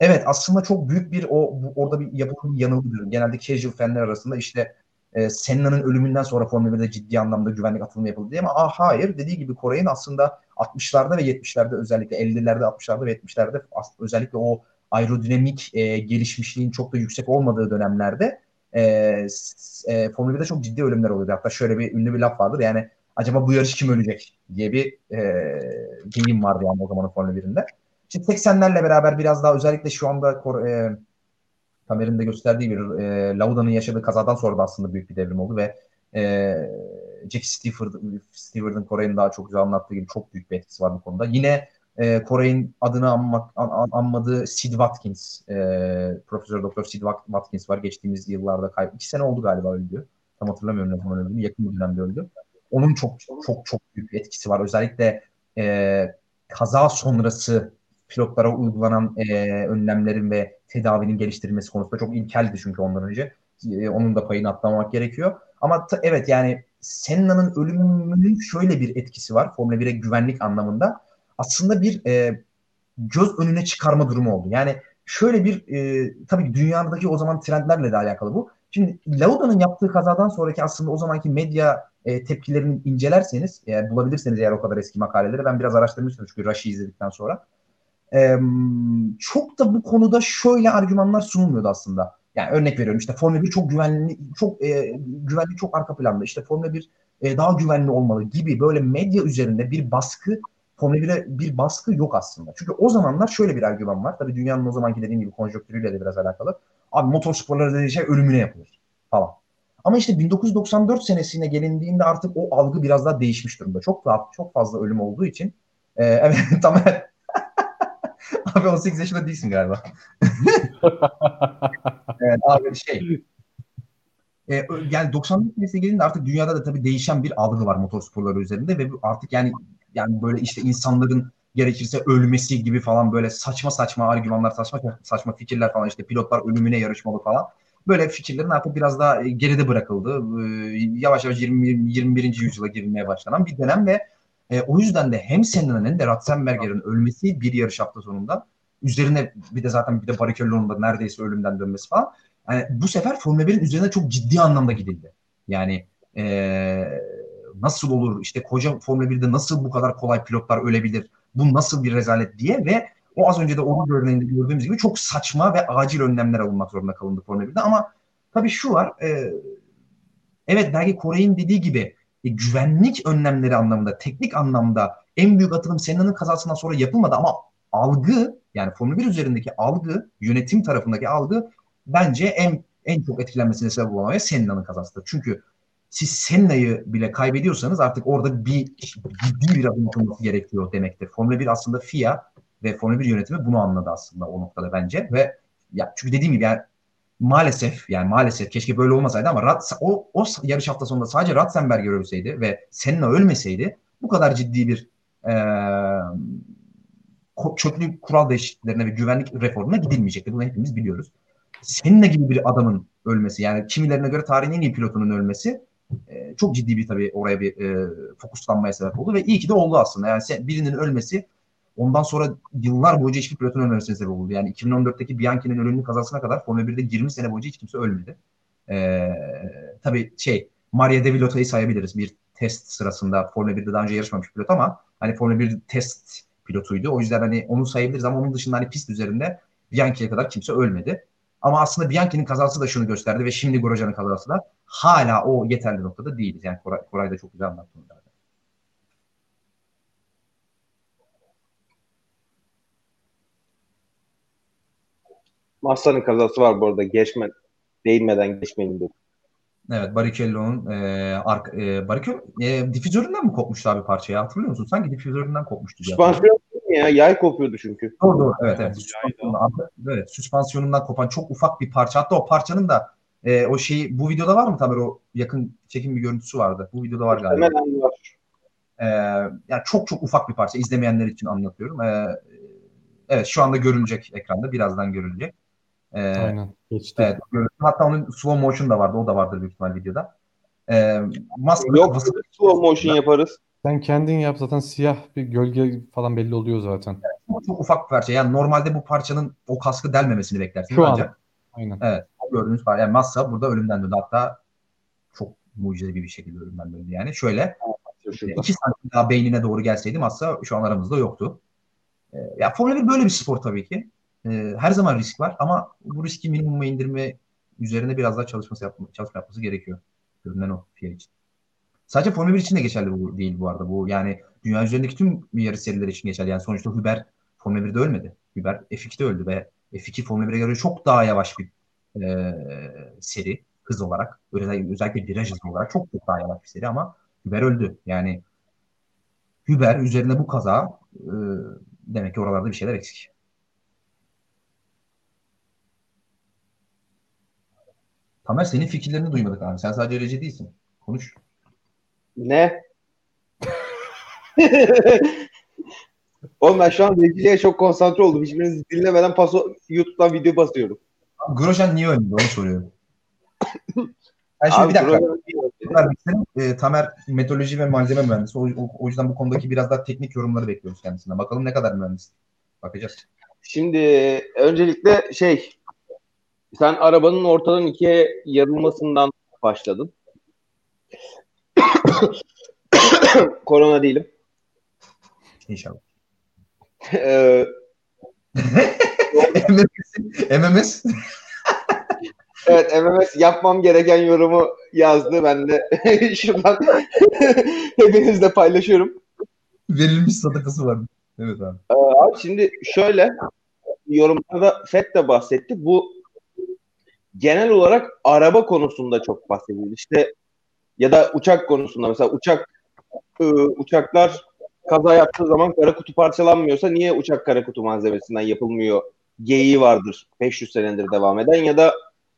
Evet aslında çok büyük bir o bu, orada bir yapılan bir yanılgıdır. Genelde casual fanlar arasında işte e, Senna'nın ölümünden sonra Formula 1'de ciddi anlamda güvenlik atılımı yapıldı diye ama ah, hayır dediği gibi Kore'nin aslında 60'larda ve 70'lerde özellikle 50'lerde 60'larda ve 70'lerde özellikle o aerodinamik e, gelişmişliğin çok da yüksek olmadığı dönemlerde e, e, Formula 1'de çok ciddi ölümler oluyordu. Hatta şöyle bir ünlü bir laf vardır yani acaba bu yarış kim ölecek diye bir e, deyim vardı yani o zamanın Formula 1'inde. İşte 80'lerle beraber biraz daha özellikle şu anda e, Tamer'in gösterdiği bir e, Lauda'nın yaşadığı kazadan sonra da aslında büyük bir devrim oldu ve e, Jackie Stewart, Stewart'ın daha çok güzel anlattığı gibi çok büyük bir etkisi var bu konuda. Yine e, Kore'nin adını anmak, an, anmadığı Sid Watkins, e, Profesör Doktor Sid Watkins var. Geçtiğimiz yıllarda kayıp. İki sene oldu galiba öldü. Tam hatırlamıyorum ne zaman öldü. Yakın bir dönemde öldü. Onun çok çok çok büyük etkisi var. Özellikle e, kaza sonrası pilotlara uygulanan e, önlemlerin ve tedavinin geliştirilmesi konusunda çok ilkeldi çünkü ondan önce. E, onun da payını atlamamak gerekiyor. Ama t- evet yani Senna'nın ölümünün şöyle bir etkisi var Formula 1'e güvenlik anlamında. Aslında bir e, göz önüne çıkarma durumu oldu. Yani şöyle bir e, tabii dünyadaki o zaman trendlerle de alakalı bu. Şimdi Lauda'nın yaptığı kazadan sonraki aslında o zamanki medya e, tepkilerini incelerseniz, eğer bulabilirseniz eğer o kadar eski makaleleri ben biraz araştırmıştım çünkü Rush'ı izledikten sonra. E, çok da bu konuda şöyle argümanlar sunulmuyordu aslında. Yani örnek veriyorum işte Formula 1 çok güvenli, çok e, güvenli çok arka planda. İşte Formula 1 e, daha güvenli olmalı gibi böyle medya üzerinde bir baskı Formula 1'e bir baskı yok aslında. Çünkü o zamanlar şöyle bir argüman var. Tabii dünyanın o zamanki dediğim gibi konjonktürüyle de biraz alakalı. Abi motorsporları dediği şey ölümüne yapılır falan. Ama işte 1994 senesine gelindiğinde artık o algı biraz daha değişmiş durumda. Çok daha çok fazla ölüm olduğu için. E, evet tamam. abi 18 yaşında değilsin galiba. evet, abi şey e, yani 94 senesine gelince artık dünyada da tabii değişen bir algı var motorsporları üzerinde ve artık yani yani böyle işte insanların gerekirse ölmesi gibi falan böyle saçma saçma argümanlar, saçma saçma fikirler falan işte pilotlar ölümüne yarışmalı falan. Böyle fikirlerin artık biraz daha e, geride bırakıldı. Ee, yavaş yavaş 20, 21. yüzyıla girilmeye başlanan bir dönem ve e, o yüzden de hem Senna'nın de Ratzenberger'in ölmesi bir yarış hafta sonunda üzerine bir de zaten bir de Barrichello'nun da neredeyse ölümden dönmesi falan. Yani bu sefer Formula 1'in üzerine çok ciddi anlamda gidildi. Yani eee nasıl olur işte koca Formula 1'de nasıl bu kadar kolay pilotlar ölebilir bu nasıl bir rezalet diye ve o az önce de onun örneğinde gördüğümüz gibi çok saçma ve acil önlemler alınmak zorunda kalındı Formula 1'de ama tabii şu var e, evet belki Kore'nin dediği gibi e, güvenlik önlemleri anlamında teknik anlamda en büyük atılım Senna'nın kazasından sonra yapılmadı ama algı yani Formula 1 üzerindeki algı yönetim tarafındaki algı bence en en çok etkilenmesine sebep olan ve Senna'nın kazasıdır. Çünkü siz Senna'yı bile kaybediyorsanız artık orada bir ciddi bir adım atılması gerekiyor demektir. Formula 1 aslında FIA ve Formula 1 yönetimi bunu anladı aslında o noktada bence ve ya çünkü dediğim gibi yani maalesef yani maalesef keşke böyle olmasaydı ama Rat, o, o yarış hafta sonunda sadece Ratzenberger ölseydi ve Senna ölmeseydi bu kadar ciddi bir e, çöplük kural değişikliklerine ve güvenlik reformuna gidilmeyecekti. Bunu hepimiz biliyoruz. Senna gibi bir adamın ölmesi yani kimilerine göre tarihin en iyi pilotunun ölmesi e, çok ciddi bir tabii oraya bir e, fokuslanmaya sebep oldu ve iyi ki de oldu aslında. Yani birinin ölmesi ondan sonra yıllar boyunca hiçbir pilotun ölmemesine sebep oldu. Yani 2014'teki Bianchi'nin ölümlü kazasına kadar Formula 1'de 20 sene boyunca hiç kimse ölmedi. E, tabii şey Maria De Villota'yı sayabiliriz bir test sırasında Formula 1'de daha önce yarışmamış pilot ama hani Formula 1 test pilotuydu. O yüzden hani onu sayabiliriz ama onun dışında hani pist üzerinde Bianchi'ye kadar kimse ölmedi. Ama aslında Bianchi'nin kazası da şunu gösterdi ve şimdi Grosjean'ın kazası da hala o yeterli noktada değiliz. Yani Koray, Koray da çok güzel anlattı. bunu zaten. Massa'nın kazası var bu arada. Geçme, değinmeden geçmeyin dedim. Evet Barrichello'nun e, arka, e, Barrichello e, difüzöründen mi kopmuştu abi parçayı hatırlıyor musun? Sanki difüzöründen kopmuştu. Süspansiyon ya? Yay kopuyordu çünkü. Doğru doğru evet evet. Süspansiyonundan, evet, süspansiyonundan kopan çok ufak bir parça. Hatta o parçanın da e, o şeyi bu videoda var mı Tamer o yakın çekim bir görüntüsü vardı. Bu videoda var galiba. Hemen var. E, yani çok çok ufak bir parça. İzlemeyenler için anlatıyorum. E, evet şu anda görülecek ekranda. Birazdan görülecek. E, Aynen. Geçti. Evet. Hatta onun slow motion da vardı. O da vardır büyük ihtimal videoda. E, Maska'nın Yok slow motion yaparız. Sen kendin yap zaten siyah bir gölge falan belli oluyor zaten. çok, çok ufak bir parça. Yani normalde bu parçanın o kaskı delmemesini beklersin. Şu an. Ancak Aynen. Evet. Gördüğünüz parça. Yani Massa burada ölümden döndü. Hatta çok mucizevi bir şekilde ölümden döndü. Yani şöyle Şurada. 2 santim daha beynine doğru gelseydi Massa şu an aramızda yoktu. Ee, ya Formula 1 böyle bir spor tabii ki. Ee, her zaman risk var ama bu riski minimuma indirme üzerine biraz daha çalışması yapma, çalışma yapması gerekiyor. Görünen o Pierre için. Sadece Formula 1 için de geçerli bu değil bu arada. Bu yani dünya üzerindeki tüm yarış serileri için geçerli. Yani sonuçta Hüber Formula 1'de ölmedi. Hüber F2'de öldü ve F2 Formula 1'e göre çok daha yavaş bir e, seri hız olarak. Özellikle, özellikle viraj hızı olarak çok çok daha yavaş bir seri ama Hüber öldü. Yani Hüber üzerine bu kaza e, demek ki oralarda bir şeyler eksik. Tamer senin fikirlerini duymadık abi. Sen sadece Recep değilsin. Konuş. Ne? Oğlum ben şu an Recili'ye çok konsantre oldum. Hiçbirinizi dinlemeden paso YouTube'dan video basıyorum. Grosjean niye öldü? Onu soruyorum. Ben şimdi Abi, bir dakika. Grosjean. E, Tamer meteoroloji ve malzeme mühendisi. O, o, o yüzden bu konudaki biraz daha teknik yorumları bekliyoruz kendisinden. Bakalım ne kadar mühendis. Bakacağız. Şimdi öncelikle şey sen arabanın ortadan ikiye yarılmasından başladın. Korona değilim. İnşallah. Ee, MMS. MMS. evet MMS yapmam gereken yorumu yazdı. Ben de şuradan hepinizle paylaşıyorum. Verilmiş sadakası var. Evet abi. Abi şimdi şöyle yorumlarda FED de bahsetti. Bu genel olarak araba konusunda çok bahsediyor. İşte ya da uçak konusunda mesela uçak ıı, uçaklar kaza yaptığı zaman kara kutu parçalanmıyorsa niye uçak kara kutu malzemesinden yapılmıyor? Geyiği vardır 500 senedir devam eden ya da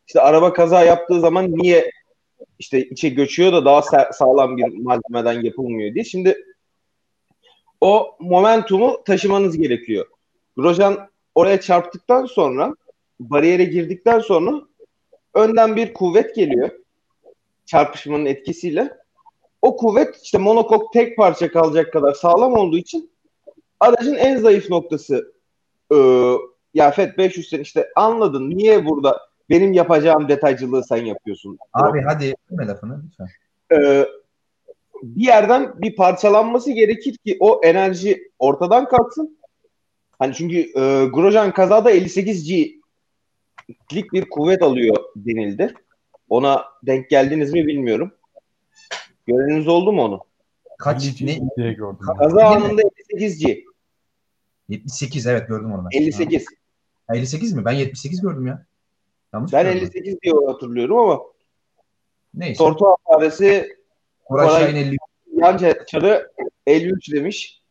işte araba kaza yaptığı zaman niye işte içe göçüyor da daha sa- sağlam bir malzemeden yapılmıyor diye. Şimdi o momentumu taşımanız gerekiyor. Grosjean oraya çarptıktan sonra bariyere girdikten sonra önden bir kuvvet geliyor. Çarpışmanın etkisiyle. O kuvvet işte monokok tek parça kalacak kadar sağlam olduğu için aracın en zayıf noktası e, ya FET 500 sen işte anladın niye burada benim yapacağım detaycılığı sen yapıyorsun. Abi hadi etme lafını lütfen. E, bir yerden bir parçalanması gerekir ki o enerji ortadan kalksın. Hani çünkü e, Grosjean kazada 58G'lik bir kuvvet alıyor denildi. Ona denk geldiniz mi bilmiyorum. Göreniniz oldu mu onu? Kaç? Ne? diye gördüm. Kaza anında 58G. 78 evet gördüm onu ben. 58. Ha, 58 mi? Ben 78 gördüm ya. Yanlış Ben mı gördüm? 58 diye hatırlıyorum ama Neyse. Tortu Koray Koray- Şahin 50. yan çarı 53 demiş.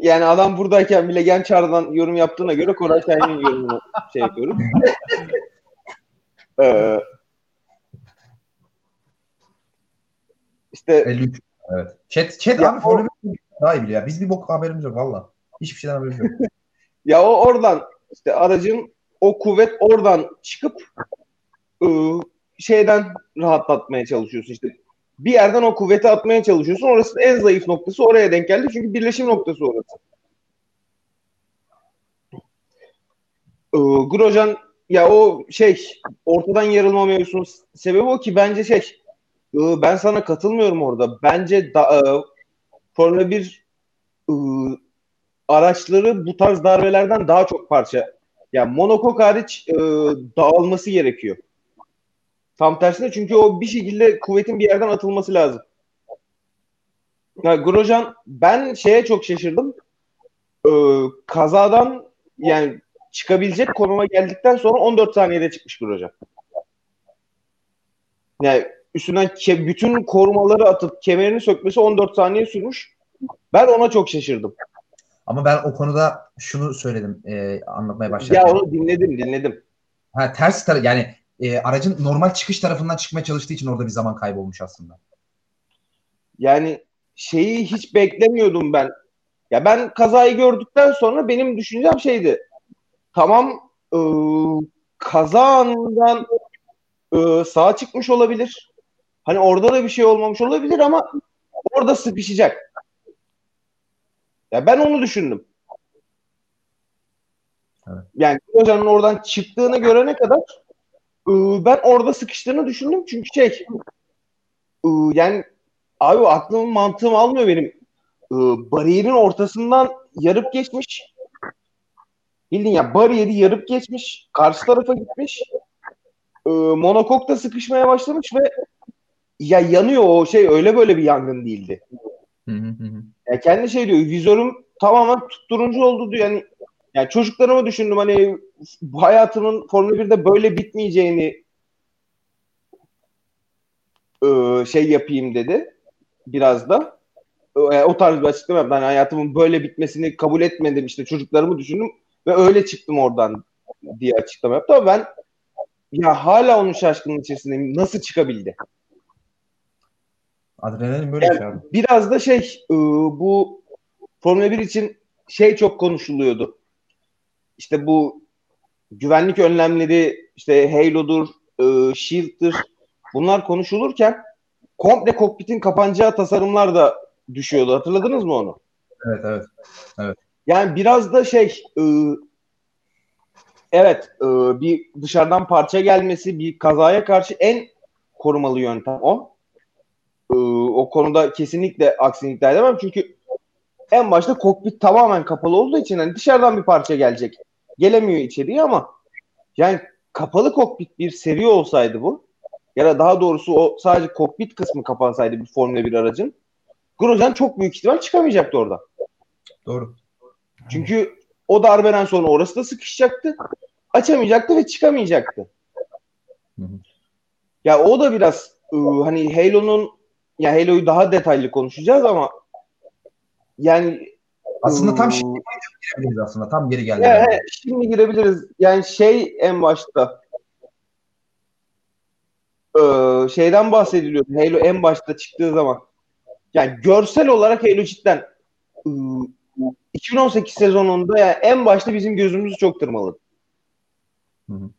Yani adam buradayken bile gen çağrıdan yorum yaptığına göre Koray Şahin'in yorumunu şey yapıyorum. ee, işte 53. Evet. Chat, chat Ya abi Formula 1 daha iyi biliyor. ya. Biz bir bok haberimiz yok valla. Hiçbir şeyden haberimiz yok. ya o oradan işte aracın o kuvvet oradan çıkıp ıı, şeyden rahatlatmaya çalışıyorsun işte. Bir yerden o kuvveti atmaya çalışıyorsun. Orası en zayıf noktası oraya denk geldi. Çünkü birleşim noktası orası. Ee, Grosjean ya o şey ortadan yarılma mevzusunun sebebi o ki bence şey e, ben sana katılmıyorum orada. Bence da, e, Formula 1 e, araçları bu tarz darbelerden daha çok parça Yani monokok hariç dağılması gerekiyor. Tam tersine çünkü o bir şekilde kuvvetin bir yerden atılması lazım. Yani Grosjean ben şeye çok şaşırdım. Ee, kazadan yani çıkabilecek konuma geldikten sonra 14 saniyede çıkmış Grosjean. Yani üstünden ke- bütün korumaları atıp kemerini sökmesi 14 saniye sürmüş. Ben ona çok şaşırdım. Ama ben o konuda şunu söyledim e, anlatmaya Ya başlarken. onu dinledim dinledim. Ha, ters taraf yani e, aracın normal çıkış tarafından çıkmaya çalıştığı için orada bir zaman kaybı olmuş aslında. Yani şeyi hiç beklemiyordum ben. Ya ben kazayı gördükten sonra benim düşüncem şeydi. Tamam e, kaza anından e, sağa çıkmış olabilir. Hani orada da bir şey olmamış olabilir ama orada sıkışacak. Ya ben onu düşündüm. Evet. Yani Grosjean'ın oradan çıktığını görene kadar e, ben orada sıkıştığını düşündüm. Çünkü şey e, yani abi aklım mantığım almıyor benim. E, bariyerin ortasından yarıp geçmiş. Bildiğin ya bariyeri yarıp geçmiş. Karşı tarafa gitmiş. E, monokok da sıkışmaya başlamış ve ya yanıyor o şey öyle böyle bir yangın değildi. Hı hı hı. hı. Ya kendi şey diyor vizörüm tamamen tutturuncu oldu diyor. Yani, yani çocuklarımı düşündüm hani bu hayatımın Formula 1'de böyle bitmeyeceğini e, şey yapayım dedi. Biraz da. E, o tarz bir açıklama yaptı. Hani hayatımın böyle bitmesini kabul etmedim işte çocuklarımı düşündüm ve öyle çıktım oradan diye açıklama yaptı ama ben ya hala onun şaşkınlığı içerisindeyim. Nasıl çıkabildi? Adrenalin böyle bir şey abi. biraz da şey e, bu Formula 1 için şey çok konuşuluyordu. İşte bu güvenlik önlemleri işte Halo'dur, e, Shield'dır bunlar konuşulurken komple kokpitin kapanacağı tasarımlar da düşüyordu. Hatırladınız mı onu? Evet evet. Yani biraz da şey e, evet e, bir dışarıdan parça gelmesi bir kazaya karşı en korumalı yöntem o. E, o konuda kesinlikle aksini iddia edemem çünkü en başta kokpit tamamen kapalı olduğu için hani dışarıdan bir parça gelecek. Gelemiyor içeriye ama yani kapalı kokpit bir seri olsaydı bu ya da daha doğrusu o sadece kokpit kısmı kapansaydı bir Formula 1 aracın Grosjean çok büyük ihtimal çıkamayacaktı orada. Doğru. Çünkü o darbeden sonra orası da sıkışacaktı. Açamayacaktı ve çıkamayacaktı. Hı hı. Ya o da biraz ıı, hani Halo'nun ya Halo'yu daha detaylı konuşacağız ama yani Aslında tam ıı, şimdi girebiliriz aslında. Tam geri geldi. ya, he, şimdi girebiliriz. Yani şey en başta ıı, şeyden bahsediliyordu. Halo en başta çıktığı zaman. Yani görsel olarak Halo cidden ıı, 2018 sezonunda yani en başta bizim gözümüzü çok tırmaladı. Hı hı.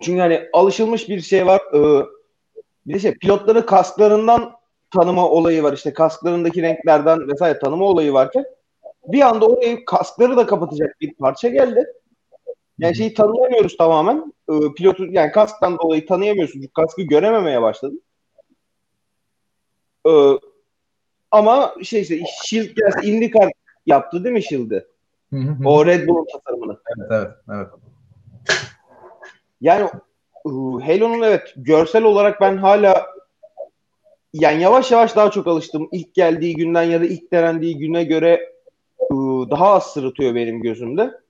Çünkü hani alışılmış bir şey var. Ee, bir de şey pilotları kasklarından tanıma olayı var. İşte kasklarındaki renklerden vesaire tanıma olayı varken bir anda orayı kaskları da kapatacak bir parça geldi. Yani şeyi tanıyamıyoruz tamamen. Ee, pilotu yani kasktan dolayı tanıyamıyorsun. Çünkü kaskı görememeye başladın. Ee, ama şey işte Shield gelse IndyCar yaptı değil mi Shield'i? O Red Bull'un tasarımını. Evet evet. evet. Yani ıı, Halo'nun evet görsel olarak ben hala yani yavaş yavaş daha çok alıştım. İlk geldiği günden ya da ilk denendiği güne göre ıı, daha az sırıtıyor benim gözümde.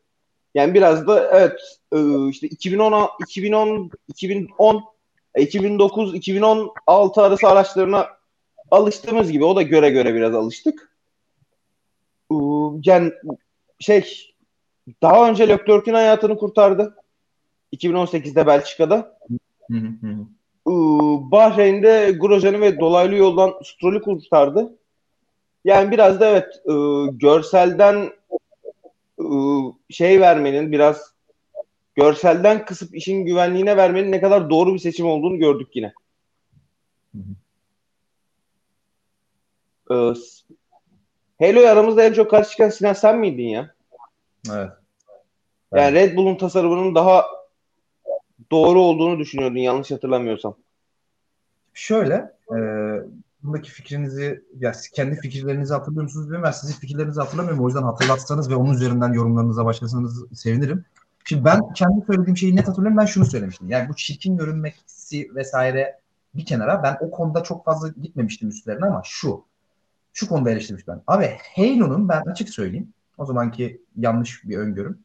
Yani biraz da evet ıı, işte 2010 2010 2010 2009 2016 arası araçlarına alıştığımız gibi o da göre göre biraz alıştık. Iı, Yani şey daha önce Leclerc'in hayatını kurtardı. 2018'de Belçika'da. Hı hı hı. Iı, Bahreyn'de Grosjean'ı ve dolaylı yoldan Stroll'ü kurtardı. Yani biraz da evet ıı, görselden ıı, şey vermenin biraz görselden kısıp işin güvenliğine vermenin ne kadar doğru bir seçim olduğunu gördük yine. Hı Ee, Halo'ya aramızda en çok karşı çıkan Sinan sen miydin ya? Evet. Yani Red Bull'un tasarımının daha doğru olduğunu düşünüyordun yanlış hatırlamıyorsam. Şöyle, e, bundaki fikrinizi, ya kendi fikirlerinizi hatırlıyor musunuz bilmiyorum. Ben sizin fikirlerinizi hatırlamıyorum. O yüzden hatırlatsanız ve onun üzerinden yorumlarınıza başlasanız sevinirim. Şimdi ben kendi söylediğim şeyi net hatırlıyorum. Ben şunu söylemiştim. Yani bu çirkin görünmesi vesaire bir kenara ben o konuda çok fazla gitmemiştim üstlerine ama şu. Şu konuda eleştirmiş ben. Abi Halo'nun ben açık söyleyeyim. O zamanki yanlış bir öngörüm.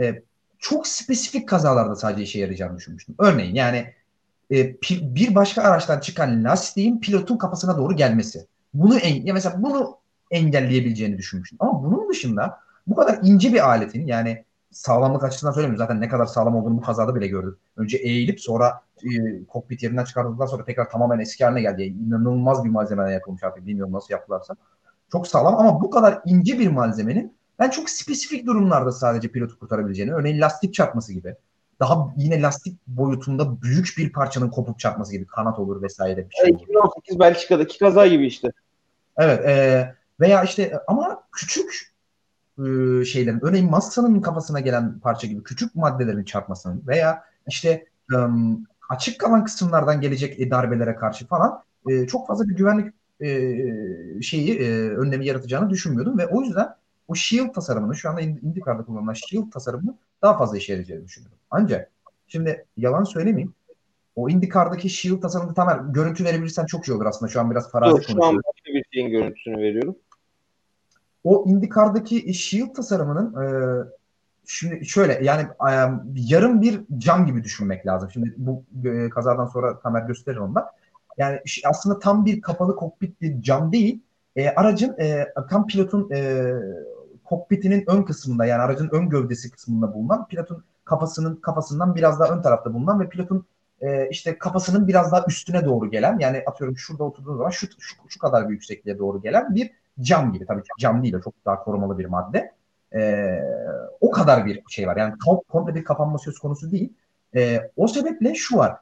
E, çok spesifik kazalarda sadece işe yarayacağını düşünmüştüm. Örneğin yani e, bir başka araçtan çıkan lastiğin pilotun kafasına doğru gelmesi. Bunu en, ya mesela bunu engelleyebileceğini düşünmüştüm. Ama bunun dışında bu kadar ince bir aletin yani sağlamlık açısından söylemiyorum. Zaten ne kadar sağlam olduğunu bu kazada bile gördük. Önce eğilip sonra e, kokpit yerinden çıkardıktan sonra tekrar tamamen eski haline geldi. Yani inanılmaz bir malzemeden yapılmış artık. Bilmiyorum nasıl yaptılarsa. Çok sağlam ama bu kadar ince bir malzemenin ben çok spesifik durumlarda sadece pilotu kurtarabileceğini, örneğin lastik çarpması gibi, daha yine lastik boyutunda büyük bir parçanın kopup çarpması gibi kanat olur vesaire bir şey olur. 2018 Belçika'daki kaza gibi işte. Evet e, veya işte ama küçük e, şeylerin örneğin Massa'nın kafasına gelen parça gibi küçük maddelerin çarpmasının veya işte e, açık kalan kısımlardan gelecek darbelere karşı falan e, çok fazla bir güvenlik e, şeyi e, önlemi yaratacağını düşünmüyordum ve o yüzden o shield tasarımını şu anda IndyCar'da kullanılan shield tasarımını daha fazla işe yarayacağını düşünüyorum. Ancak şimdi yalan söylemeyeyim. O IndyCar'daki shield tasarımını tamamen görüntü verebilirsen çok iyi olur aslında. Şu an biraz farazi Yok, şu an konuşuyorum. başka bir şeyin görüntüsünü veriyorum. O IndyCar'daki shield tasarımının e, şimdi şöyle yani e, yarım bir cam gibi düşünmek lazım. Şimdi bu e, kazadan sonra Tamer gösterir onu da. Yani aslında tam bir kapalı kokpit bir cam değil. E, aracın e, tam pilotun e, kokpitinin ön kısmında yani aracın ön gövdesi kısmında bulunan pilotun kafasının kafasından biraz daha ön tarafta bulunan ve pilotun e, işte kafasının biraz daha üstüne doğru gelen yani atıyorum şurada oturduğu zaman şu, şu, şu kadar bir yüksekliğe doğru gelen bir cam gibi. Tabii cam değil o çok daha korumalı bir madde. E, o kadar bir şey var. Yani kom- komple bir kapanma söz konusu değil. E, o sebeple şu var.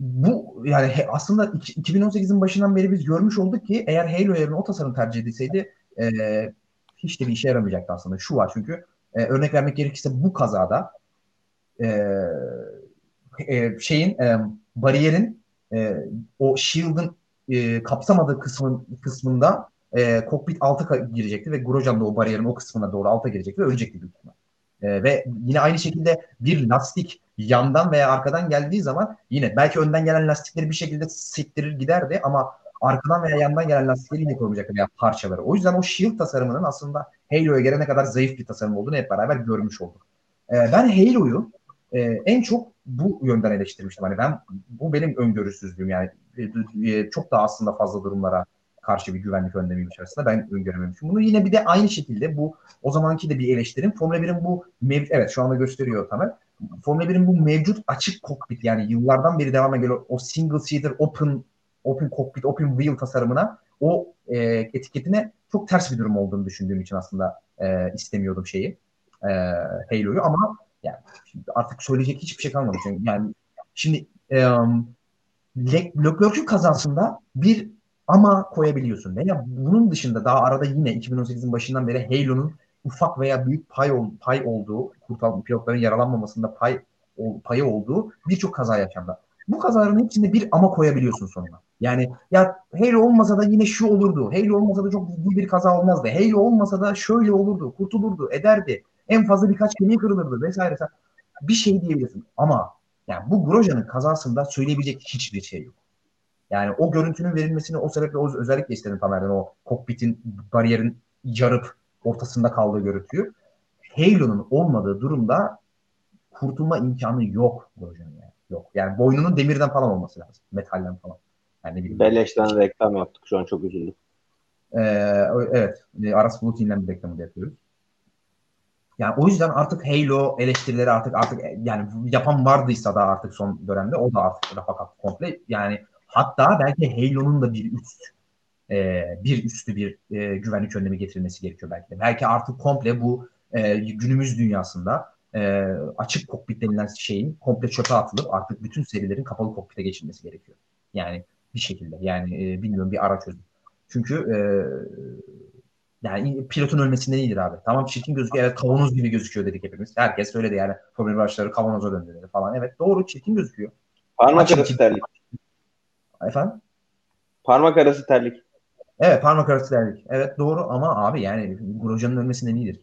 Bu yani he, aslında iki- 2018'in başından beri biz görmüş olduk ki eğer Halo yerine o tasarım tercih edilseydi e, hiç de bir işe yaramayacaktı aslında. Şu var çünkü e, örnek vermek gerekirse bu kazada e, e, şeyin e, bariyerin e, o shield'ın e, kapsamadığı kısmın kısmında e, kokpit alta girecekti ve Grosjean da o bariyerin o kısmına doğru alta girecekti ve ölecekti büyük ihtimal. E, ve yine aynı şekilde bir lastik yandan veya arkadan geldiği zaman yine belki önden gelen lastikleri bir şekilde sektirir giderdi ama arkadan veya yandan gelen lastikleri yine korumayacaktı veya parçaları. O yüzden o shield tasarımının aslında Halo'ya gelene kadar zayıf bir tasarım olduğunu hep beraber görmüş olduk. E, ben Halo'yu e, en çok bu yönden eleştirmiştim. Hani ben bu benim öngörüsüzlüğüm yani e, e, çok daha aslında fazla durumlara karşı bir güvenlik önlemi içerisinde ben öngörememişim. Bunu yine bir de aynı şekilde bu o zamanki de bir eleştirim. Formula 1'in bu mev- evet şu anda gösteriyor Tamer. Formula 1'in bu mevcut açık kokpit yani yıllardan beri devam eden o single seater open open cockpit open wheel tasarımına o e, etiketine çok ters bir durum olduğunu düşündüğüm için aslında e, istemiyordum şeyi e, Halo'yu ama yani artık söyleyecek hiçbir şey kalmadı. Çünkü yani şimdi e, Le- Leclerc'ün kazasında bir ama koyabiliyorsun. Veya bunun dışında daha arada yine 2018'in başından beri Halo'nun ufak veya büyük pay ol, pay olduğu, kurtal pilotların yaralanmamasında pay ol, payı olduğu birçok kaza yaşandı. Bu kazaların hepsinde bir ama koyabiliyorsun sonuna. Yani ya Halo olmasa da yine şu olurdu. Halo olmasa da çok ciddi bir kaza olmazdı. Halo olmasa da şöyle olurdu, kurtulurdu, ederdi. En fazla birkaç kemiği kırılırdı vesaire. Bir şey diyebilirsin. Ama yani bu Grosjean'ın kazasında söyleyebilecek hiçbir şey yok. Yani o görüntünün verilmesini o sebeple o özellikle istedim Tamer'den o kokpitin bariyerin yarıp ortasında kaldığı görüntüyü. Halo'nun olmadığı durumda kurtulma imkanı yok Grosjean'ın yani. Yok. Yani boynunun demirden falan olması lazım. Metalden falan. Yani ne bileyim. Beleşten reklam yaptık. Şu an çok üzüldüm. Ee, evet. Aras Bulut'inle bir reklamı da yapıyoruz. Yani o yüzden artık Halo eleştirileri artık artık yani yapan vardıysa da artık son dönemde o da artık rafa kalktı komple. Yani hatta belki Halo'nun da bir üst e, bir üstü bir e, güvenlik önlemi getirilmesi gerekiyor belki de. Belki artık komple bu e, günümüz dünyasında e, açık kokpit denilen şeyin komple çöpe atılıp artık bütün serilerin kapalı kokpite geçilmesi gerekiyor. Yani bir şekilde yani e, bilmiyorum bir ara çözüm. Çünkü e, yani pilotun ölmesinden iyidir abi. Tamam çirkin gözüküyor. Evet kavanoz gibi gözüküyor dedik hepimiz. Herkes söyledi yani. Formül başları kavanoza döndü dedi falan. Evet doğru çirkin gözüküyor. Parmak arası terlik. Efendim? Parmak arası terlik. Evet parmak arası derdik. Evet doğru ama abi yani Grosjean'ın ölmesinden iyidir.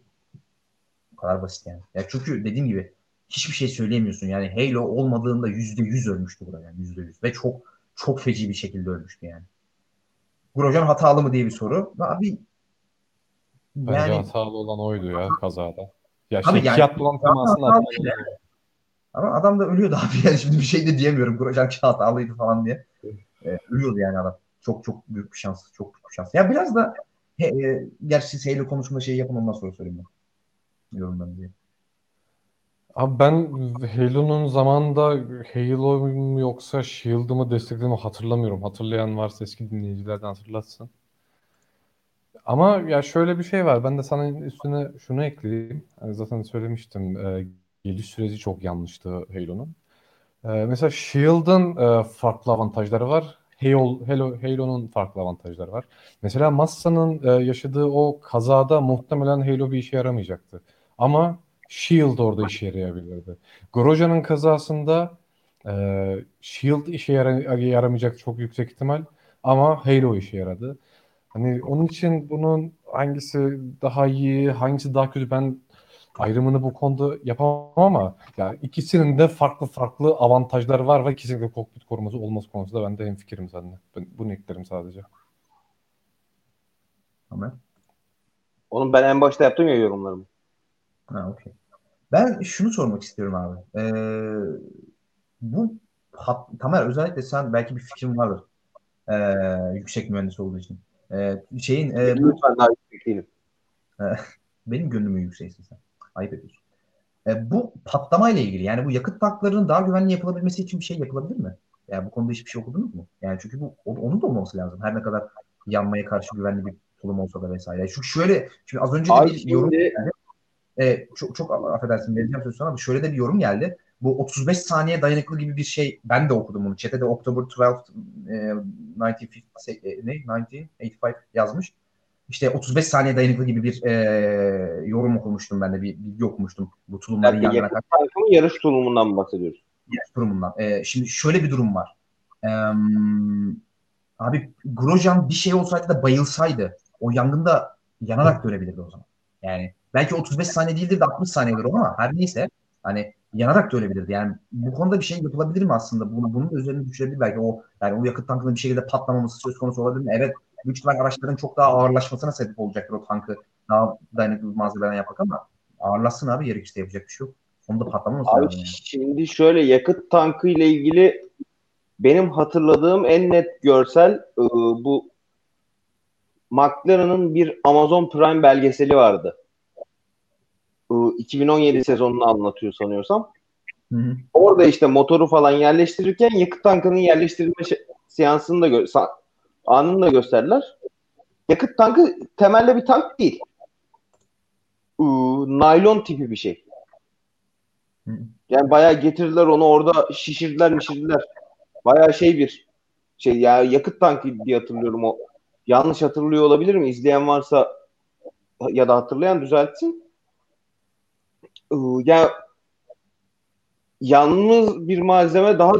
Bu kadar basit yani. Ya çünkü dediğim gibi hiçbir şey söyleyemiyorsun. Yani Halo olmadığında yüzde yüz ölmüştü burada yani yüzde yüz. Ve çok çok feci bir şekilde ölmüştü yani. Grosjean hatalı mı diye bir soru. Abi Bence yani hatalı olan oydu ya kazada. Ya Tabii şey yani- fiyat bulan temasında Hatalı hatalı ama adam da ölüyordu abi yani şimdi bir şey de diyemiyorum. Grosjean hatalıydı falan diye. Ee, ölüyordu yani adam. Çok çok büyük bir şans. Çok büyük bir şans. Ya biraz da he, e, gerçi Halo konusunda şey yapın ondan sonra söyleyeyim ben. Yorumlarını diye. Abi ben Halo'nun zamanında Halo mu yoksa Shield'ı mı desteklediğimi hatırlamıyorum. Hatırlayan varsa eski dinleyicilerden hatırlatsın. Ama ya şöyle bir şey var. Ben de sana üstüne şunu ekleyeyim. Hani zaten söylemiştim. e, geliş süreci çok yanlıştı Halo'nun. E, mesela Shield'ın e, farklı avantajları var. Halo, Halo, Halo'nun farklı avantajları var. Mesela Massa'nın e, yaşadığı o kazada muhtemelen Halo bir işe yaramayacaktı. Ama Shield orada işe yarayabilirdi. Grosjean'ın kazasında e, Shield işe yara- yaramayacak çok yüksek ihtimal ama Halo işe yaradı. Hani onun için bunun hangisi daha iyi, hangisi daha kötü ben ayrımını bu konuda yapamam ama ya ikisinin de farklı farklı avantajları var ve kesinlikle kokpit koruması olması konusunda ben de hemfikirim seninle. Ben bunu eklerim sadece. Ama Onun ben en başta yaptım ya yorumlarımı. Ha, okey. Ben şunu sormak istiyorum abi. Ee, bu hat, Tamer özellikle sen belki bir fikrin vardır. Ee, yüksek mühendis olduğu için. Ee, şeyin e, bu Lütfen daha yüksek değilim. benim gönlümün yükseksin sen. Ayıp ediyorsun. Ee, bu patlamayla ilgili yani bu yakıt tanklarının daha güvenli yapılabilmesi için bir şey yapılabilir mi? Yani bu konuda hiçbir şey okudunuz mu? Yani çünkü bu onun da olmaması lazım. Her ne kadar yanmaya karşı güvenli bir tulum olsa da vesaire. Çünkü şöyle şimdi az önce de Abi bir yorum şimdi e, çok çok affedersin vereceğim sözü sana ama şöyle de bir yorum geldi. Bu 35 saniye dayanıklı gibi bir şey ben de okudum bunu. Chat'e de October 12 e, 1950, e, ne? 1985 yazmış. İşte 35 saniye dayanıklı gibi bir e, yorum okumuştum ben de bir bilgi okumuştum. Bu tulumların yani yanına mı yarış tulumundan mı bahsediyoruz? karşı durumundan. E, şimdi şöyle bir durum var. E, abi Grosjean bir şey olsaydı da bayılsaydı o yangında yanarak da ölebilirdi o zaman. Yani belki 35 saniye değildir de 60 saniye olur ama her neyse hani yanarak da ölebilirdi. Yani bu konuda bir şey yapılabilir mi aslında? Bunu, bunun da üzerine düşürebilir belki o yani o yakıt tankının bir şekilde patlamaması söz konusu olabilir mi? Evet büyük ihtimal araçların çok daha ağırlaşmasına sebep olacaktır o tankı daha dayanıklı bir malzemeden yapmak ama ağırlaşsın abi gerekirse yapacak bir şey yok. Sonunda patlamaması Abi lazım yani. şimdi şöyle yakıt tankı ile ilgili benim hatırladığım en net görsel e, bu McLaren'ın bir Amazon Prime belgeseli vardı. E, 2017 sezonunu anlatıyor sanıyorsam. Hı hı. Orada işte motoru falan yerleştirirken yakıt tankının yerleştirilme seansını da gö- sa- anını da gösterdiler. Yakıt tankı temelde bir tank değil. Ee, naylon tipi bir şey. Yani bayağı getirdiler onu orada şişirdiler mişirdiler. Bayağı şey bir şey ya yakıt tankı diye hatırlıyorum o. Yanlış hatırlıyor olabilir mi? İzleyen varsa ya da hatırlayan düzeltsin. Ee, ya yalnız bir malzeme daha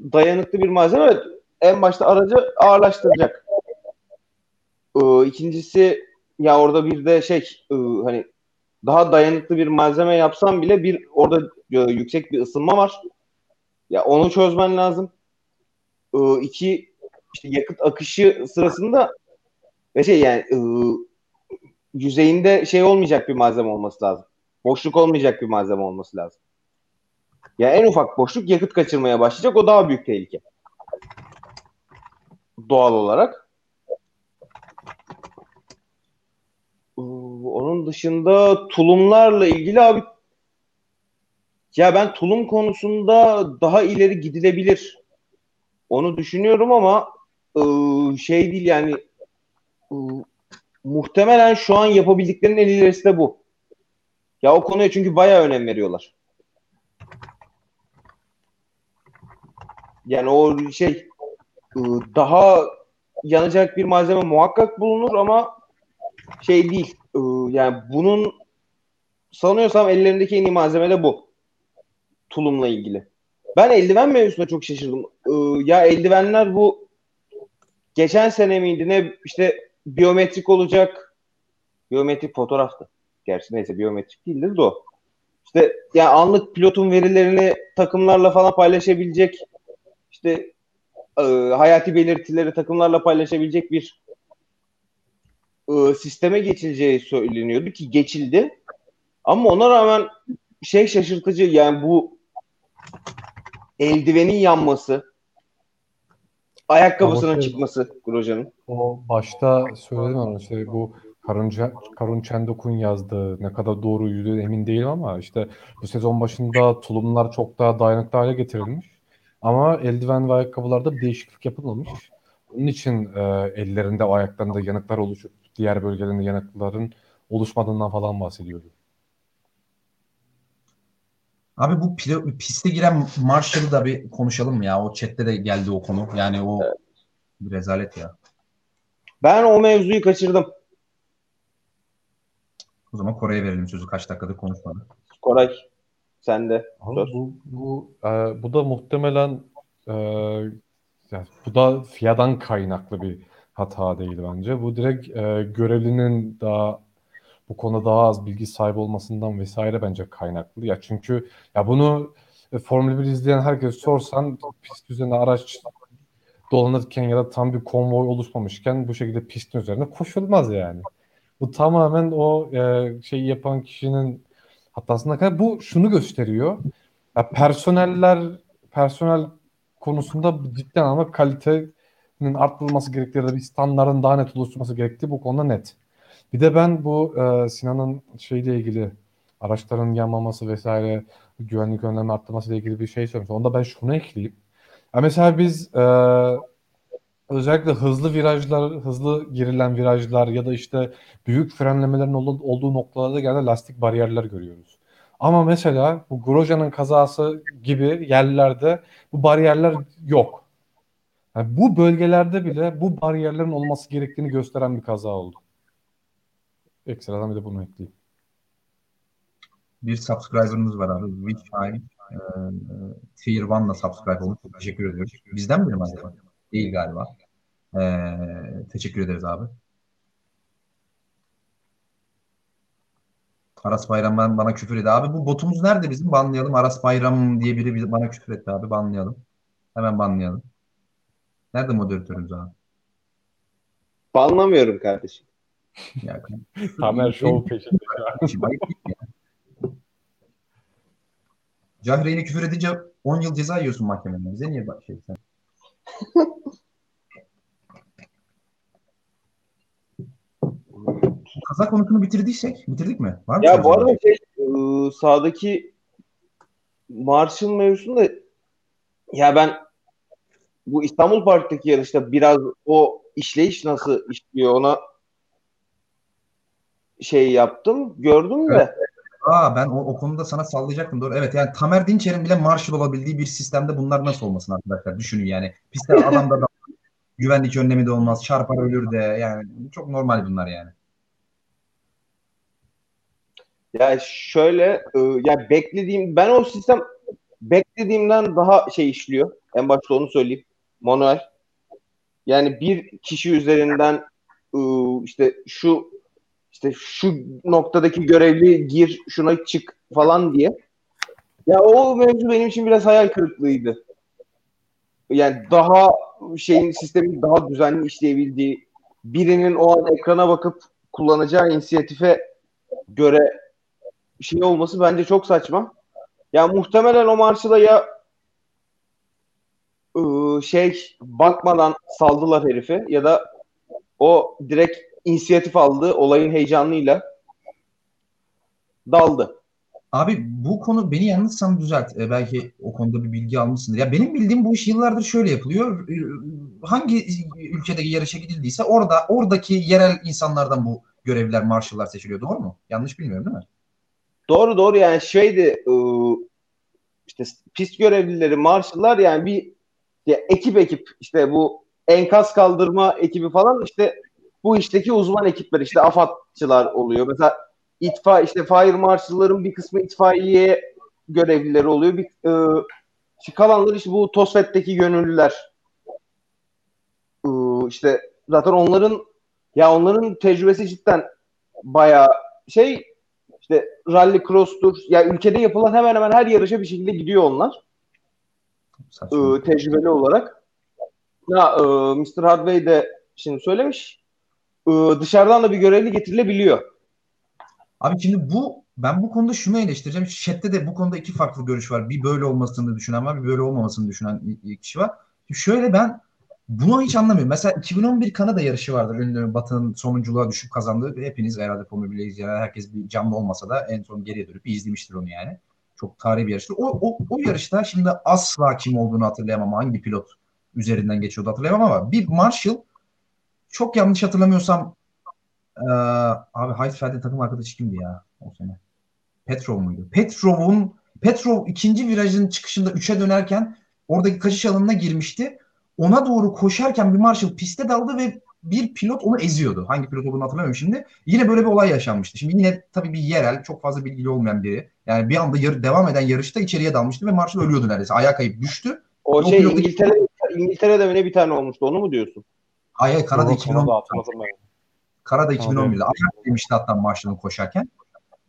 dayanıklı bir malzeme en başta aracı ağırlaştıracak. Ee, ikincisi ya orada bir de şey e, hani daha dayanıklı bir malzeme yapsam bile bir orada e, yüksek bir ısınma var. Ya onu çözmen lazım. Ee, iki işte yakıt akışı sırasında ve şey yani e, yüzeyinde şey olmayacak bir malzeme olması lazım. Boşluk olmayacak bir malzeme olması lazım. Ya en ufak boşluk yakıt kaçırmaya başlayacak. O daha büyük tehlike. Doğal olarak. Ee, Onun dışında tulumlarla ilgili abi ya ben tulum konusunda daha ileri gidilebilir. Onu düşünüyorum ama e, şey değil yani e, muhtemelen şu an yapabildiklerinin en ilerisi de bu. Ya o konuya çünkü bayağı önem veriyorlar. Yani o şey daha yanacak bir malzeme muhakkak bulunur ama şey değil. e, Yani bunun sanıyorsam ellerindeki en iyi malzeme de bu. Tulumla ilgili. Ben eldiven mevzusuna çok şaşırdım. E, Ya eldivenler bu geçen sene miydi ne işte biyometrik olacak. Biyometrik fotoğraftı. Gerçi neyse biyometrik değildir de o. İşte yani anlık pilotun verilerini takımlarla falan paylaşabilecek işte e, hayati belirtileri takımlarla paylaşabilecek bir e, sisteme geçileceği söyleniyordu ki geçildi. Ama ona rağmen şey şaşırtıcı yani bu eldivenin yanması, ayakkabısının Ama- çıkması Grosje'nin. O başta söyledim ama işte bu Karun Çendok'un yazdığı ne kadar doğru yüzde emin değilim ama işte bu sezon başında tulumlar çok daha dayanıklı hale getirilmiş. Ama eldiven ve ayakkabılarda bir değişiklik yapılmamış. Onun için e, ellerinde, ayaklarında yanıklar oluşup diğer bölgelerinde yanıkların oluşmadığından falan bahsediyordu. Abi bu pilo- piste giren Marshall'ı da bir konuşalım mı ya? O chatte de geldi o konu. Yani o bir rezalet ya. Ben o mevzuyu kaçırdım. O zaman Kore'ye verelim sözü. Kaç dakikadır konuşmadı. Koray sen de. Bu bu e, bu da muhtemelen e, yani bu da FIA'dan kaynaklı bir hata değil bence. Bu direkt e, görevlinin daha bu konuda daha az bilgi sahibi olmasından vesaire bence kaynaklı. Ya çünkü ya bunu e, Formula 1 izleyen herkes sorsan pist üzerinde araç dolanırken ya da tam bir konvoy oluşmamışken bu şekilde pistin üzerine koşulmaz yani. Bu tamamen o e, şeyi yapan kişinin hatasına kadar bu şunu gösteriyor. Ya personeller personel konusunda cidden ama kalitenin arttırılması gerektiği ya da bir standartın daha net oluşturulması gerektiği bu konuda net. Bir de ben bu e, Sinan'ın şeyle ilgili araçların yanmaması vesaire güvenlik önlemi arttırması ile ilgili bir şey söylemiştim. Onda ben şunu ekleyeyim. Ya mesela biz e, özellikle hızlı virajlar, hızlı girilen virajlar ya da işte büyük frenlemelerin olduğu, olduğu noktalarda genelde lastik bariyerler görüyoruz. Ama mesela bu Grosje'nin kazası gibi yerlerde bu bariyerler yok. Yani bu bölgelerde bile bu bariyerlerin olması gerektiğini gösteren bir kaza oldu. Ekstradan bir de bunu ekleyeyim. Bir subscriber'ımız var abi. Witchhime. Ee, Tier 1'la subscribe olmuş. Teşekkür ediyoruz. Bizden mi acaba? Değil galiba. Ee, teşekkür ederiz abi. Aras Bayram ben, bana küfür etti. Abi bu botumuz nerede bizim? Banlayalım. Aras Bayram diye biri bana küfür etti abi. Banlayalım. Hemen banlayalım. Nerede moderatörümüz abi? Banlamıyorum kardeşim. Ya, Tamer Show peşinde. Cahreyn'e küfür edince 10 yıl ceza yiyorsun mahkemeden. Bize niye şey sen? Kazak konusunu bitirdiysek, bitirdik mi? Var mı Ya bu arada şey, e, sağdaki Marshall mevzusunda ya ben bu İstanbul Park'taki yarışta biraz o işleyiş nasıl işliyor ona şey yaptım gördüm de Aa ben o, o konuda sana sallayacaktım doğru. Evet yani Tamer Dinçer'in bile Marshall olabildiği bir sistemde bunlar nasıl olmasın arkadaşlar düşünün yani. Pistte adamda da güvenlik önlemi de olmaz. Çarpar ölür de yani çok normal bunlar yani. ya şöyle e, ya beklediğim ben o sistem beklediğimden daha şey işliyor. En başta onu söyleyeyim. Manuel. Yani bir kişi üzerinden e, işte şu işte şu noktadaki görevli gir şuna çık falan diye. Ya o mevzu benim için biraz hayal kırıklığıydı. Yani daha şeyin sistemin daha düzenli işleyebildiği birinin o an ekrana bakıp kullanacağı inisiyatife göre şey olması bence çok saçma. Ya muhtemelen o marşıda ya ıı, şey bakmadan saldılar herifi ya da o direkt inisiyatif aldı olayın heyecanıyla daldı. Abi bu konu beni yanlışsam düzelt. E, belki o konuda bir bilgi almışsındır. Ya benim bildiğim bu iş yıllardır şöyle yapılıyor. E, Hangi ülkedeki yarışa gidildiyse orada oradaki yerel insanlardan bu görevliler, marşallar seçiliyor. Doğru mu? Yanlış bilmiyorum değil mi? Doğru doğru yani şeydi ıı, işte pist görevlileri marşlar yani bir ya ekip ekip işte bu enkaz kaldırma ekibi falan işte bu işteki uzman ekipler işte AFAD'çılar oluyor. Mesela itfa işte fire marshal'ların bir kısmı itfaiye görevlileri oluyor. Bir işte kalanlar işte bu TOSFET'teki gönüllüler. Iı, işte zaten onların ya onların tecrübesi cidden bayağı şey işte rally cross'tur. Ya ülkede yapılan hemen hemen her yarışa bir şekilde gidiyor onlar. Ee, tecrübeli olarak. Ya e, Mr. Hardway de şimdi söylemiş. E, dışarıdan da bir görevli getirilebiliyor. Abi şimdi bu ben bu konuda şunu eleştireceğim. Chat'te de bu konuda iki farklı görüş var. Bir böyle olmasını düşünen var, bir böyle olmamasını düşünen kişi var. Şöyle ben bunu hiç anlamıyorum. Mesela 2011 Kanada yarışı vardır. Ünlü Batı'nın sonunculuğa düşüp kazandığı. Hepiniz herhalde Formula 1 izleyen herkes bir canlı olmasa da en son geriye dönüp izlemiştir onu yani. Çok tarihi bir yarıştır. O, o, o yarışta şimdi asla kim olduğunu hatırlayamam. Hangi pilot üzerinden geçiyordu hatırlayamam ama bir Marshall çok yanlış hatırlamıyorsam ee, abi Heidfeld'in takım arkadaşı kimdi ya o sene? Petrov muydu? Petrov'un Petrov ikinci virajın çıkışında 3'e dönerken oradaki kaçış alanına girmişti. Ona doğru koşarken bir Marshall piste daldı ve bir pilot onu eziyordu. Hangi pilot olduğunu hatırlamıyorum şimdi. Yine böyle bir olay yaşanmıştı. Şimdi yine tabii bir yerel, çok fazla bilgili olmayan biri. Yani bir anda yarı, devam eden yarışta içeriye dalmıştı ve Marshall ölüyordu neredeyse. Ayağa kayıp düştü. O şey pilot... İngiltere, İngiltere'de ne bir tane olmuştu onu mu diyorsun? Ay Kanada 2010. Kanada 2011'de. Ayak demişti hatta Marshall'ın koşarken.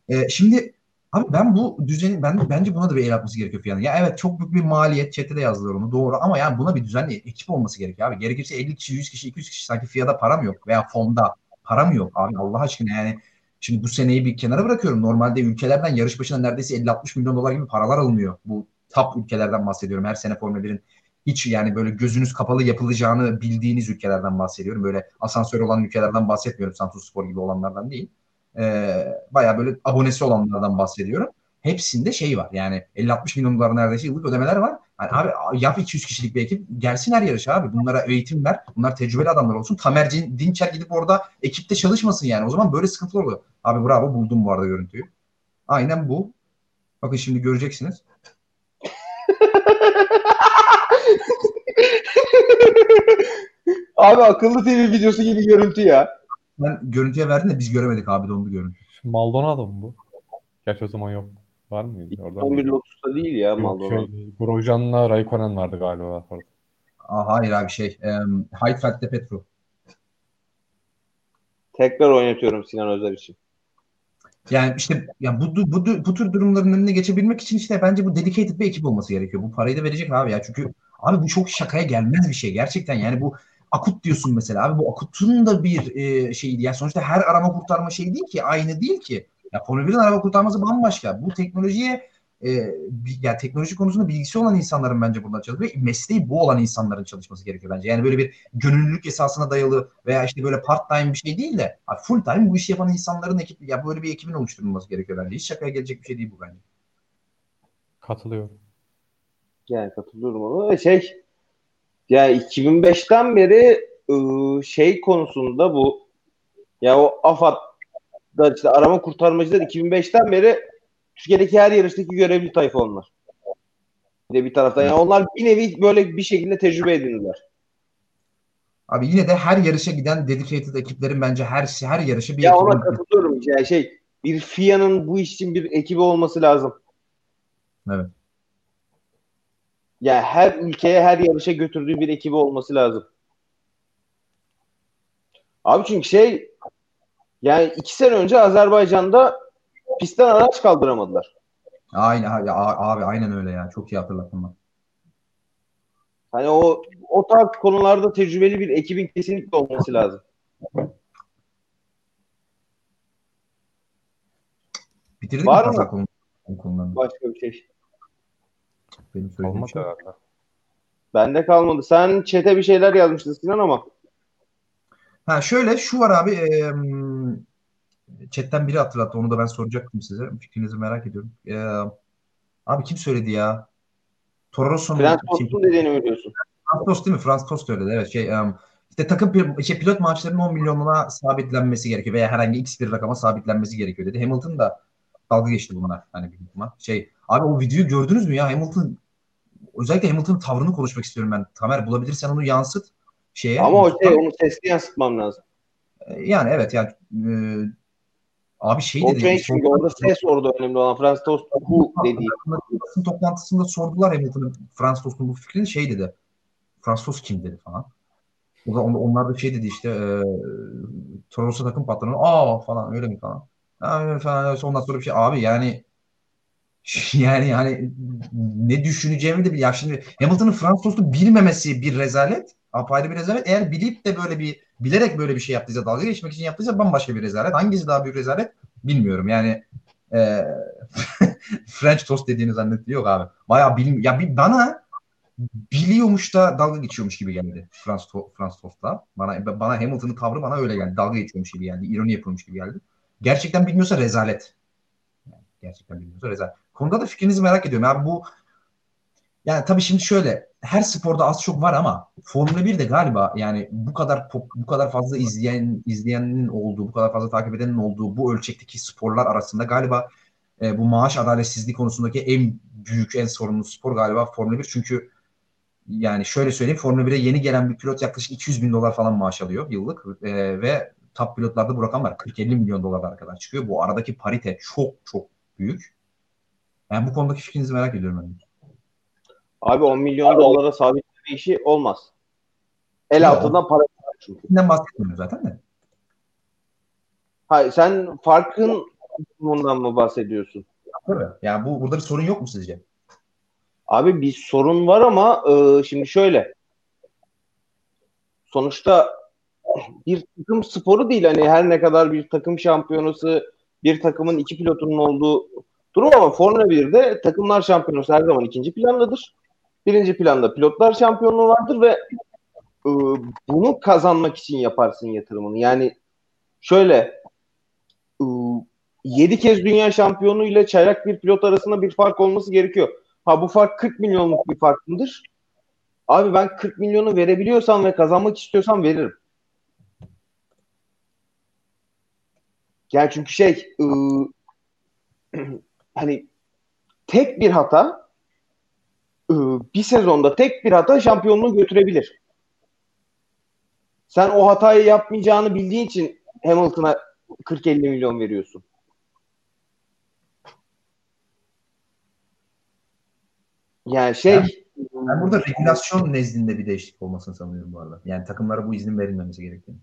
Ee, şimdi Abi ben bu düzeni ben bence buna da bir el atması gerekiyor FIA'nın. Ya evet çok büyük bir maliyet. Chat'te de yazdılar onu doğru ama yani buna bir düzenli ekip olması gerekiyor abi. Gerekirse 50 kişi, 100 kişi, 200 kişi sanki FIA'da para mı yok veya fonda para mı yok abi Allah aşkına yani Şimdi bu seneyi bir kenara bırakıyorum. Normalde ülkelerden yarış başına neredeyse 50-60 milyon dolar gibi paralar alınıyor. Bu top ülkelerden bahsediyorum. Her sene Formula 1'in hiç yani böyle gözünüz kapalı yapılacağını bildiğiniz ülkelerden bahsediyorum. Böyle asansör olan ülkelerden bahsetmiyorum. Santos Spor gibi olanlardan değil. Ee, Baya böyle abonesi olanlardan bahsediyorum. Hepsinde şey var yani 50-60 milyon dolar neredeyse yıllık ödemeler var. Yani abi yap 200 kişilik bir ekip gelsin her yarışa abi. Bunlara eğitim ver. Bunlar tecrübeli adamlar olsun. Tamer Dinçer gidip orada ekipte çalışmasın yani. O zaman böyle sıkıntılar oluyor. Abi bravo buldum bu arada görüntüyü. Aynen bu. Bakın şimdi göreceksiniz. Abi akıllı TV videosu gibi görüntü ya. Ben görüntüye verdim de biz göremedik abi dondu görüntü. Maldonado mu bu? Gerçi o zaman yok. Var mıydı? Orada 11 Lotus'ta değil ya yok, Maldonado. Şey, Grosjean'la Raikkonen vardı galiba orada. Aa, hayır abi şey. Um, Heidfeld'de Petro. Tekrar oynatıyorum Sinan Özer için. Yani işte ya bu, bu, bu, bu tür durumların önüne geçebilmek için işte bence bu dedicated bir ekip olması gerekiyor. Bu parayı da verecek abi ya. Çünkü abi bu çok şakaya gelmez bir şey. Gerçekten yani bu akut diyorsun mesela abi bu akutun da bir e, şeydi. Yani sonuçta her arama kurtarma şey değil ki aynı değil ki. Ya Formula 1'in araba kurtarması bambaşka. Bu teknolojiye e, yani teknoloji konusunda bilgisi olan insanların bence burada çalışıyor. Mesleği bu olan insanların çalışması gerekiyor bence. Yani böyle bir gönüllülük esasına dayalı veya işte böyle part time bir şey değil de full time bu işi yapan insanların ekip ya böyle bir ekibin oluşturulması gerekiyor bence. Hiç şakaya gelecek bir şey değil bu bence. Katılıyorum. Yani katılıyorum ona. Şey yani 2005'ten beri ıı, şey konusunda bu ya o AFAD'da işte arama kurtarmacılar 2005'ten beri Türkiye'deki her yarıştaki görevli tayfa onlar. Bir de bir taraftan yani onlar bir nevi böyle bir şekilde tecrübe edindiler. Abi yine de her yarışa giden dedicated ekiplerin bence her her yarışa bir Ya ona katılıyorum. Yani şey bir FIA'nın bu iş için bir ekibi olması lazım. Evet yani her ülkeye her yarışa götürdüğü bir ekibi olması lazım. Abi çünkü şey yani iki sene önce Azerbaycan'da pistten araç kaldıramadılar. Aynen abi, abi aynen öyle ya. Çok iyi hatırlattın bak. Hani o o tarz konularda tecrübeli bir ekibin kesinlikle olması lazım. Bitirdik Var mi mı? Başka bir şey. Benim söylediğim şey. herhalde. Bende kalmadı. Sen çete bir şeyler yazmıştın Sinan ama. Ha şöyle şu var abi e, chatten biri hatırlattı onu da ben soracaktım size. Fikrinizi merak ediyorum. E, abi kim söyledi ya? Toro Rosso'nun Frans Tost'un dediğini mi diyorsun? Frans Tost değil mi? Frans Tost söyledi. Evet şey um, işte takım şey, pilot maaşlarının 10 milyonuna sabitlenmesi gerekiyor veya herhangi x bir rakama sabitlenmesi gerekiyor dedi. Hamilton da dalga geçti bunlar hani bir ihtimal. Şey abi o videoyu gördünüz mü ya Hamilton özellikle Hamilton'ın tavrını konuşmak istiyorum ben. Tamer bulabilirsen onu yansıt şeye. Ama o şey onu sesli yansıtmam lazım. Ee, yani evet yani e, abi şey o dedi. çünkü orada ses orada önemli olan Frans Tost bu dediği. Basın toplantısında sordular Hamilton'ın Frans Tost'un bu fikrini şey dedi. Frans Tost kim dedi falan. O da onlar da şey dedi işte e, Toros'a takım patronu aa falan öyle mi falan. Abi falan ondan sonra bir şey abi yani yani yani ne düşüneceğimi de bil. Ya şimdi Hamilton'ın Fransız tostu bilmemesi bir rezalet. Apayrı bir rezalet. Eğer bilip de böyle bir bilerek böyle bir şey yaptıysa dalga geçmek için yaptıysa bambaşka bir rezalet. Hangisi daha büyük rezalet bilmiyorum. Yani e, French toast dediğini zannediyor yok abi. Bayağı bilim ya bir bana biliyormuş da dalga geçiyormuş gibi geldi Frans to Frans Tost'ta. Bana bana Hamilton'ın tavrı bana öyle geldi. Dalga geçiyormuş gibi geldi. İroni yapıyormuş gibi geldi. Gerçekten bilmiyorsa rezalet. Gerçekten bilmiyorsa rezalet. Konuda da fikrinizi merak ediyorum. Yani bu yani tabii şimdi şöyle her sporda az çok var ama Formula 1 de galiba yani bu kadar pop, bu kadar fazla izleyen izleyenin olduğu, bu kadar fazla takip edenin olduğu bu ölçekteki sporlar arasında galiba e, bu maaş adaletsizliği konusundaki en büyük, en sorunlu spor galiba Formula 1. Çünkü yani şöyle söyleyeyim Formula 1'e yeni gelen bir pilot yaklaşık 200 bin dolar falan maaş alıyor yıllık e, ve top pilotlarda bu rakam var 40-50 milyon dolarlara kadar çıkıyor. Bu aradaki parite çok çok büyük. Yani bu konudaki fikrinizi merak ediyorum. Ben. Abi 10 milyon dolara sabit bir işi olmaz. El Yok. altından para çünkü. Bundan bahsetmiyorum zaten de. Hayır sen farkın bundan mı bahsediyorsun? Tabii. Yani bu burada bir sorun yok mu sizce? Abi bir sorun var ama e, şimdi şöyle. Sonuçta bir takım sporu değil hani her ne kadar bir takım şampiyonası bir takımın iki pilotunun olduğu durum ama Formula 1'de takımlar şampiyonası her zaman ikinci plandadır. Birinci planda pilotlar şampiyonluğu vardır ve e, bunu kazanmak için yaparsın yatırımını. Yani şöyle e, 7 kez dünya şampiyonu ile çaylak bir pilot arasında bir fark olması gerekiyor. Ha bu fark 40 milyonluk bir fark mıdır? Abi ben 40 milyonu verebiliyorsam ve kazanmak istiyorsam veririm. Yani çünkü şey ıı, hani tek bir hata ıı, bir sezonda tek bir hata şampiyonluğu götürebilir. Sen o hatayı yapmayacağını bildiğin için Hamilton'a 40-50 milyon veriyorsun. Yani şey Ben- Ben burada regülasyon nezdinde bir değişiklik olmasını sanıyorum bu arada. Yani takımlara bu iznin verilmemesi gerektiğini.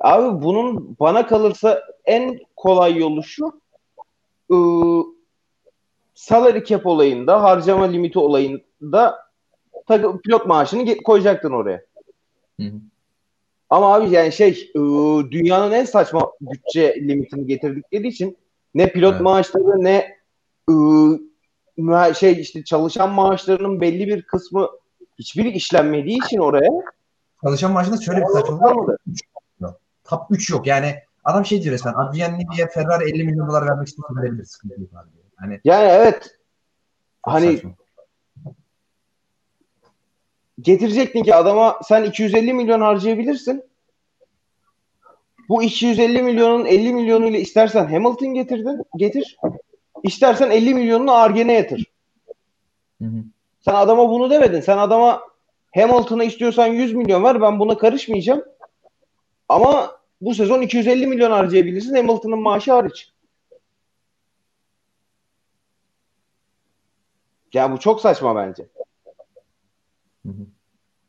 Abi bunun bana kalırsa en kolay yolu şu. Iı, salary cap olayında, harcama limiti olayında takım, pilot maaşını koyacaktın oraya. Hı hı. Ama abi yani şey ıı, dünyanın en saçma bütçe limitini getirdikleri için ne pilot Evet. maaşları ne ıı, mühe- şey işte çalışan maaşlarının belli bir kısmı hiçbiri işlenmediği için oraya Çalışan maaşında şöyle bir saçmalık var. Top 3 yok. Yani adam şey diyor resmen. Adrian Newey'e Ferrari 50 milyon dolar vermek istiyorsa verebilir. Sıkıntı yok abi. Hani yani evet Hani- saçma. getirecektin ki adama sen 250 milyon harcayabilirsin. Bu 250 milyonun 50 milyonuyla istersen Hamilton getirdin, getir. İstersen 50 milyonunu Argen'e yatır. Hı hı. Sen adama bunu demedin. Sen adama Hamilton'a istiyorsan 100 milyon ver ben buna karışmayacağım. Ama bu sezon 250 milyon harcayabilirsin Hamilton'ın maaşı hariç. Ya bu çok saçma bence. Hı hı.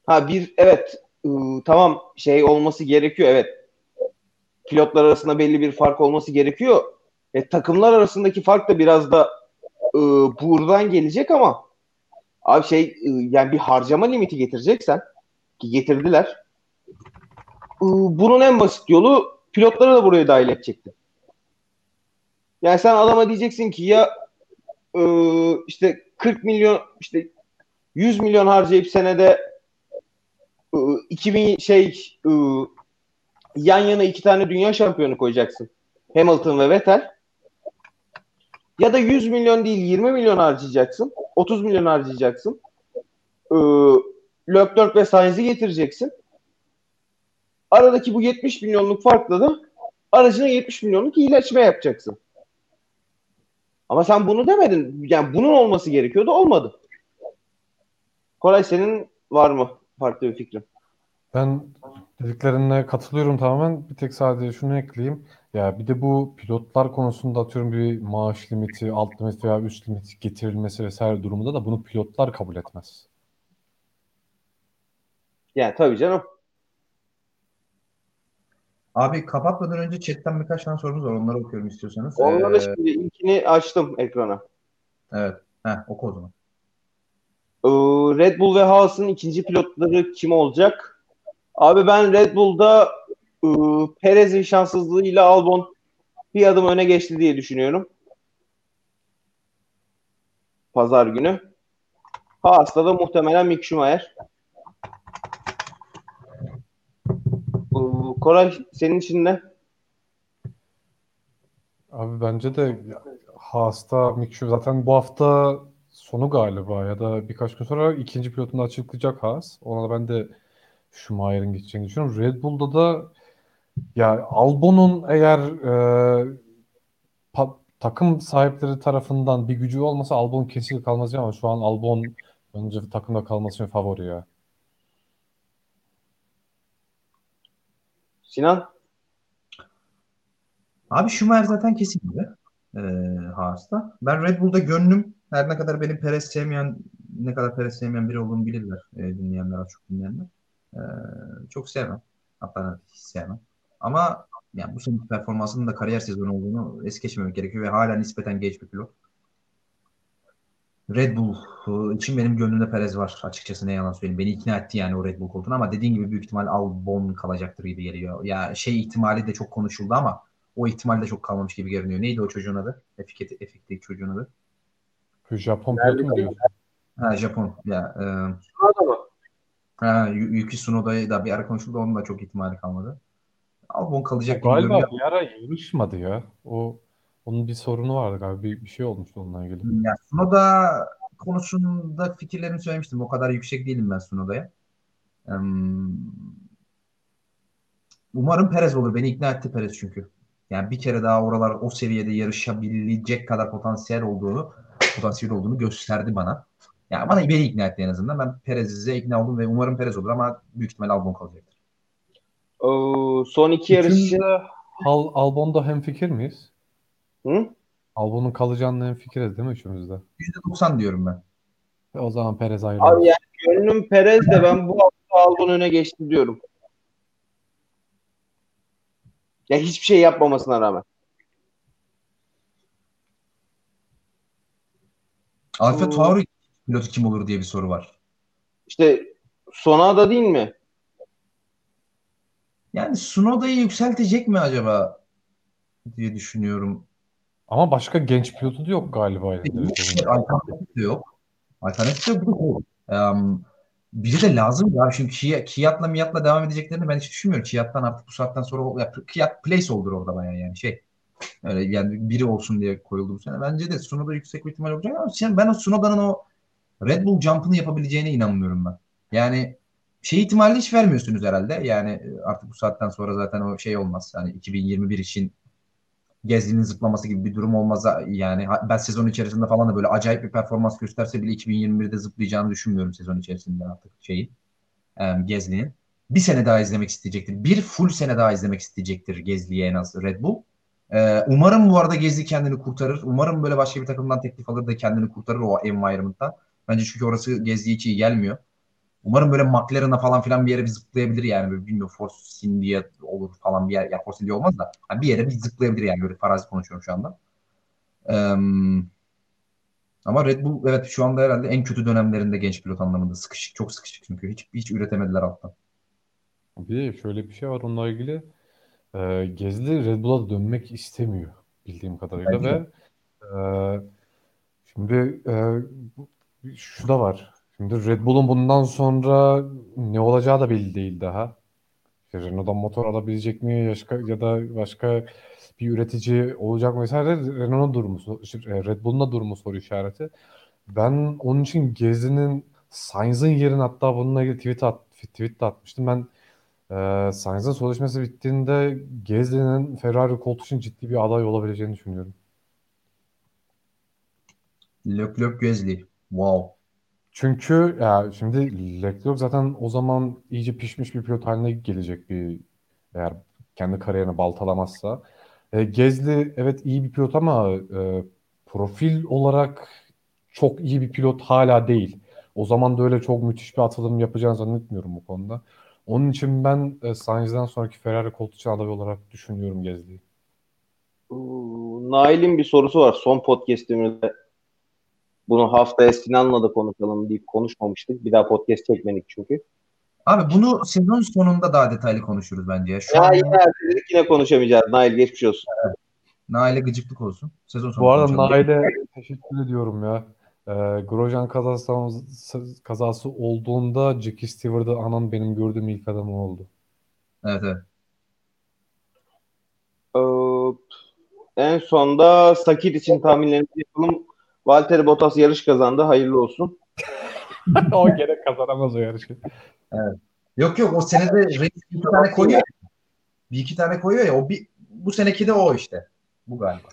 Ha bir evet ıı, tamam şey olması gerekiyor evet. Pilotlar arasında belli bir fark olması gerekiyor. E, takımlar arasındaki fark da biraz da ıı, buradan gelecek ama abi şey ıı, yani bir harcama limiti getireceksen ki getirdiler. Iı, bunun en basit yolu pilotları da buraya dahil edecekti. Yani sen adama diyeceksin ki ya ıı, işte 40 milyon işte 100 milyon harcayıp senede ıı, 2000 şey ıı, yan yana iki tane dünya şampiyonu koyacaksın. Hamilton ve Vettel. Ya da 100 milyon değil 20 milyon harcayacaksın. 30 milyon harcayacaksın. Iı, Leclerc ve Sainz'i getireceksin. Aradaki bu 70 milyonluk farkla da aracına 70 milyonluk iyileşme yapacaksın. Ama sen bunu demedin. Yani bunun olması gerekiyordu. Olmadı. Koray senin var mı farklı bir fikrin? Ben dediklerine katılıyorum tamamen. Bir tek sadece şunu ekleyeyim. Ya bir de bu pilotlar konusunda atıyorum bir maaş limiti, alt limit veya üst limit getirilmesi vesaire durumunda da bunu pilotlar kabul etmez. Yani tabii canım. Abi kapatmadan önce chatten birkaç tane sorumuz var. Onları okuyorum istiyorsanız. Da Ee, şimdi ilkini açtım ekrana. evet. Heh, oku o zaman. Ee, Red Bull ve Haas'ın ikinci pilotları kim olacak? Abi ben Red Bull'da e, Perez'in şanssızlığıyla Albon bir adım öne geçti diye düşünüyorum. Pazar günü. Haas'ta da muhtemelen Mick Schumacher. Ee, Koray senin için ne? Abi bence de Mick Schumacher zaten bu hafta sonu galiba ya da birkaç gün sonra ikinci pilotunu açıklayacak Haas. Ona da ben de Schumacher'in geçeceğini düşünüyorum. Red Bull'da da ya Albon'un eğer e, pa- takım sahipleri tarafından bir gücü olmasa Albon kesinlikle kalmaz ama şu an Albon bence takımda kalması favori ya. Sinan? Abi Schumacher zaten kesin gibi. Ee, Haas'ta. Ben Red Bull'da gönlüm her ne kadar benim Perez sevmeyen ne kadar Perez sevmeyen biri olduğumu bilirler e, dinleyenler, çok dinleyenler. Ee, çok sevmem. Hatta hiç sevmem. Ama yani bu sene performansının da kariyer sezonu olduğunu es geçmemek gerekiyor ve hala nispeten genç bir pilot. Red Bull e, için benim gönlümde Perez var açıkçası ne yalan söyleyeyim. Beni ikna etti yani o Red Bull koltuğuna ama dediğin gibi büyük ihtimal Albon kalacaktır gibi geliyor. Ya şey ihtimali de çok konuşuldu ama o ihtimal de çok kalmamış gibi görünüyor. Neydi o çocuğun adı? Efik, Efik'teki çocuğun adı. Şu Japon pilotu mu? Ha Japon. Ya, e, Sırada mı? ha, Yu- Yuki Tsunoda'yı da bir ara konuşuldu. Onun da çok ihtimali kalmadı. Albon kalacak gibi Galiba görünüyor. bir ara yarışmadı ya. O onun bir sorunu vardı galiba. Bir, bir şey olmuştu onunla ilgili. Ya, Tsunoda konusunda fikirlerimi söylemiştim. O kadar yüksek değilim ben Tsunoda'ya. Em, Umarım Perez olur. Beni ikna etti Perez çünkü. Yani bir kere daha oralar o seviyede yarışabilecek kadar potansiyel olduğunu potansiyel olduğunu gösterdi bana. Yani bana beni ikna etti en azından. Ben Perez'e ikna oldum ve umarım Perez olur ama büyük ihtimal Albon kalacaktır. Ee, son iki yarış Üçümüz için de Al, Albon'da hemfikir miyiz? Hı? Albon'un kalacağını hemfikiriz değil mi üçümüz de? %90 diyorum ben. E o zaman Perez ayrı. Abi yani gönlüm Perez de ben bu hafta Albon öne geçti diyorum. Ya hiçbir şey yapmamasına rağmen. Alfa Oo. Tauri pilotu kim olur diye bir soru var. İşte Sonada değil mi? Yani Tsunoda'yı yükseltecek mi acaba diye düşünüyorum. Ama başka genç pilotu da yok galiba. Elinde. Alternatif de yok. Alternatif de yok. Em, biri de lazım ya. Şimdi Kia, Kiat'la Miat'la devam edeceklerini ben hiç düşünmüyorum. Kiat'tan artık bu saatten sonra ya, Kiat placeholder orada bayağı yani şey. Öyle yani biri olsun diye koyuldu bu sene. Bence de Tsunoda yüksek bir ihtimal olacak ama sen- ben o Tsunoda'nın o Red Bull jump'ını yapabileceğine inanmıyorum ben. Yani şey ihtimali hiç vermiyorsunuz herhalde. Yani artık bu saatten sonra zaten o şey olmaz. Hani 2021 için Gezli'nin zıplaması gibi bir durum olmaz. Yani ben sezon içerisinde falan da böyle acayip bir performans gösterse bile 2021'de zıplayacağını düşünmüyorum sezon içerisinde artık şeyin Gezli'nin. Bir sene daha izlemek isteyecektir. Bir full sene daha izlemek isteyecektir Gezli'ye en az Red Bull. E, umarım bu arada Gezli kendini kurtarır. Umarım böyle başka bir takımdan teklif alır da kendini kurtarır o environment'tan. Bence çünkü orası Gezli hiç iyi gelmiyor. Umarım böyle McLaren'a falan filan bir yere bir zıplayabilir yani. Böyle bilmiyorum Force India olur falan bir yer. Ya Force India olmaz da. hani bir yere bir zıplayabilir yani. Böyle farazi konuşuyorum şu anda. Eee, ama Red Bull evet şu anda herhalde en kötü dönemlerinde genç pilot anlamında. Sıkışık, çok sıkışık çünkü. Hiç, hiç üretemediler alttan. Bir de şöyle bir şey var onunla ilgili. Ee, Gezli Red Bull'a dönmek istemiyor bildiğim kadarıyla Bence ve e, şimdi e, şu da var. Şimdi Red Bull'un bundan sonra ne olacağı da belli değil daha. İşte Renault'dan motor alabilecek mi başka, ya da başka bir üretici olacak mı vesaire Renault'un durumu, işte Red Bull'un da durumu soru işareti. Ben onun için Gezli'nin Sainz'ın yerine hatta bununla ilgili tweet, at, tweet de atmıştım. Ben ee, Sainz'ın sözleşmesi bittiğinde Gezli'nin Ferrari koltuğu için ciddi bir aday olabileceğini düşünüyorum. Leclerc Gasly. Wow. Çünkü ya şimdi Leclerc zaten o zaman iyice pişmiş bir pilot haline gelecek bir eğer kendi kariyerini baltalamazsa. E, Gezli evet iyi bir pilot ama e, profil olarak çok iyi bir pilot hala değil. O zaman da öyle çok müthiş bir atılım yapacağını zannetmiyorum bu konuda. Onun için ben e, Sainz'den sonraki Ferrari koltuğu adayı olarak düşünüyorum Gezdi'yi. Uuu, Nail'in bir sorusu var. Son podcast'imizde bunu haftaya Sinan'la da konuşalım deyip konuşmamıştık. Bir daha podcast çekmedik çünkü. Abi bunu sezon sonunda daha detaylı konuşuruz bence. ya. Şu Ya an yine yine konuşamayacağız. Nail geçmiş olsun. Nail'e gıcıklık olsun. Sezon sonu Bu arada. Nail'e teşekkür ediyorum ya. E, Grosjean kazası, kazası olduğunda Jackie Stewart'ı anan benim gördüğüm ilk adam o oldu. Evet evet. Ee, en sonda Sakir için tahminlerimizi yapalım. Valtteri Bottas yarış kazandı. Hayırlı olsun. o gene kazanamaz o yarışı. Yok yok o senede Reis bir iki tane koyuyor. ya. Bir iki tane koyuyor ya o bir bu seneki de o işte. Bu galiba.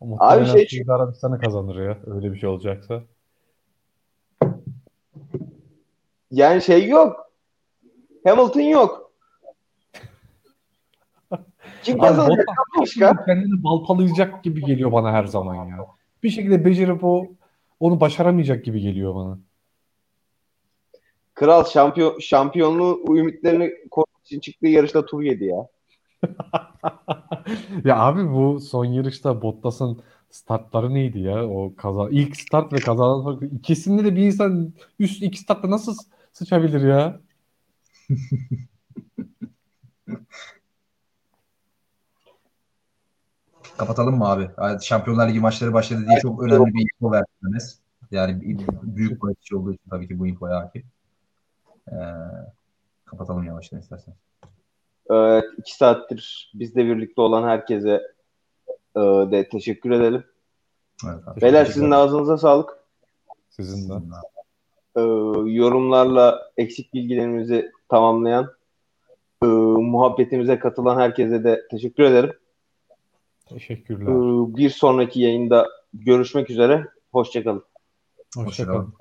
O muhtemelen şey- Arabistan'ı kazanır ya. Öyle bir şey olacaksa. Yani şey yok. Hamilton yok. Kim kazanacak başka? kendini baltalayacak gibi geliyor bana her zaman ya. Bir şekilde becerip o onu başaramayacak gibi geliyor bana. Kral şampiyon şampiyonluğu ümitlerini korumak için çıktığı yarışta tur yedi ya. Ya abi bu son yarışta Bottas'ın startları neydi ya? O kaza ilk start ve kazadan sonra ikisinde de bir insan üst iki startta nasıl sıçabilir ya? Kapatalım mı abi? Şampiyonlar Ligi maçları başladı diye çok önemli bir info verdiniz. Yani bir- büyük maç olduğu için tabii ki bu infoya hakim. Ee, kapatalım yavaştan istersen. Evet, iki saattir bizle birlikte olan herkese e, de teşekkür edelim. Evet, abi. Beyler sizin de ağzınıza sağlık. Sizin de. E, yorumlarla eksik bilgilerimizi tamamlayan, e, muhabbetimize katılan herkese de teşekkür ederim. Teşekkürler. bir sonraki yayında görüşmek üzere. Hoşçakalın. Hoşçakalın. Hoşçakalın.